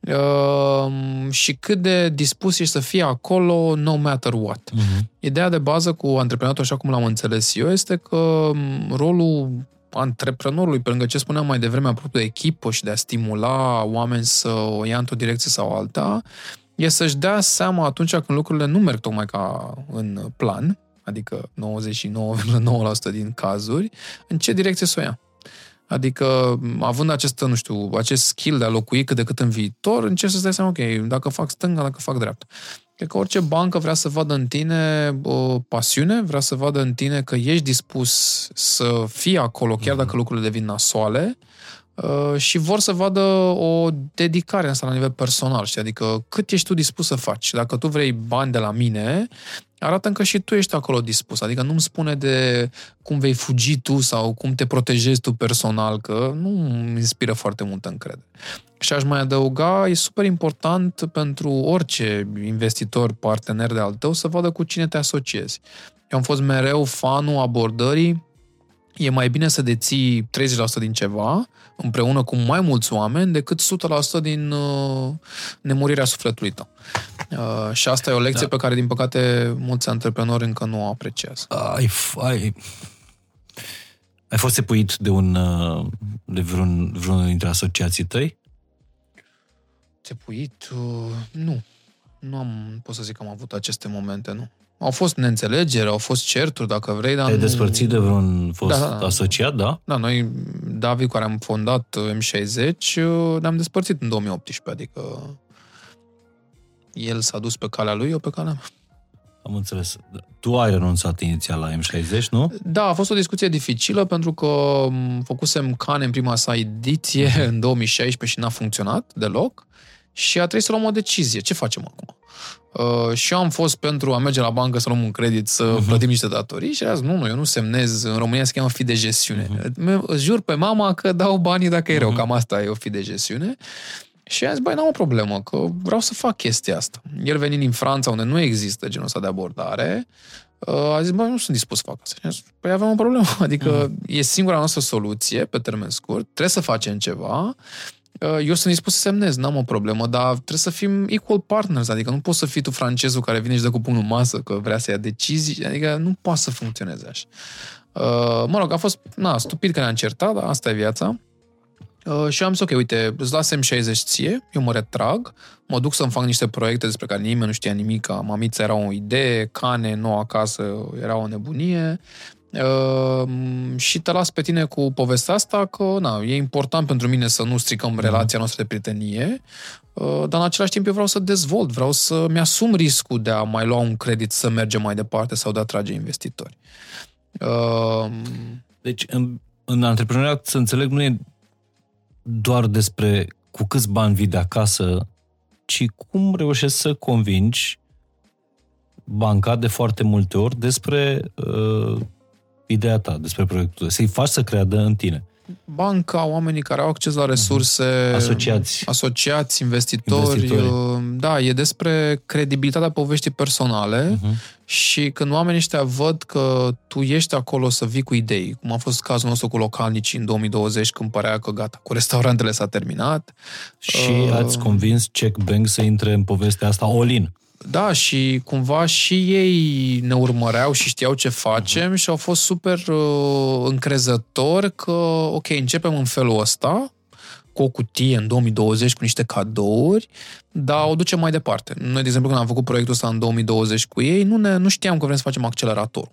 uh, și cât de dispus ești să fii acolo no matter what. Uh-huh. Ideea de bază cu antreprenorul, așa cum l-am înțeles eu, este că um, rolul antreprenorului, pe lângă ce spuneam mai devreme apropo de echipă și de a stimula oameni să o ia într-o direcție sau alta, e să-și dea seama atunci când lucrurile nu merg tocmai ca în plan, adică 99,9% din cazuri, în ce direcție să o ia. Adică, având acest, nu știu, acest skill de a locui cât de cât în viitor, încerci să-ți dai seama, ok, dacă fac stânga, dacă fac dreapta. Cred că orice bancă vrea să vadă în tine o pasiune, vrea să vadă în tine că ești dispus să fii acolo, chiar dacă lucrurile devin nasoale, uh, și vor să vadă o dedicare asta la nivel personal, știi? Adică cât ești tu dispus să faci. Dacă tu vrei bani de la mine, arată că și tu ești acolo dispus. Adică nu-mi spune de cum vei fugi tu sau cum te protejezi tu personal, că nu îmi inspiră foarte multă încredere. Și aș mai adăuga, e super important pentru orice investitor, partener de al tău, să vadă cu cine te asociezi. Eu am fost mereu fanul abordării e mai bine să deții 30% din ceva împreună cu mai mulți oameni decât 100% din uh, nemurirea sufletului tău. Uh, și asta e o lecție da. pe care, din păcate, mulți antreprenori încă nu o apreciază. Ai, ai, ai fost epuit de un uh, de vreun, vreunul dintre asociații tăi? Țepuit? Uh, nu. Nu am, pot să zic că am avut aceste momente, nu. Au fost neînțelegeri, au fost certuri, dacă vrei, dar Ai nu... despărțit de vreun fost da, da, da. asociat, da? Da, noi, David, care am fondat M60, ne-am despărțit în 2018, adică el s-a dus pe calea lui, eu pe calea mea. Am înțeles. Tu ai renunțat inițial la M60, nu? Da, a fost o discuție dificilă pentru că făcusem Cane în prima sa ediție în 2016 și n-a funcționat deloc și a trebuit să luăm o decizie. Ce facem acum? Uh, și eu am fost pentru a merge la bancă să luăm un credit, să uh-huh. plătim niște datorii și a zis, nu, nu, eu nu semnez, în România se cheamă fi de gestiune. Uh-huh. Îți jur pe mama că dau banii dacă e rău, uh-huh. cam asta e o fi de gestiune. Și a zis, băi, n-am o problemă, că vreau să fac chestia asta. El venind din Franța, unde nu există genul ăsta de abordare, uh, a zis, băi, nu sunt dispus să fac asta. Și a zis, păi avem o problemă, <laughs> adică uh-huh. e singura noastră soluție pe termen scurt, trebuie să facem ceva Uh, eu sunt dispus să semnez, n-am o problemă, dar trebuie să fim equal partners, adică nu poți să fii tu francezul care vine și dă cu pumnul masă că vrea să ia decizii, adică nu poate să funcționeze așa. Uh, mă rog, a fost, na, stupid că ne-am certat, dar asta e viața. Uh, și am zis, ok, uite, îți lasem 60 ție, eu mă retrag, mă duc să-mi fac niște proiecte despre care nimeni nu știa nimic, mamița era o idee, cane, nouă acasă, era o nebunie, Uh, și te las pe tine cu povestea asta că na, e important pentru mine să nu stricăm uh-huh. relația noastră de prietenie, uh, dar în același timp eu vreau să dezvolt, vreau să-mi asum riscul de a mai lua un credit să mergem mai departe sau de a atrage investitori. Uh, deci, în, în antreprenoriat, să înțeleg, nu e doar despre cu câți bani vii de acasă, ci cum reușești să convingi banca de foarte multe ori despre uh, ideea ta despre proiectul să-i faci să creadă în tine. Banca, oamenii care au acces la resurse, uh-huh. asociați, asociați investitori, investitori, uh, da, e despre credibilitatea poveștii personale uh-huh. și când oamenii ăștia văd că tu ești acolo să vii cu idei, cum a fost cazul nostru cu localnicii în 2020 când părea că gata, cu restaurantele s-a terminat. Și uh, ați convins Check Bank să intre în povestea asta all-in. Da, și cumva și ei ne urmăreau și știau ce facem uh-huh. și au fost super uh, încrezători că, ok, începem în felul ăsta, cu o cutie în 2020 cu niște cadouri, dar o ducem mai departe. Noi, de exemplu, când am făcut proiectul ăsta în 2020 cu ei, nu, ne, nu știam că vrem să facem accelerator.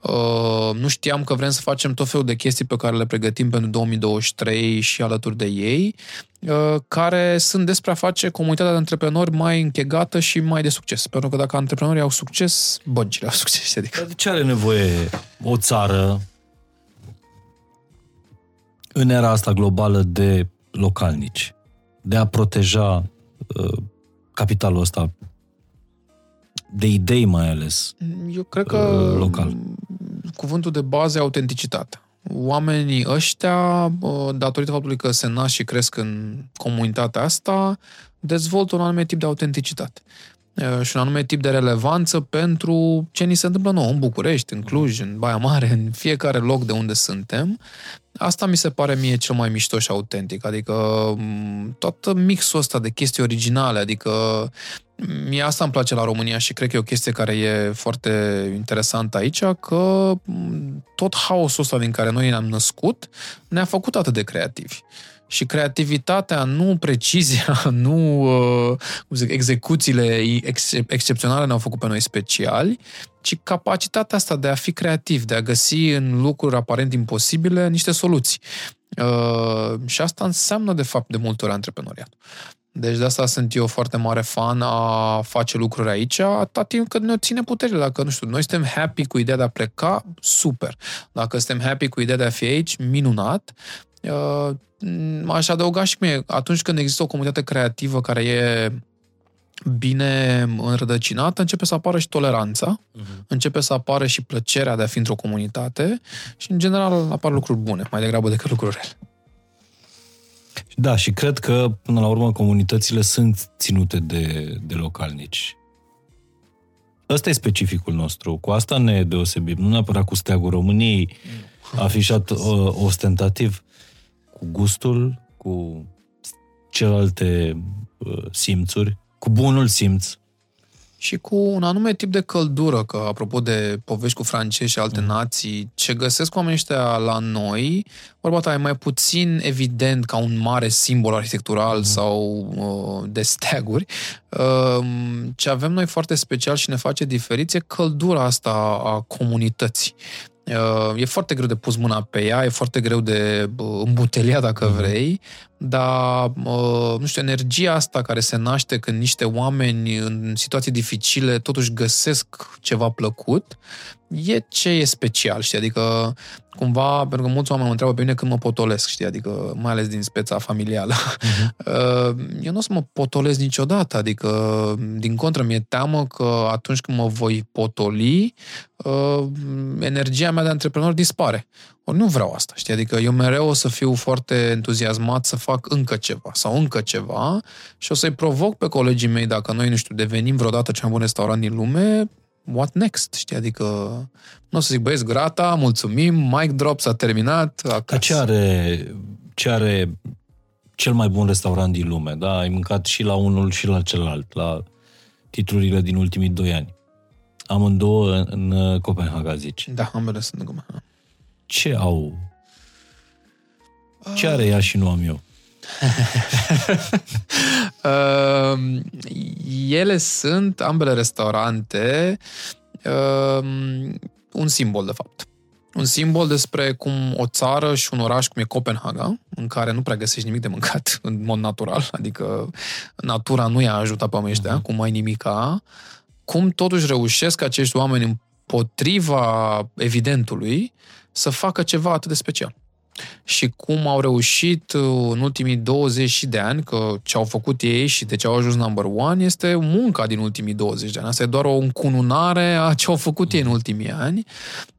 Uh, nu știam că vrem să facem tot felul de chestii pe care le pregătim pentru 2023 și alături de ei, uh, care sunt despre a face comunitatea de antreprenori mai închegată și mai de succes. Pentru că dacă antreprenorii au succes, băncile au succes. Adică. De ce are nevoie o țară în era asta globală de localnici? De a proteja uh, capitalul ăsta de idei mai ales. Eu cred că uh, local. cuvântul de bază e autenticitate. Oamenii ăștia, uh, datorită faptului că se nasc și cresc în comunitatea asta, dezvoltă un anume tip de autenticitate uh, și un anume tip de relevanță pentru ce ni se întâmplă nou în București, în Cluj, în Baia Mare, în fiecare loc de unde suntem. Asta mi se pare mie cel mai mișto și autentic, adică tot mixul ăsta de chestii originale, adică Mie asta îmi place la România și cred că e o chestie care e foarte interesantă aici, că tot haosul ăsta din care noi ne-am născut ne-a făcut atât de creativi. Și creativitatea, nu precizia, <laughs> nu uh, cum zic, execuțiile ex- excepționale ne-au făcut pe noi speciali, ci capacitatea asta de a fi creativ, de a găsi în lucruri aparent imposibile niște soluții. Uh, și asta înseamnă, de fapt, de multe ori antreprenoriat. Deci de asta sunt eu foarte mare fan a face lucruri aici, atât timp cât ne ține puterile. Dacă, nu știu, noi suntem happy cu ideea de a pleca, super. Dacă suntem happy cu ideea de a fi aici, minunat. Uh, aș adăuga și mie, atunci când există o comunitate creativă care e bine înrădăcinată, începe să apară și toleranța, uh-huh. începe să apară și plăcerea de a fi într-o comunitate și, în general, apar lucruri bune, mai degrabă decât lucruri rele. Da, și cred că, până la urmă, comunitățile sunt ținute de, de localnici. Ăsta e specificul nostru. Cu asta ne deosebim. Nu neapărat cu steagul României, afișat uh, ostentativ, cu gustul, cu celelalte uh, simțuri, cu bunul simț și cu un anume tip de căldură, că apropo de povești cu francezi și alte mm. nații, ce găsesc oamenii ăștia la noi, vorba ta e mai puțin evident ca un mare simbol arhitectural mm. sau uh, de steaguri. Uh, ce avem noi foarte special și ne face diferiți e căldura asta a comunității. Uh, e foarte greu de pus mâna pe ea, e foarte greu de îmbutelia, dacă mhm. vrei, dar, uh, nu știu, energia asta care se naște când niște oameni în situații dificile totuși găsesc ceva plăcut, e ce e special, știi? Adică, cumva, pentru că mulți oameni mă întreabă pe mine când mă potolesc, știi? Adică, mai ales din speța familială. Uh-huh. <laughs> Eu nu o să mă potolesc niciodată, adică, din contră, mi-e teamă că atunci când mă voi potoli, uh, energia mea de antreprenor dispare. Ori nu vreau asta, știi? Adică eu mereu o să fiu foarte entuziasmat să fac încă ceva sau încă ceva și o să-i provoc pe colegii mei, dacă noi, nu știu, devenim vreodată cel mai bun restaurant din lume, what next, știi? Adică nu o să zic, băieți, grata, mulțumim, mic drop, s-a terminat, acasă. Dar ce are, ce are cel mai bun restaurant din lume, da? Ai mâncat și la unul și la celălalt, la titlurile din ultimii doi ani. Amândouă în Copenhaga, zici. Da, ambele sunt în Copenhaga. Ce au? Ce are ea și nu am eu? uh, <laughs> ele sunt, ambele restaurante, uh, un simbol, de fapt. Un simbol despre cum o țară și un oraș cum e Copenhaga, în care nu prea găsești nimic de mâncat <laughs> în mod natural, adică natura nu i-a ajutat pe oamenii ăștia, uh-huh. cum mai nimica, cum totuși reușesc acești oameni împotriva evidentului să facă ceva atât de special și cum au reușit uh, în ultimii 20 de ani, că ce au făcut ei și de ce au ajuns number one este munca din ultimii 20 de ani. Asta e doar o încununare a ce au făcut ei în ultimii ani.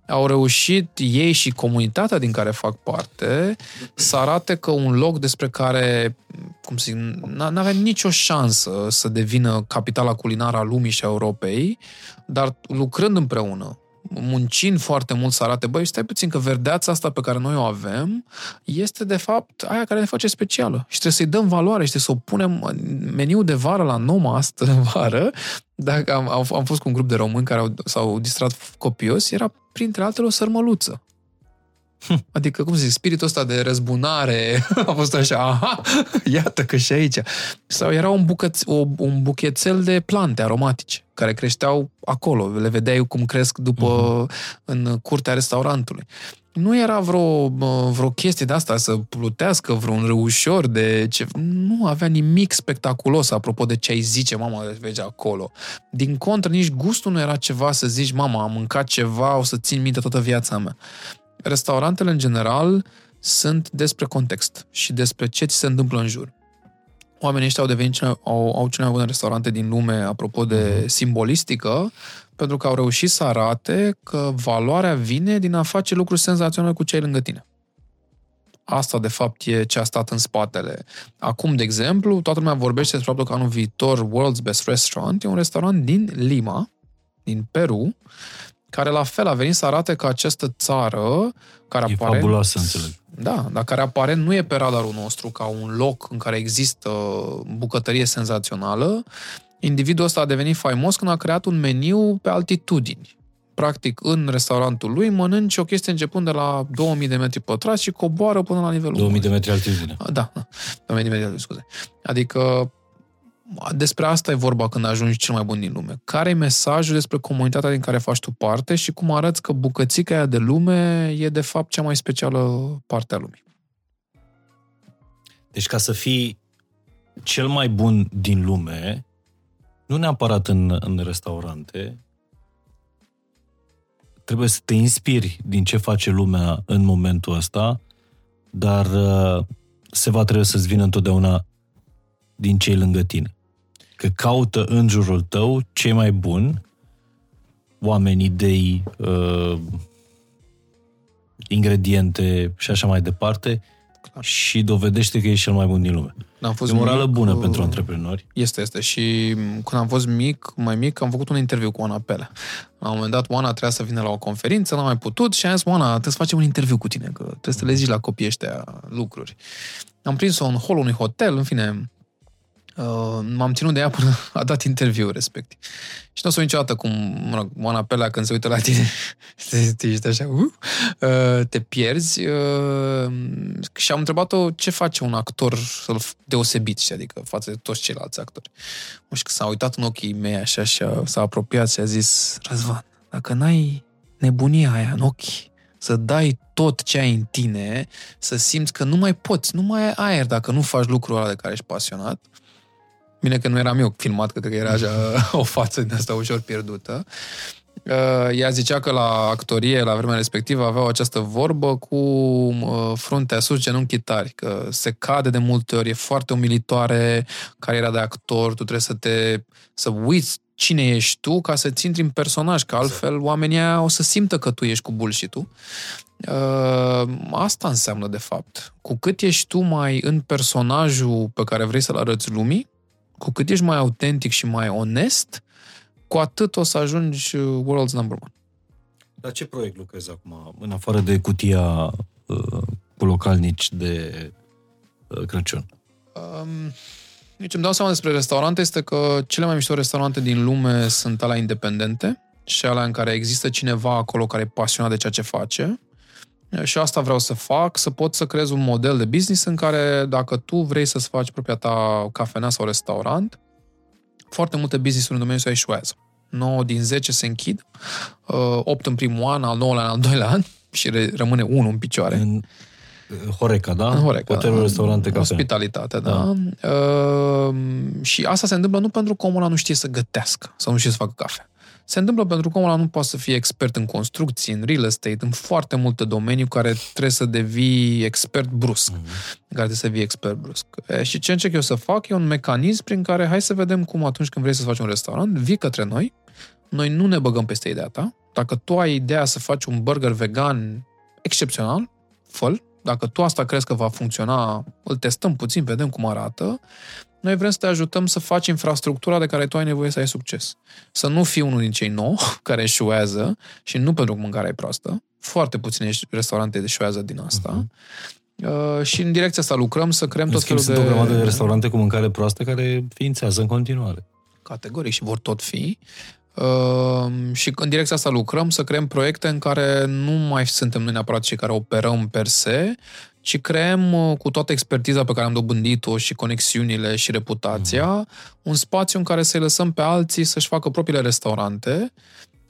Au reușit ei și comunitatea din care fac parte să arate că un loc despre care, cum să zic, n-avea nicio șansă să devină capitala culinară a lumii și a Europei, dar lucrând împreună, muncind foarte mult să arate, băi, stai puțin că verdeața asta pe care noi o avem este de fapt aia care ne face specială și trebuie să-i dăm valoare și trebuie să o punem meniul de vară la Noma asta vară. Dacă am, am, am fost cu un grup de români care au, s-au distrat copios, era printre altele o sărmăluță. Adică, cum să zic, spiritul ăsta de răzbunare <laughs> a fost așa, aha, iată că și aici. Sau era un, bucăț, o, un buchețel de plante aromatice care creșteau acolo. Le vedeai cum cresc după uh-huh. în curtea restaurantului. Nu era vreo, vreo chestie de asta să plutească vreun râușor de ce... Nu avea nimic spectaculos apropo de ce ai zice, mama, vezi acolo. Din contră, nici gustul nu era ceva să zici, mama, am mâncat ceva, o să țin minte toată viața mea. Restaurantele, în general, sunt despre context și despre ce ți se întâmplă în jur. Oamenii ăștia au devenit cele, au, au cele mai bune restaurante din lume, apropo de mhm. simbolistică, pentru că au reușit să arate că valoarea vine din a face lucruri senzaționale cu cei lângă tine. Asta, de fapt, e ce a stat în spatele. Acum, de exemplu, toată lumea vorbește despre faptul că anul viitor World's Best Restaurant e un restaurant din Lima, din Peru, care la fel a venit să arate că această țară, care e apare... fabuloasă, înțeleg. Da, dar care apare nu e pe radarul nostru ca un loc în care există bucătărie senzațională, individul ăsta a devenit faimos când a creat un meniu pe altitudini. Practic, în restaurantul lui mănânci o chestie începând de la 2000 de metri pătrați și coboară până la nivelul 2000 de metri altitudine. Da, 2000 de metri, scuze. Adică despre asta e vorba când ajungi cel mai bun din lume. Care e mesajul despre comunitatea din care faci tu parte și cum arăți că bucățica aia de lume e de fapt cea mai specială parte a lumii. Deci ca să fii cel mai bun din lume, nu neapărat în, în restaurante, trebuie să te inspiri din ce face lumea în momentul ăsta, dar uh, se va trebui să-ți vină întotdeauna din cei lângă tine. Că caută în jurul tău cei mai buni oameni, idei, uh, ingrediente și așa mai departe Clar. și dovedește că e cel mai bun din lume. Am fost e o morală mic, bună uh, pentru antreprenori. Este, este. Și când am fost mic, mai mic, am făcut un interviu cu Oana Pele. La un moment dat, Oana trebuia să vină la o conferință, n-a mai putut și am zis, Oana, trebuie să facem un interviu cu tine, că trebuie să le zici la copiii ăștia lucruri. Am prins-o în hol unui hotel, în fine, Uh, m-am ținut de ea până <laughs> a dat interviu respectiv. Și nu o să niciodată cum, mă rog, Moana Pelea când se uită la tine, <laughs> te, ești așa, uh, uh, te pierzi. Uh, și am întrebat-o ce face un actor să-l deosebit, știi, adică față de toți ceilalți actori. Și că s-a uitat în ochii mei așa și s-a apropiat și a zis, Răzvan, dacă n-ai nebunia aia în ochi, să dai tot ce ai în tine, să simți că nu mai poți, nu mai ai aer dacă nu faci lucrul ăla de care ești pasionat, Bine că nu eram eu filmat, că cred că era așa <laughs> o față din asta ușor pierdută. Uh, ea zicea că la actorie, la vremea respectivă, aveau această vorbă cu uh, fruntea sus, genunchii tari, că se cade de multe ori, e foarte umilitoare cariera de actor, tu trebuie să te să uiți cine ești tu ca să-ți intri în personaj, că altfel oamenii o să simtă că tu ești cu bullshit-ul. Uh, asta înseamnă, de fapt. Cu cât ești tu mai în personajul pe care vrei să-l arăți lumii, cu cât ești mai autentic și mai onest, cu atât o să ajungi uh, world's number one. La ce proiect lucrezi acum, în afară de cutia uh, cu localnici de uh, Crăciun? Um, ce îmi dau seama despre restaurante este că cele mai mișto restaurante din lume sunt alea independente și alea în care există cineva acolo care e pasionat de ceea ce face și asta vreau să fac, să pot să creez un model de business în care dacă tu vrei să-ți faci propria ta cafenea sau restaurant, foarte multe business-uri în domeniul ăsta eșuează. 9 din 10 se închid, 8 în primul an, al 9 an, al doilea an <laughs> și rămâne unul în picioare. În Horeca, da? În Horeca. Hotelul, restaurante, cafea. Ospitalitate, da. da. Uh, și asta se întâmplă nu pentru că omul ăla nu știe să gătească sau nu știe să facă cafea. Se întâmplă pentru că omul nu poate să fie expert în construcții, în real estate, în foarte multe domenii care trebuie să devii expert brusc. Mm-hmm. Care trebuie să devii expert brusc. E, și ce încerc eu să fac e un mecanism prin care hai să vedem cum atunci când vrei să faci un restaurant, vii către noi, noi nu ne băgăm peste ideea ta. Dacă tu ai ideea să faci un burger vegan excepțional, fă Dacă tu asta crezi că va funcționa, îl testăm puțin, vedem cum arată noi vrem să te ajutăm să faci infrastructura de care tu ai nevoie să ai succes. Să nu fii unul din cei nou <laughs> care eșuează și nu pentru că mâncarea e proastă. Foarte puține restaurante eșuează din asta. Uh-huh. Uh, și în direcția asta lucrăm să creăm tot felul de... Sunt o grămadă de restaurante cu mâncare proastă care ființează în continuare. Categoric și vor tot fi. Uh, și în direcția asta lucrăm, să creăm proiecte în care nu mai suntem noi neapărat cei care operăm per se, ci creăm uh, cu toată expertiza pe care am dobândit-o și conexiunile și reputația, mm-hmm. un spațiu în care să-i lăsăm pe alții să-și facă propriile restaurante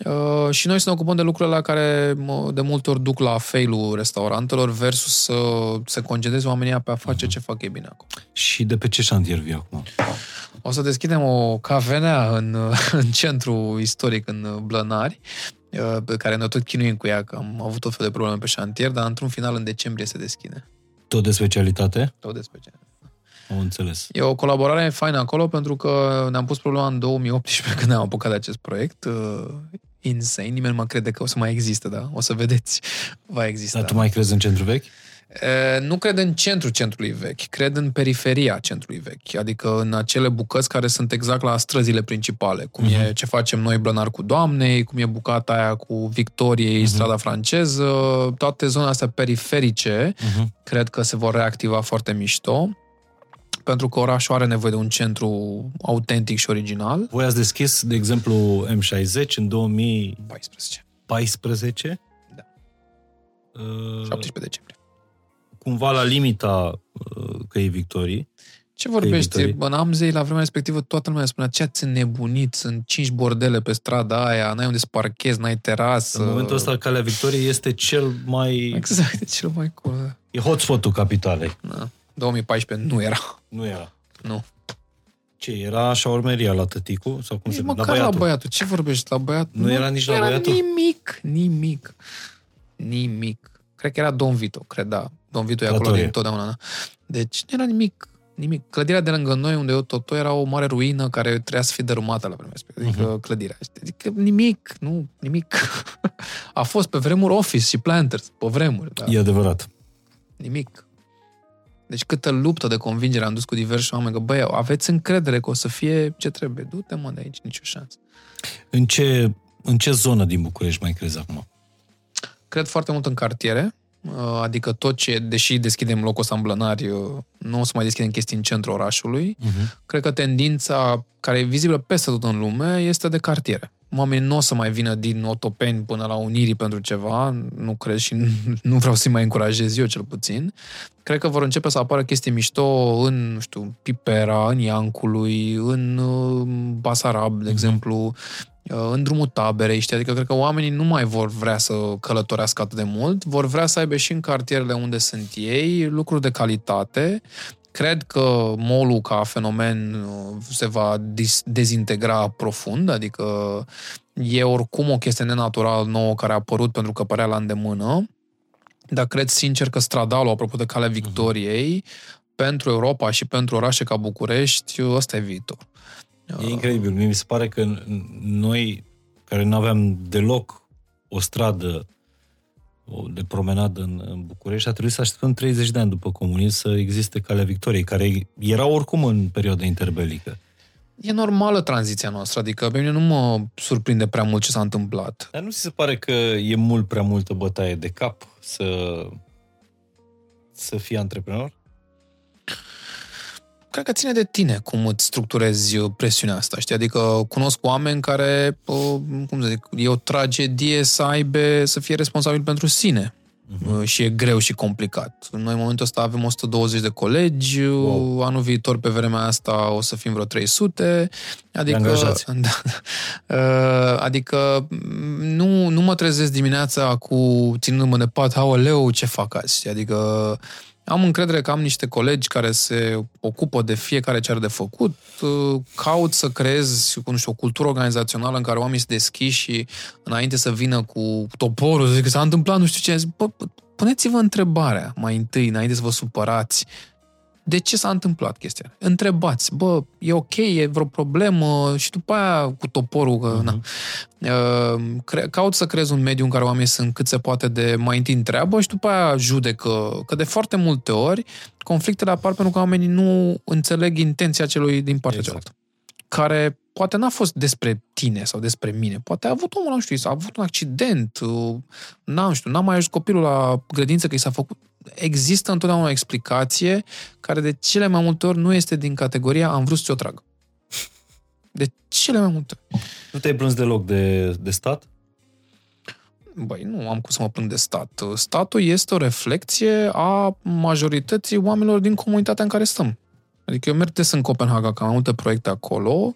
uh, și noi să ne ocupăm de lucrurile la care de multe ori duc la failul restaurantelor versus să se concentreze oamenii pe a face mm-hmm. ce fac ei bine acum. Și de pe ce șantier vii acum? O să deschidem o cafenea în, <laughs> în centru istoric, în Blănari, uh, pe care noi tot chinuim cu ea, că am avut tot fel de probleme pe șantier, dar într-un final, în decembrie, se deschide. Tot de specialitate? Tot de specialitate. Am înțeles. E o colaborare faină acolo pentru că ne-am pus problema în 2018 <laughs> când ne-am apucat de acest proiect. Uh, insane. Nimeni nu mă crede că o să mai existe, da? O să vedeți. Va exista. Dar tu mai crezi în centru vechi? Nu cred în centrul centrului vechi, cred în periferia centrului vechi, adică în acele bucăți care sunt exact la străzile principale, cum uh-huh. e mhm. ce facem noi Blănar cu Doamnei, cum e bucata aia cu Victoriei, uh-huh. strada franceză, toate zonele astea periferice, uh-huh. cred că se vor reactiva foarte mișto pentru că orașul are nevoie de un centru autentic și original. Voi ați deschis, de exemplu, M60 în 2014. 14? Da. Uh... 17 decembrie cumva la limita uh, căii victorii. Ce vorbești? În Amzei, la vremea respectivă, toată lumea spunea ce ați nebunit, sunt cinci bordele pe strada aia, n-ai unde să parchezi, n-ai terasă. În momentul ăsta, Calea Victoriei este cel mai... Exact, cel mai cool. E hotspot-ul capitalei. Da. 2014 nu era. Nu era. Nu. Ce, era așa urmeria la tăticu? Sau cum se măcar la băiatul. la băiatul. Ce vorbești la băiatul? Nu, nu era nici nu la era băiatul? nimic, nimic. Nimic. Cred că era Don Vito, cred, da. Don Vito e acolo din totdeauna. Da? Deci nu era nimic, nimic. Clădirea de lângă noi, unde eu tot era o mare ruină care trebuia să fie dărâmată la vremea respectivă. Adică uh-huh. clădirea. Adică nimic, nu, nimic. <laughs> A fost pe vremuri Office și Planters, pe vremuri. Da. E adevărat. Nimic. Deci câtă luptă de convingere am dus cu diversi oameni că, băi, aveți încredere că o să fie ce trebuie. Du-te, mă, de aici, nicio șansă. În ce, în ce zonă din București mai crezi acum? Cred foarte mult în cartiere, uh, adică tot ce, deși deschidem locul ăsta în blănari, uh, nu o să mai deschidem chestii în centrul orașului. Uh-huh. Cred că tendința care e vizibilă peste tot în lume este de cartiere. Oamenii nu o să mai vină din Otopeni până la Unirii pentru ceva, nu cred și <laughs> nu vreau să-i mai încurajez eu cel puțin. Cred că vor începe să apară chestii mișto în, nu știu, Pipera, în Iancului, în uh, Basarab, de uh-huh. exemplu, Uh, în drumul taberei, știi? Adică cred că oamenii nu mai vor vrea să călătorească atât de mult, vor vrea să aibă și în cartierele unde sunt ei lucruri de calitate. Cred că molul ca fenomen uh, se va dezintegra profund, adică e oricum o chestie nenatural nouă care a apărut pentru că părea la îndemână, dar cred sincer că stradalul, apropo de Calea mhm. Victoriei, pentru Europa și pentru orașe ca București, ăsta e viitor. E incredibil. Mi se pare că noi, care nu aveam deloc o stradă de promenadă în, în București, a trebuit să așteptăm 30 de ani după comunism să existe Calea Victoriei, care era oricum în perioada interbelică. E normală tranziția noastră, adică pe mine nu mă surprinde prea mult ce s-a întâmplat. Dar nu ți se pare că e mult prea multă bătaie de cap să, să fii antreprenor? Cred că ține de tine cum îți structurezi uh, presiunea asta, știi? Adică cunosc oameni care, uh, cum să zic, e o tragedie să aibă, să fie responsabil pentru sine. Uh-huh. Și e greu și complicat. Noi în momentul ăsta avem 120 de colegi, wow. anul viitor pe vremea asta o să fim vreo 300. Adică, <laughs> da, adică nu, nu mă trezesc dimineața cu ținându-mă de pat, leu, ce fac azi? Adică am încredere că am niște colegi care se ocupă de fiecare ce are de făcut, uh, caut să creez nu știu, o cultură organizațională în care oamenii se deschiși și înainte să vină cu toporul, să zic că s-a întâmplat nu știu ce, bă, puneți-vă întrebarea mai întâi, înainte să vă supărați de ce s-a întâmplat chestia. Întrebați, bă, e ok, e vreo problemă și după aia cu toporul, că, uh-huh. na. Uh, caut să creez un mediu în care oamenii sunt cât se poate de mai întâi întreabă și după aia judecă. Că de foarte multe ori conflictele apar pentru că oamenii nu înțeleg intenția celui din partea exact. cealaltă. Care poate n-a fost despre tine sau despre mine. Poate a avut omul, nu știu, s-a avut un accident, uh, n-am știu, n-a mai ajuns copilul la grădință că i s-a făcut există întotdeauna o explicație care de cele mai multe ori nu este din categoria am vrut să ți-o trag. De cele mai multe ori. Nu te-ai plâns deloc de, de stat? Băi, nu am cum să mă plâng de stat. Statul este o reflecție a majorității oamenilor din comunitatea în care stăm. Adică eu merg des în Copenhaga, că am multe proiecte acolo,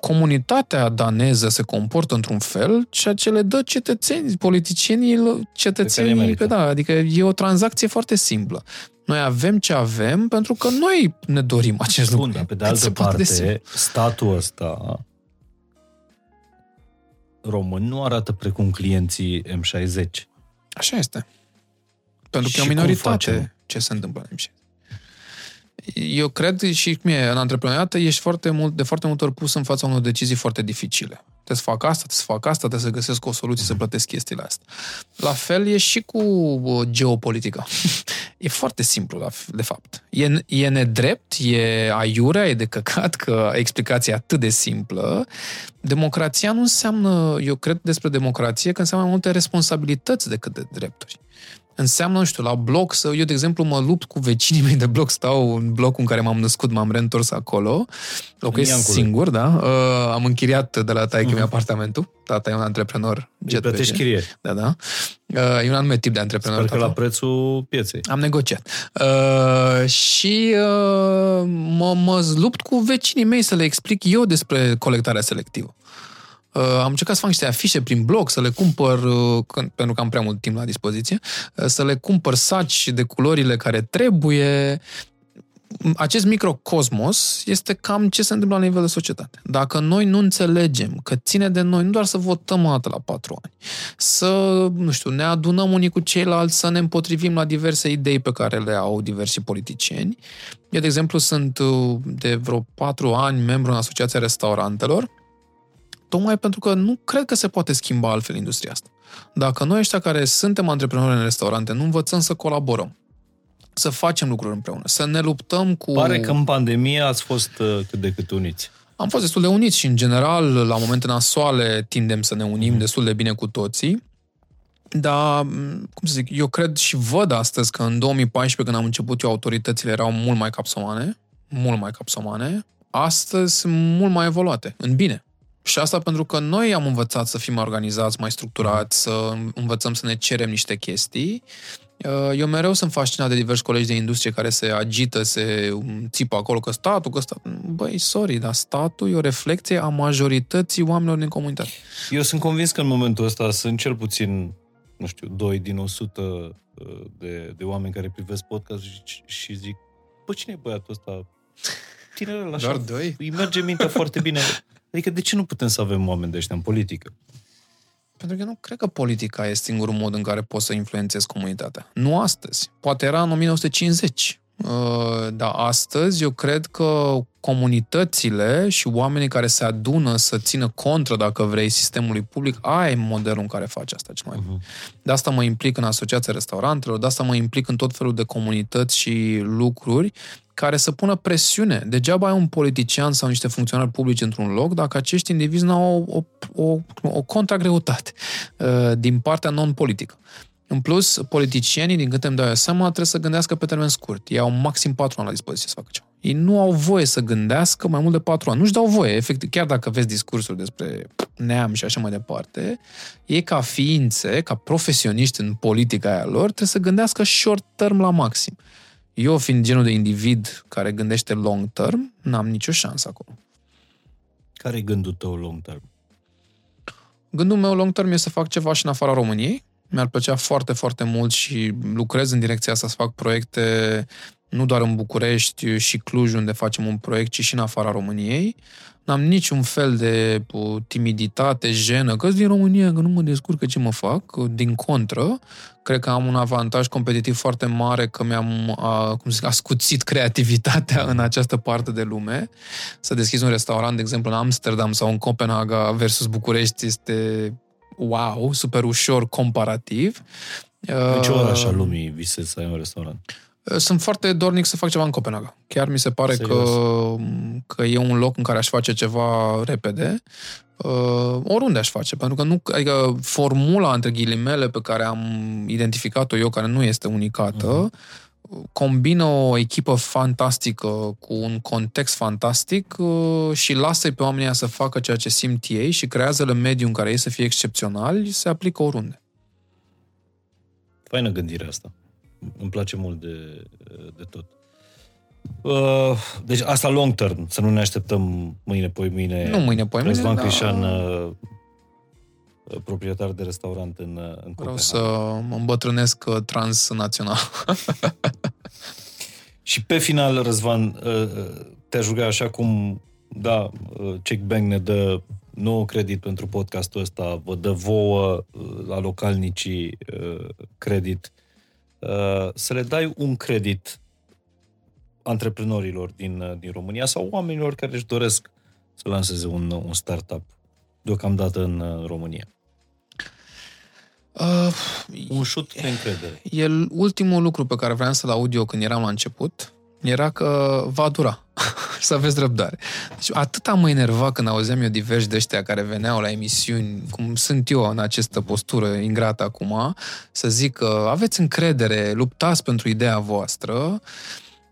comunitatea daneză se comportă într-un fel, ceea ce le dă cetățenii, politicienii, cetățenii, că da, adică e o tranzacție foarte simplă. Noi avem ce avem pentru că noi ne dorim acest Bun, lucru. dar pe de Cât altă se poate de simplu. parte, statul ăsta român nu arată precum clienții M60. Așa este. Pentru că Și e o cum minoritate facem? ce se întâmplă în MC. Eu cred și cum e, în antreprenoriat ești foarte mult, de foarte multe ori pus în fața unor decizii foarte dificile. Trebuie să fac asta, trebuie să fac asta, trebuie să găsesc o soluție să plătesc chestiile astea. La fel e și cu uh, geopolitica. <laughs> e foarte simplu, la f- de fapt. E, e nedrept, e aiurea, e de căcat că explicația e atât de simplă. Democrația nu înseamnă, eu cred despre democrație, că înseamnă mai multe responsabilități decât de drepturi înseamnă, nu știu, la bloc să... Eu, de exemplu, mă lupt cu vecinii mei de bloc, stau în blocul în care m-am născut, m-am reîntors acolo. Locuiesc Iancului. singur, da. Uh, am închiriat de la taică mi apartamentul. Tata e un antreprenor. Îi plătești PG. chirie. Da, da. Uh, e un anume tip de antreprenor. Sper că tata. la prețul pieței. Am negociat. Uh, și uh, mă, mă lupt cu vecinii mei să le explic eu despre colectarea selectivă. Uh, am încercat să fac niște afișe prin blog, să le cumpăr, uh, când, pentru că am prea mult timp la dispoziție, uh, să le cumpăr saci de culorile care trebuie. Acest microcosmos este cam ce se întâmplă la nivel de societate. Dacă noi nu înțelegem că ține de noi nu doar să votăm o dată la patru ani, să, nu știu, ne adunăm unii cu ceilalți, să ne împotrivim la diverse idei pe care le au diversi politicieni. Eu, de exemplu, sunt uh, de vreo patru ani membru în Asociația Restaurantelor, tocmai pentru că nu cred că se poate schimba altfel industria asta. Dacă noi ăștia care suntem antreprenori în restaurante nu învățăm să colaborăm, să facem lucruri împreună, să ne luptăm cu... Pare că în pandemie ați fost uh, cât de cât uniți. Am fost destul de uniți și, în general, la momente nasoale tindem să ne Mhm. unim destul de bine cu toții. Dar, m, cum să zic, eu cred și văd astăzi că în 2014, când am început eu, autoritățile erau mult mai capsomane, mult mai capsomane. Astăzi sunt mult mai evoluate, în bine. Și asta pentru că noi am învățat să fim mai organizați, mai structurați, să învățăm să ne cerem niște chestii. Uh, Eu mereu sunt fascinat de diversi colegi de industrie care se agită, se țipă acolo că statul, că statul... Băi, sorry, dar statul e o reflecție a majorității oamenilor din comunitate. Eu sunt convins că în momentul ăsta sunt cel puțin, nu știu, doi din 100 uh, de, de oameni care privesc podcast și, și zic, bă, cine e băiatul ăsta? Tinerel, așa, Doar doi? îi merge mintea foarte bine. Adică de ce nu putem să avem oameni de ăștia în politică? Pentru că eu nu cred că politica este singurul mod în care poți să influențezi comunitatea. Nu astăzi. Poate era în 1950. Uh, Dar astăzi eu cred că comunitățile și oamenii care se adună să țină contra, dacă vrei, sistemului public, aia e modelul în care faci asta cel mai bine. De asta mă implic în Asociația Restaurantelor, de asta mă implic în tot felul de comunități și lucruri care să pună presiune. Degeaba ai un politician sau niște funcționari publici într-un loc dacă acești indivizi nu au o, o, o, o contragreutate uh, din partea non-politică. În plus, politicienii, din câte îmi dau eu seama, trebuie să gândească pe termen scurt. Ei au maxim patru ani la dispoziție să facă ceva. Ei nu au voie să gândească mai mult de patru ani. Nu-și dau voie, efectiv. Chiar dacă vezi discursuri despre neam și așa mai departe, ei ca ființe, ca profesioniști în politica aia lor, trebuie să gândească short term la maxim. Eu, fiind genul de individ care gândește long term, n-am nicio șansă acolo. Care e gândul tău long term? Gândul meu long term este să fac ceva și în afara României. Mi-ar plăcea foarte, foarte mult și lucrez în direcția asta să fac proiecte nu doar în București și Cluj, unde facem un proiect, ci și în afara României. N-am niciun fel de uh, timiditate, jenă, că din România, că nu mă descurcă ce mă fac. Din contră, cred că am un avantaj competitiv foarte mare că mi-am a, cum să zic, ascuțit creativitatea în această parte de lume. Să deschizi un restaurant, de exemplu, în Amsterdam sau în Copenhaga versus București este wow, super ușor comparativ. În ce Uh, oraș al lumii visezi să ai un restaurant? Sunt foarte dornic să fac ceva în Copenhaga. Chiar mi se pare Serios? că, că e un loc în care aș face ceva repede. Uh, oriunde aș face, pentru că nu, adică formula între ghilimele pe care am identificat-o eu, care nu este unicată, combină o echipă fantastică cu un context fantastic uh, și lasă pe oamenii să facă ceea ce simt ei și creează-le mediul în care ei să fie excepționali, se aplică oriunde. Faină gândirea asta. Îmi place mult de, de tot. Uh, deci asta long term, să nu ne așteptăm mâine, poi mâine. Nu mâine, poi mâine, Răzvan Crișan, uh, proprietar de restaurant în, uh, în Vreau să mă îmbătrânesc uh, transnațional. <laughs> și pe final, Răzvan, te-aș ruga așa cum, da, Check Bank ne dă nou credit pentru podcastul ăsta, vă dă vouă la localnicii credit, să le dai un credit antreprenorilor din, din România sau oamenilor care își doresc să lanseze un, un startup deocamdată în România? Uh, un șut de încredere. E ultimul lucru pe care vreau să-l aud eu când eram la început, era că va dura. <laughs> să aveți răbdare. Deci atât am mă enerva când auzeam eu diversi de ăștia care veneau la emisiuni, cum sunt eu în această postură ingrată acum, să zic că aveți încredere, luptați pentru ideea voastră.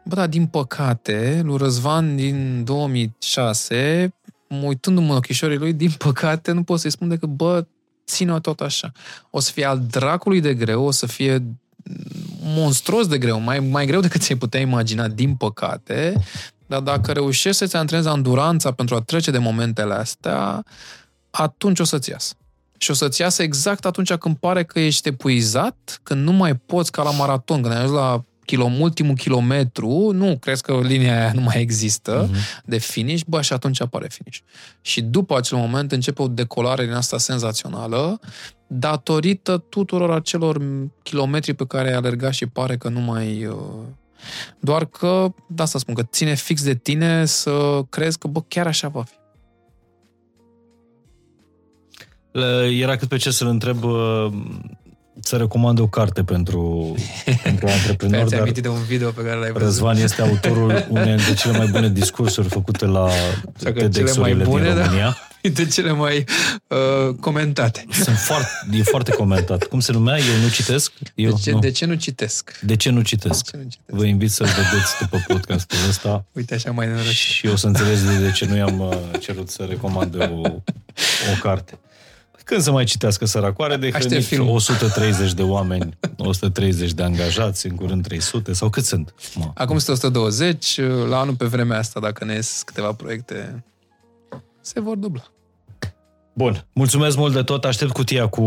Bă, dar din păcate, lui Răzvan din 2006, uitându-mă în ochișorii lui, din păcate nu pot să-i spun decât, bă, ține-o tot așa. O să fie al dracului de greu, o să fie monstruos de greu, mai, mai greu decât ți-ai putea imagina, din păcate, dar dacă reușești să-ți antrenezi anduranța pentru a trece de momentele astea, atunci o să-ți iasă. Și o să-ți iasă exact atunci când pare că ești epuizat, când nu mai poți ca la maraton, când ai ajuns la kilo, ultimul kilometru, nu, crezi că linia aia nu mai există uh-huh. de finish, bă, și atunci apare finish. Și după acel moment începe o decolare din asta senzațională, datorită tuturor acelor kilometri pe care ai alergat și pare că nu mai... Uh, doar că, da, să spun, că ține fix de tine să crezi că, bă, chiar așa va fi. Era cât pe ce să-l întreb uh, să recomand o carte pentru, <laughs> pentru antreprenori. dar de un video pe care l-ai văzut. Răzvan este autorul <laughs> unei dintre cele mai bune discursuri făcute la TEDx-urile din da. România. <laughs> Da? Dintre cele mai uh, comentate. Sunt foarte, e foarte comentat. Cum se numea? Eu nu citesc? Eu, de, ce, nu. de ce nu citesc? De ce nu citesc? De ce nu citesc? Vă invit să-l vedeți după podcastul ăsta. Uite așa mai nenorocit. Și o să înțelegeți de, de ce nu i-am uh, cerut să recomand o, o carte. Când să mai citească săracoare de hrănit film. 130 de oameni, 130 de angajați, în curând 300 sau cât sunt? Ma. Acum sunt 120, la anul pe vremea asta, dacă ne ies câteva proiecte, se vor dubla. Bun, mulțumesc mult de tot. Aștept cutia cu,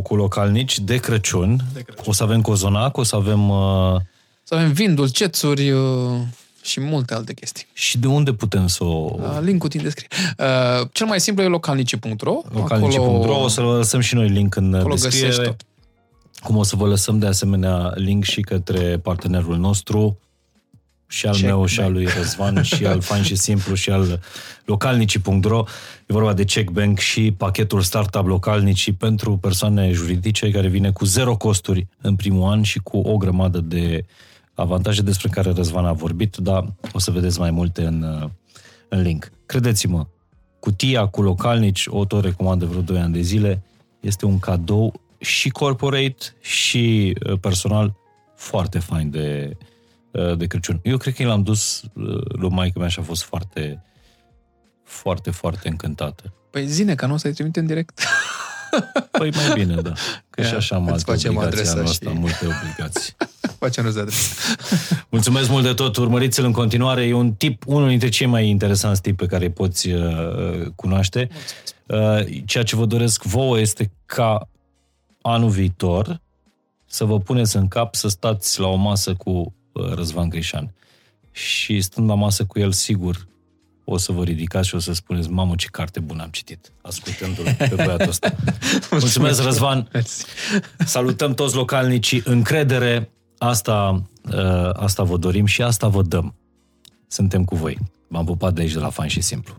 cu localnici de Crăciun. de Crăciun. O să avem cozonac, o să avem... Uh... Să avem vin, dulcețuri, uh și multe alte chestii. Și de unde putem să o... Uh, linkul din descriere. Uh, cel mai simplu e localnici.ro. Localnici.ro, acolo... o să lăsăm și noi link în acolo descriere. Cum o să vă lăsăm de asemenea link și către partenerul nostru, și al Check meu, și al lui Răzvan, <laughs> și al Fain și Simplu, și al localnici.ro. E vorba de Check Bank și pachetul Startup Localnici pentru persoane juridice care vine cu zero costuri în primul an și cu o grămadă de avantaje despre care Răzvan a vorbit, dar o să vedeți mai multe în, în link. Credeți-mă, cutia cu localnici, o tot recomand de vreo 2 ani de zile, este un cadou și corporate și uh, personal foarte fain de, uh, de Crăciun. Eu cred că l-am dus uh, lui maică mea și a fost foarte, foarte, foarte încântată. Păi zine, că nu să-i trimite în direct. Păi mai bine, da. Că Ia, <laughs> și așa am alte obligații anul ăsta, și... multe obligații. <laughs> Facem de adresă. Mulțumesc mult de tot, urmăriți-l în continuare. E un tip, unul dintre cei mai interesanți tip pe care îi poți uh, cunoaște. Uh, ceea ce vă doresc vouă este ca anul viitor să vă puneți în cap să stați la o masă cu uh, Răzvan Grișan. Și stând la masă cu el, sigur, o să vă ridicați și o să spuneți, mamă, ce carte bună am citit, ascultându-l pe <laughs> băiatul ăsta. Mulțumesc, Răzvan! Salutăm toți localnicii, încredere, asta, uh, asta vă dorim și asta vă dăm. Suntem cu voi. V-am pupat de aici de la Fan și Simplu.